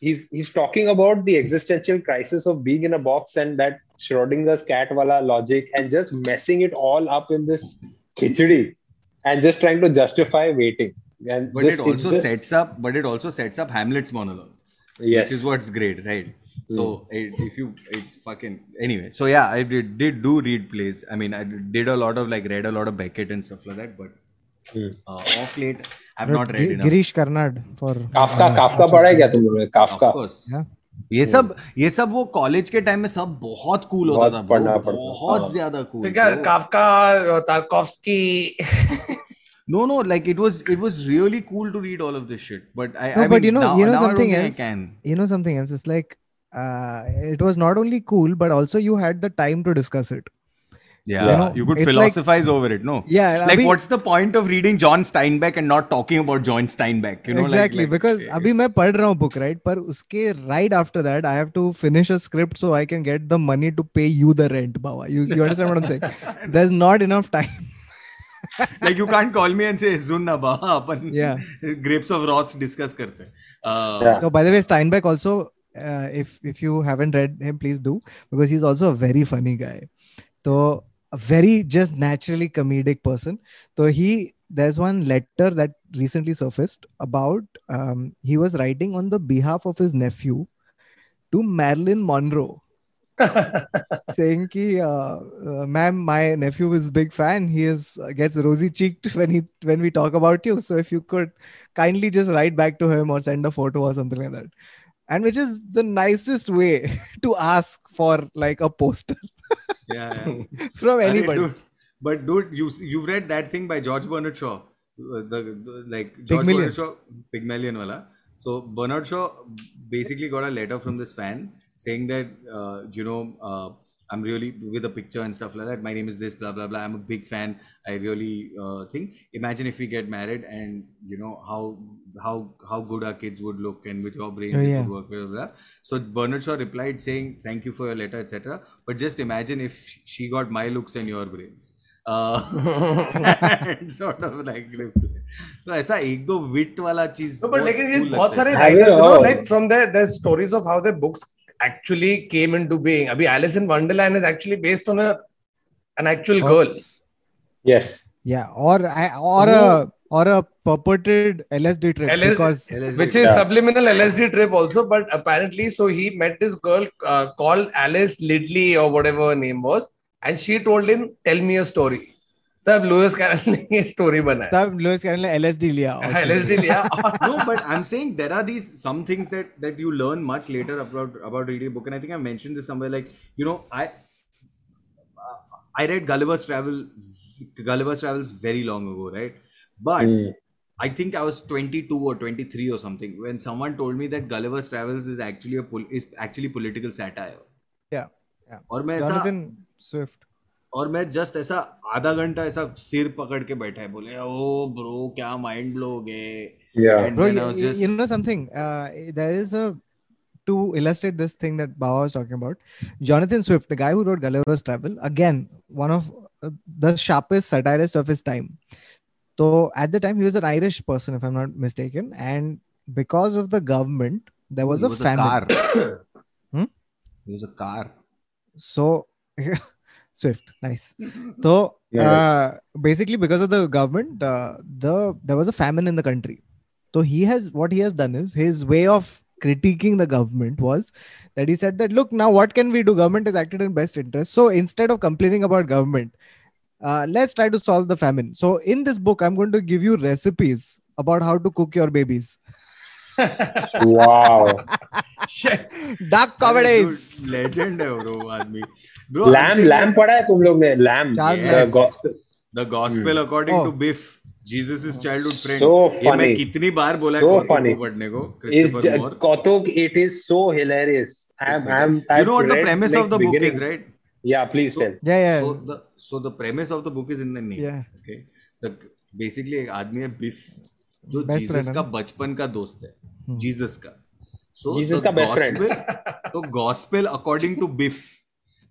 he's he's talking about the existential crisis of being in a box and that Schrodinger's cat wala logic and just messing it all up in this khichdi and just trying to justify waiting. And but just, it also just- sets up but it also sets up hamlet's monologue yes. which is what's great right so it, if you it's fucking anyway so yeah i did, did do read plays i mean i did a lot of like read a lot of beckett and stuff like that but Hmm. uh, off late i've But not read Gi- enough Girish Karnad for Kafka uh, Kafka which is पढ़ा है good. क्या तुम लोगों ने Kafka Of course. Yeah. ये सब ये सब वो कॉलेज के टाइम में सब बहुत कूल cool होता था पढ़ना पढ़ना बहुत हाँ। ज़्यादा cool Kafka Tarkovsky no no like it was it was really cool to read all of this shit but I I but you know you know something else you know something else it's like it was not only cool but also you had the time to discuss it yeah You you, know, could it's like- philosophize over it no Yeah, like Abhi- what's the point of reading john steinbeck and not talking about john steinbeck you know like- exactly like, because eh, अभी मैं पढ़ रहा हूँ book right पर उसके right after that I have to finish a script so I can get the money to pay you the rent Bawa you, you understand what I'm saying there's not enough time like you can't call me and say सुन ना बा अपन Yeah. grapes of wrath discuss करते हैं uh, Yeah. so by the way Steinbeck also uh, if if you haven't read him please do because he's also a very funny guy so a very just naturally comedic person. So he there's one letter that recently surfaced about um, he was writing on the behalf of his nephew to Marilyn Monroe saying ki uh, uh, ma'am my nephew is big fan. He is uh, gets rosy cheeked when he when we talk about you. So if you could kindly just write back to him or send a photo or something like that. And which is the nicest way to ask for like a poster yeah, yeah. from anybody dude, but dude, you you've read that thing by George Bernard Shaw, uh, the, the like George Pygmalion. Bernard Shaw, Pygmalion wala. So Bernard Shaw basically got a letter from this fan saying that uh, you know uh, I'm really with a picture and stuff like that. My name is this, blah blah blah. I'm a big fan. I really uh, think. Imagine if we get married and you know how how how good our kids would look and with your brains Oh, it yeah. would work. Blah, blah, blah. So Bernard Shaw replied saying, "Thank you for your letter, etc." But just imagine if she got my looks and your brains. Uh, and sort of like तो ऐसा एक दो विट वाला चीज No, but बहुत लेकिन ये cool बहुत लगता सारे है। Have you writers, you know, heard? like from their their stories of how their books actually came into being. अभी Alice in Wonderland is actually based on a an actual girl. Yes. yeah or I- or a or a purported lsd trip LS because LSD. which is Yeah. subliminal LSD trip also, but apparently, so he met this girl uh, called Alice Lidley or whatever her name was, and she told him, "Tell me a story." तब Lewis Carroll ने ये story बनाया तब Lewis Carroll ने lsd लिया. LSD लिया no, but I'm saying there are these some things that that you learn much later about about reading a book, and I think I mentioned this somewhere. Like you know, I uh, I read Gulliver's Travel, Gulliver's Travels very long ago, right? But Mm. I think I was 22 or 23 or something when someone told me that Gulliver's Travels is actually a pol- is actually political satire. yeah yeah और मैं ऐसा jonathan swift और मैं just ऐसा आधा घंटा ऐसा सिर पकड़ के बैठा है बोले ओ ब्रो क्या माइंड ब्लो हो गए was know something? Uh, there is a to illustrate this thing that Baba was talking about. Jonathan Swift, the guy who wrote Gulliver's Travel, again one of uh, the sharpest satirists of his time. So at the time, he was an Irish person, if I'm not mistaken, and because of the government, there was It a famine. car. Hmm? It was a car. So Swift, nice. So Nice. uh, basically, because of the government, uh, the there was a famine in the country. So he has what he has done is his way of critiquing the government was that he said that look now what can we do? Government has acted in best interest. So instead of complaining about government, uh, let's try to solve the famine. So in this book, I'm going to give you recipes about how to cook your babies. wow. Shit. Dark comedies. Legend है bro आदमी bro Lamb Lamb पढ़ा है तुम लोग ने Lamb Charles Yes. gospel the gospel according Oh. To Biff Jesus is childhood friend So ये मैं कितनी बार बोला So कौतुक पढ़ने को Christopher Moore it is so hilarious. I'm, I'm, you I've know what the read, premise like, of the book is right Yeah, please So- tell. Yeah, yeah. so the so the premise of the book is in the name Yeah. okay the basically एक आदमी है बिफ जो Jesus का बचपन का दोस्त है। Jesus का। सो गॉस्पेल तो gospel according to Biff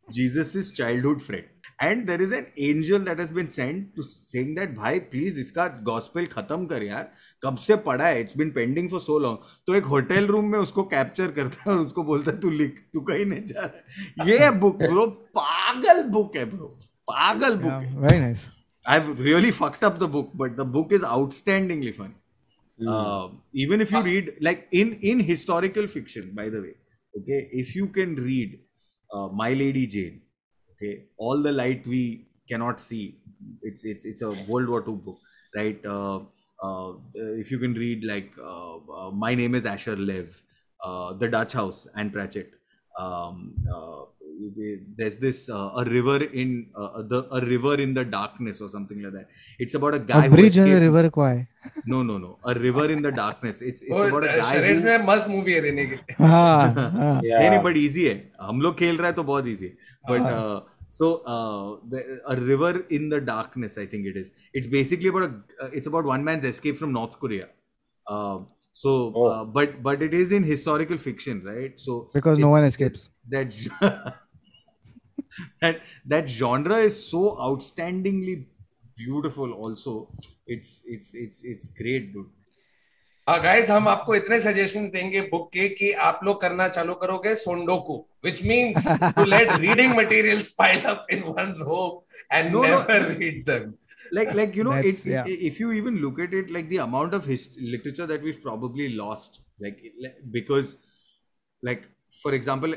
Jesus is childhood friend and there is an angel that has been send to saying that भाई प्लीज़ इसका गॉस्पेल खत्म कर यार। कब से पड़ा है? It's been pending for so long तो एक होटल रूम में उसको कैप्चर करता है उसको बोलता है तू लिख तू कहीं नहीं जा रहा ये बुक ब्रो पागल बुक है ब्रो पागल book very nice I've really fucked up the book, but the book is outstandingly fun. Uh, even if you read like in in historical fiction, by the way, okay, if you can read uh, My Lady Jane, okay, all the light we cannot see. It's it's it's a World War II book, right? Uh, uh, if you can read like uh, uh, My Name is Asher Lev, uh, The Dutch House, and Pratchett. Um, uh, there's this uh, a river in uh, the a river in the darkness or something like that. It's about a guy A who bridge in the river Kwai. No, no, no. A river in the darkness. It's it's वो about a guy who. में मस्त movie है देने के हाँ, हाँ. Yeah. नहीं नहीं बट इजी है हम लोग खेल रहा है तो बहुत इजी है but so uh, the, a river in the darkness i think it is it's basically about a, uh, it's about one man's escape from north korea uh, so Oh. uh, but but it is in historical fiction right so Because no one escapes. that that that genre is so outstandingly beautiful also it's it's it's it's great dude guys हम आपको इतने suggestion देंगे book के कि आप लोग करना चालू करोगे tsundoku which means to let reading materials pile up in one's home and No, no. Never read them like like you know it, That's- it- yeah. if you even look at it like the amount of hist- literature that we've probably lost like it- like, because like for example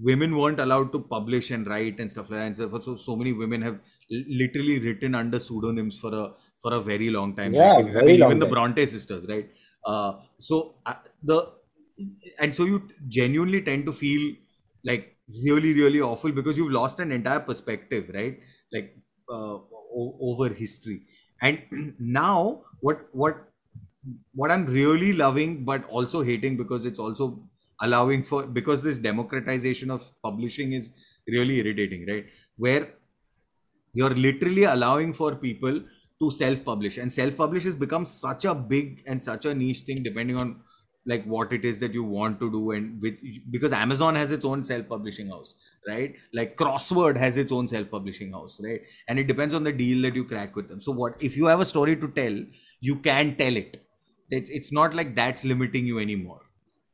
women weren't allowed to publish and write and stuff like that. And so, so, so many women have literally written under pseudonyms for a for a very long time Yeah, Like, I mean, long even the bronte sisters right? Uh, so uh, the and so you genuinely tend to feel like really really awful because you've lost an entire perspective right? Like uh, o- over history. And now what what what i'm really loving but also hating because it's also allowing for because this democratization of publishing is really irritating right? Where you're literally allowing for people to self-publish and self-publish has become such a big and such a niche thing depending on like what it is that you want to do and with because amazon has its own self-publishing house right? Like crossword has its own self-publishing house right? And it depends on the deal that you crack with them. So what if you have a story to tell you can tell it. It's, it's not like that's limiting you anymore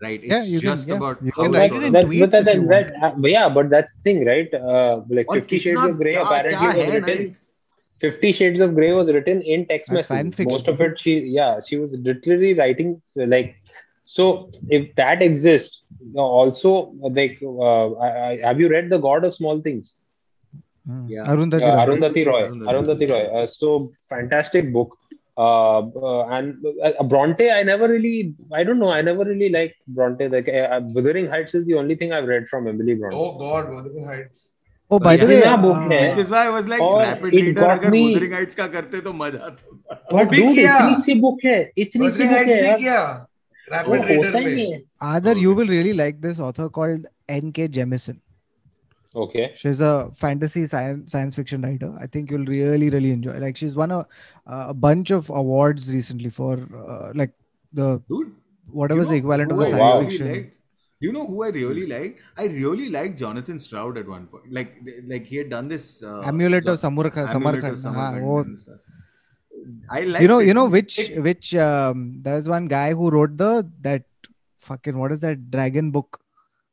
right? It's yeah, you just can, about you can, like, that's, but, that, that, yeah but that's the thing right? Uh, like or 50 shades of gray apparently was written 50 shades of gray was written in text messages most of it she yeah she was literally writing like so if that exists also like uh, I, I, have you read the god of small things? Yeah. Arundhati, uh, Arundhati Roy. Arundhati Roy. Arundhati Roy. Uh, so fantastic book. Uh, uh, and uh, Bronte, I never really, I don't know, I never really liked Bronte. Like uh, Wuthering Heights is the only thing I've read from Emily Bronte. Oh God, Wuthering Heights. Oh, by the Yeah, way, yeah, book uh, है. which is why I was like और rapid it reader got अगर me- Wuthering Heights का करते तो मजा आता वो भी Dude, किया इतनी सी बुक है इतनी सी Wuthering बुक Heights है भी यार किया वो रैपिड रीडर होता ही नहीं में है Either you will really like this author called N.K. Jemisin. Okay. She's a fantasy science science fiction writer. I think you'll really really enjoy. Like she's won a a bunch of awards recently for uh, like the Dude, whatever is you the equivalent of the I science wow. really fiction. liked? You know who I really like? I really like Jonathan Stroud at one point. Like, like he had done this uh, Amulet of Zo- Samarkand. Samarkand. Samarkand हाँ, वो- and stuff. I like. you know, you know which which um, there's one guy who wrote the that fucking what is that dragon book?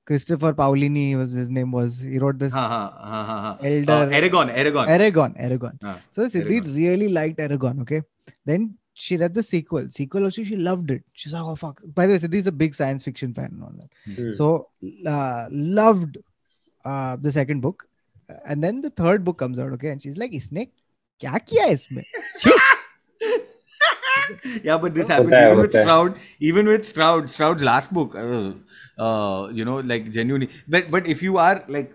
Christopher Paolini was his name was. He wrote this ha, ha, ha, Elder uh, Eragon, Eragon, Eragon, Eragon. Ah, so Siddhi Eragon. really liked Eragon. Okay, then she read the sequel. Sequel also she loved it. She's like, oh fuck. By the way, Siddhi's a big science fiction fan and all that. Mm. So uh, loved uh, the second book, and then the third book comes out. Okay, and she's like, इसने क्या किया इसमें? yeah, but this happens even with Stroud. Even with Stroud, Stroud's last book, uh, uh, you know, like genuinely. But but if you are like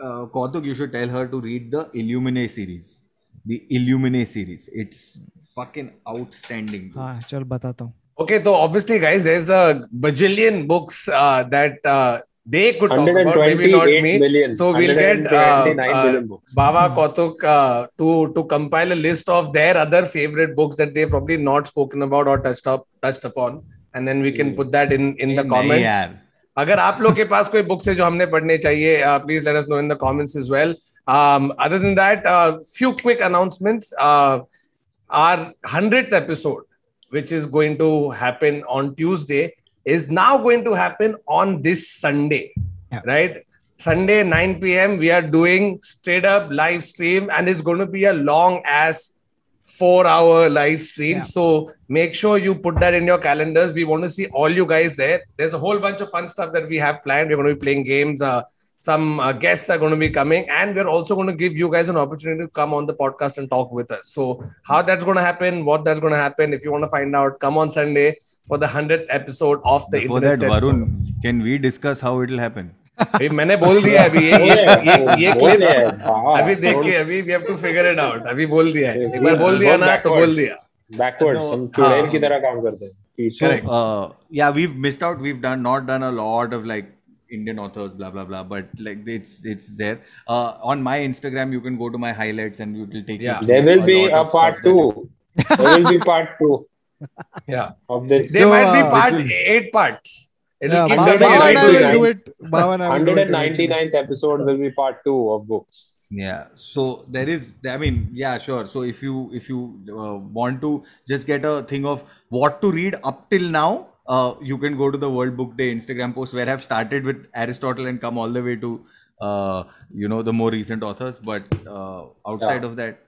uh, Kautuk, you should tell her to read the Illuminae series. The Illuminae series. It's fucking outstanding. Ah, चल बताता हूँ. Okay, so obviously, guys, there's a bajillion books uh, that uh, they could talk about maybe not me. million. so we'll get uh, uh, baba Kautuk uh, to to compile a list of their other favorite books that they've probably not spoken about or touched up touched upon. And then we can put that in in the comments. अगर आप लोग के पास कोई books है जो हमने पढ़ने चाहिए please let us know in the comments as well other than that few quick announcements are 100th episode which is going to happen on Tuesday is now going to happen on this sunday Yeah. right sunday 9 p.m we are doing straight up live stream and it's going to be a long ass four hour live stream. Yeah. So make sure you put that in your calendars. We want to see all you guys there. There's a whole bunch of fun stuff that we have planned. We're going to be playing games. Uh, some uh, guests are going to be coming, and we're also going to give you guys an opportunity to come on the podcast and talk with us. So, how that's going to happen, what that's going to happen, if you want to find out, come on Sunday for the 100th episode of the Before Internet that, Set Varun, Show. can we discuss how it will happen? अभी मैंने बोल दिया है, अभी ये ये ये, ये बोल clip दिया है, हाँ, अभी देख के don't- अभी we have to figure it out अभी बोल दिया है एक Yeah, बार बोल दिया go ना तो backwards. बोल दिया backwards No, हम चुड़ैल हाँ. की तरह काम करते हैं पीछे So uh, yeah, we've missed out. We've done not done a lot of like Indian authors, blah blah blah. But like it's it's there. Uh, on my Instagram, you can go to my highlights and it will take Yeah. you. there through will be lot a of part stuff that two there will be part two yeah of this There So, might be part which eight parts. It'll Yeah, keep Bhavan Bhavan right will do it. Bhavan I will do it eventually. 199th episode will be part two of books yeah so there is i mean yeah sure so if you if you uh, want to just get a thing of what to read up till now uh, you can go to the world book day instagram post where i've started with aristotle and come all the way to uh, you know the more recent authors but uh, outside Yeah. of that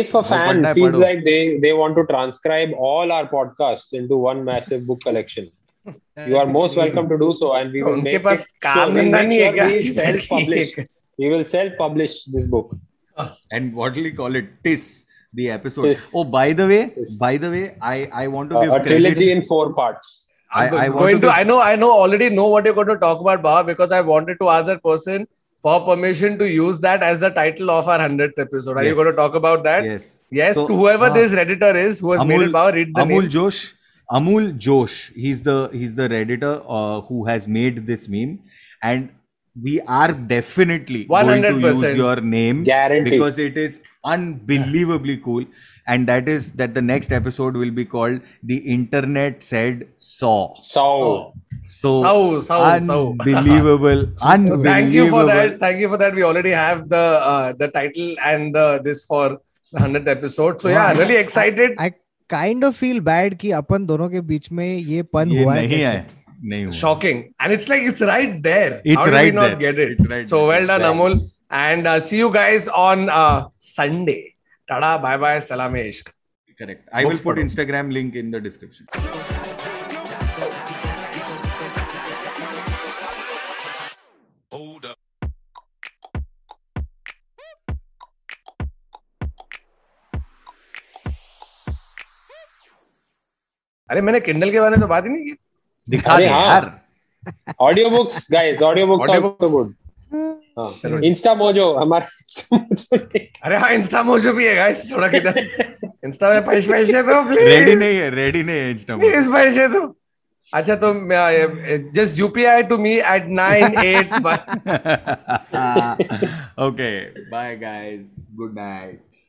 if a fan feels like they, they want to transcribe all our podcasts into one massive book collection, you are most welcome to do so. And we will make it, so we sure we self-publish. We will self-publish this book. And what do we call it? TIS, the episode. Tis. Oh, by the way, Tis. by the way, I, I want to uh, give a trilogy in four parts. I, I, want going to, give... I know I know already know what you're going to talk about, Baba, because I wanted to ask that person for permission to use that as the title of our 100th episode. Are you going to talk about that? yes Yes, So- to whoever Ah. this Redditor is who has made Amul- it, Baba, read the Amul name. Josh. Amul Josh. He's the he's the redditor uh, who has made this meme, and we are definitely going to 100%. use your name Guaranteed. because it is unbelievably cool And that is that the next episode will be called "The Internet Said Saw." so So Saw, saw, saw. unbelievable, unbelievable. Thank you for that. Thank you for that. We already have the uh, the title and the this for the 100th episode. So yeah, Wow. really excited. I kind of feel bad कि अपन दोनों के बीच में ये पन ये हुआ है नहीं कैसे? है, नहीं हुआ। Shocking. And it's like it's right there. It's How did right we not there. get it? It's right so there. well done, Exactly. Amul. And uh, see you guys on uh, Sunday. Tada, bye bye, सलाम इश्क correct i will put instagram link in the description अरे मैंने Kindle के बारे में तो बात ही नहीं की दिखा दे यार audio books guys audio books also good Insta mojo हमारा. अरे हाँ इंस्टा मोजो भी है गाइस थोड़ा किधर। इंस्टा में पैसे पैसे दो प्लीज़ रेडी नहीं है रेडी नहीं है इंस्टा प्लीज़ है दो। अच्छा तो just UPI to me eight nine eight okay bye guys good night.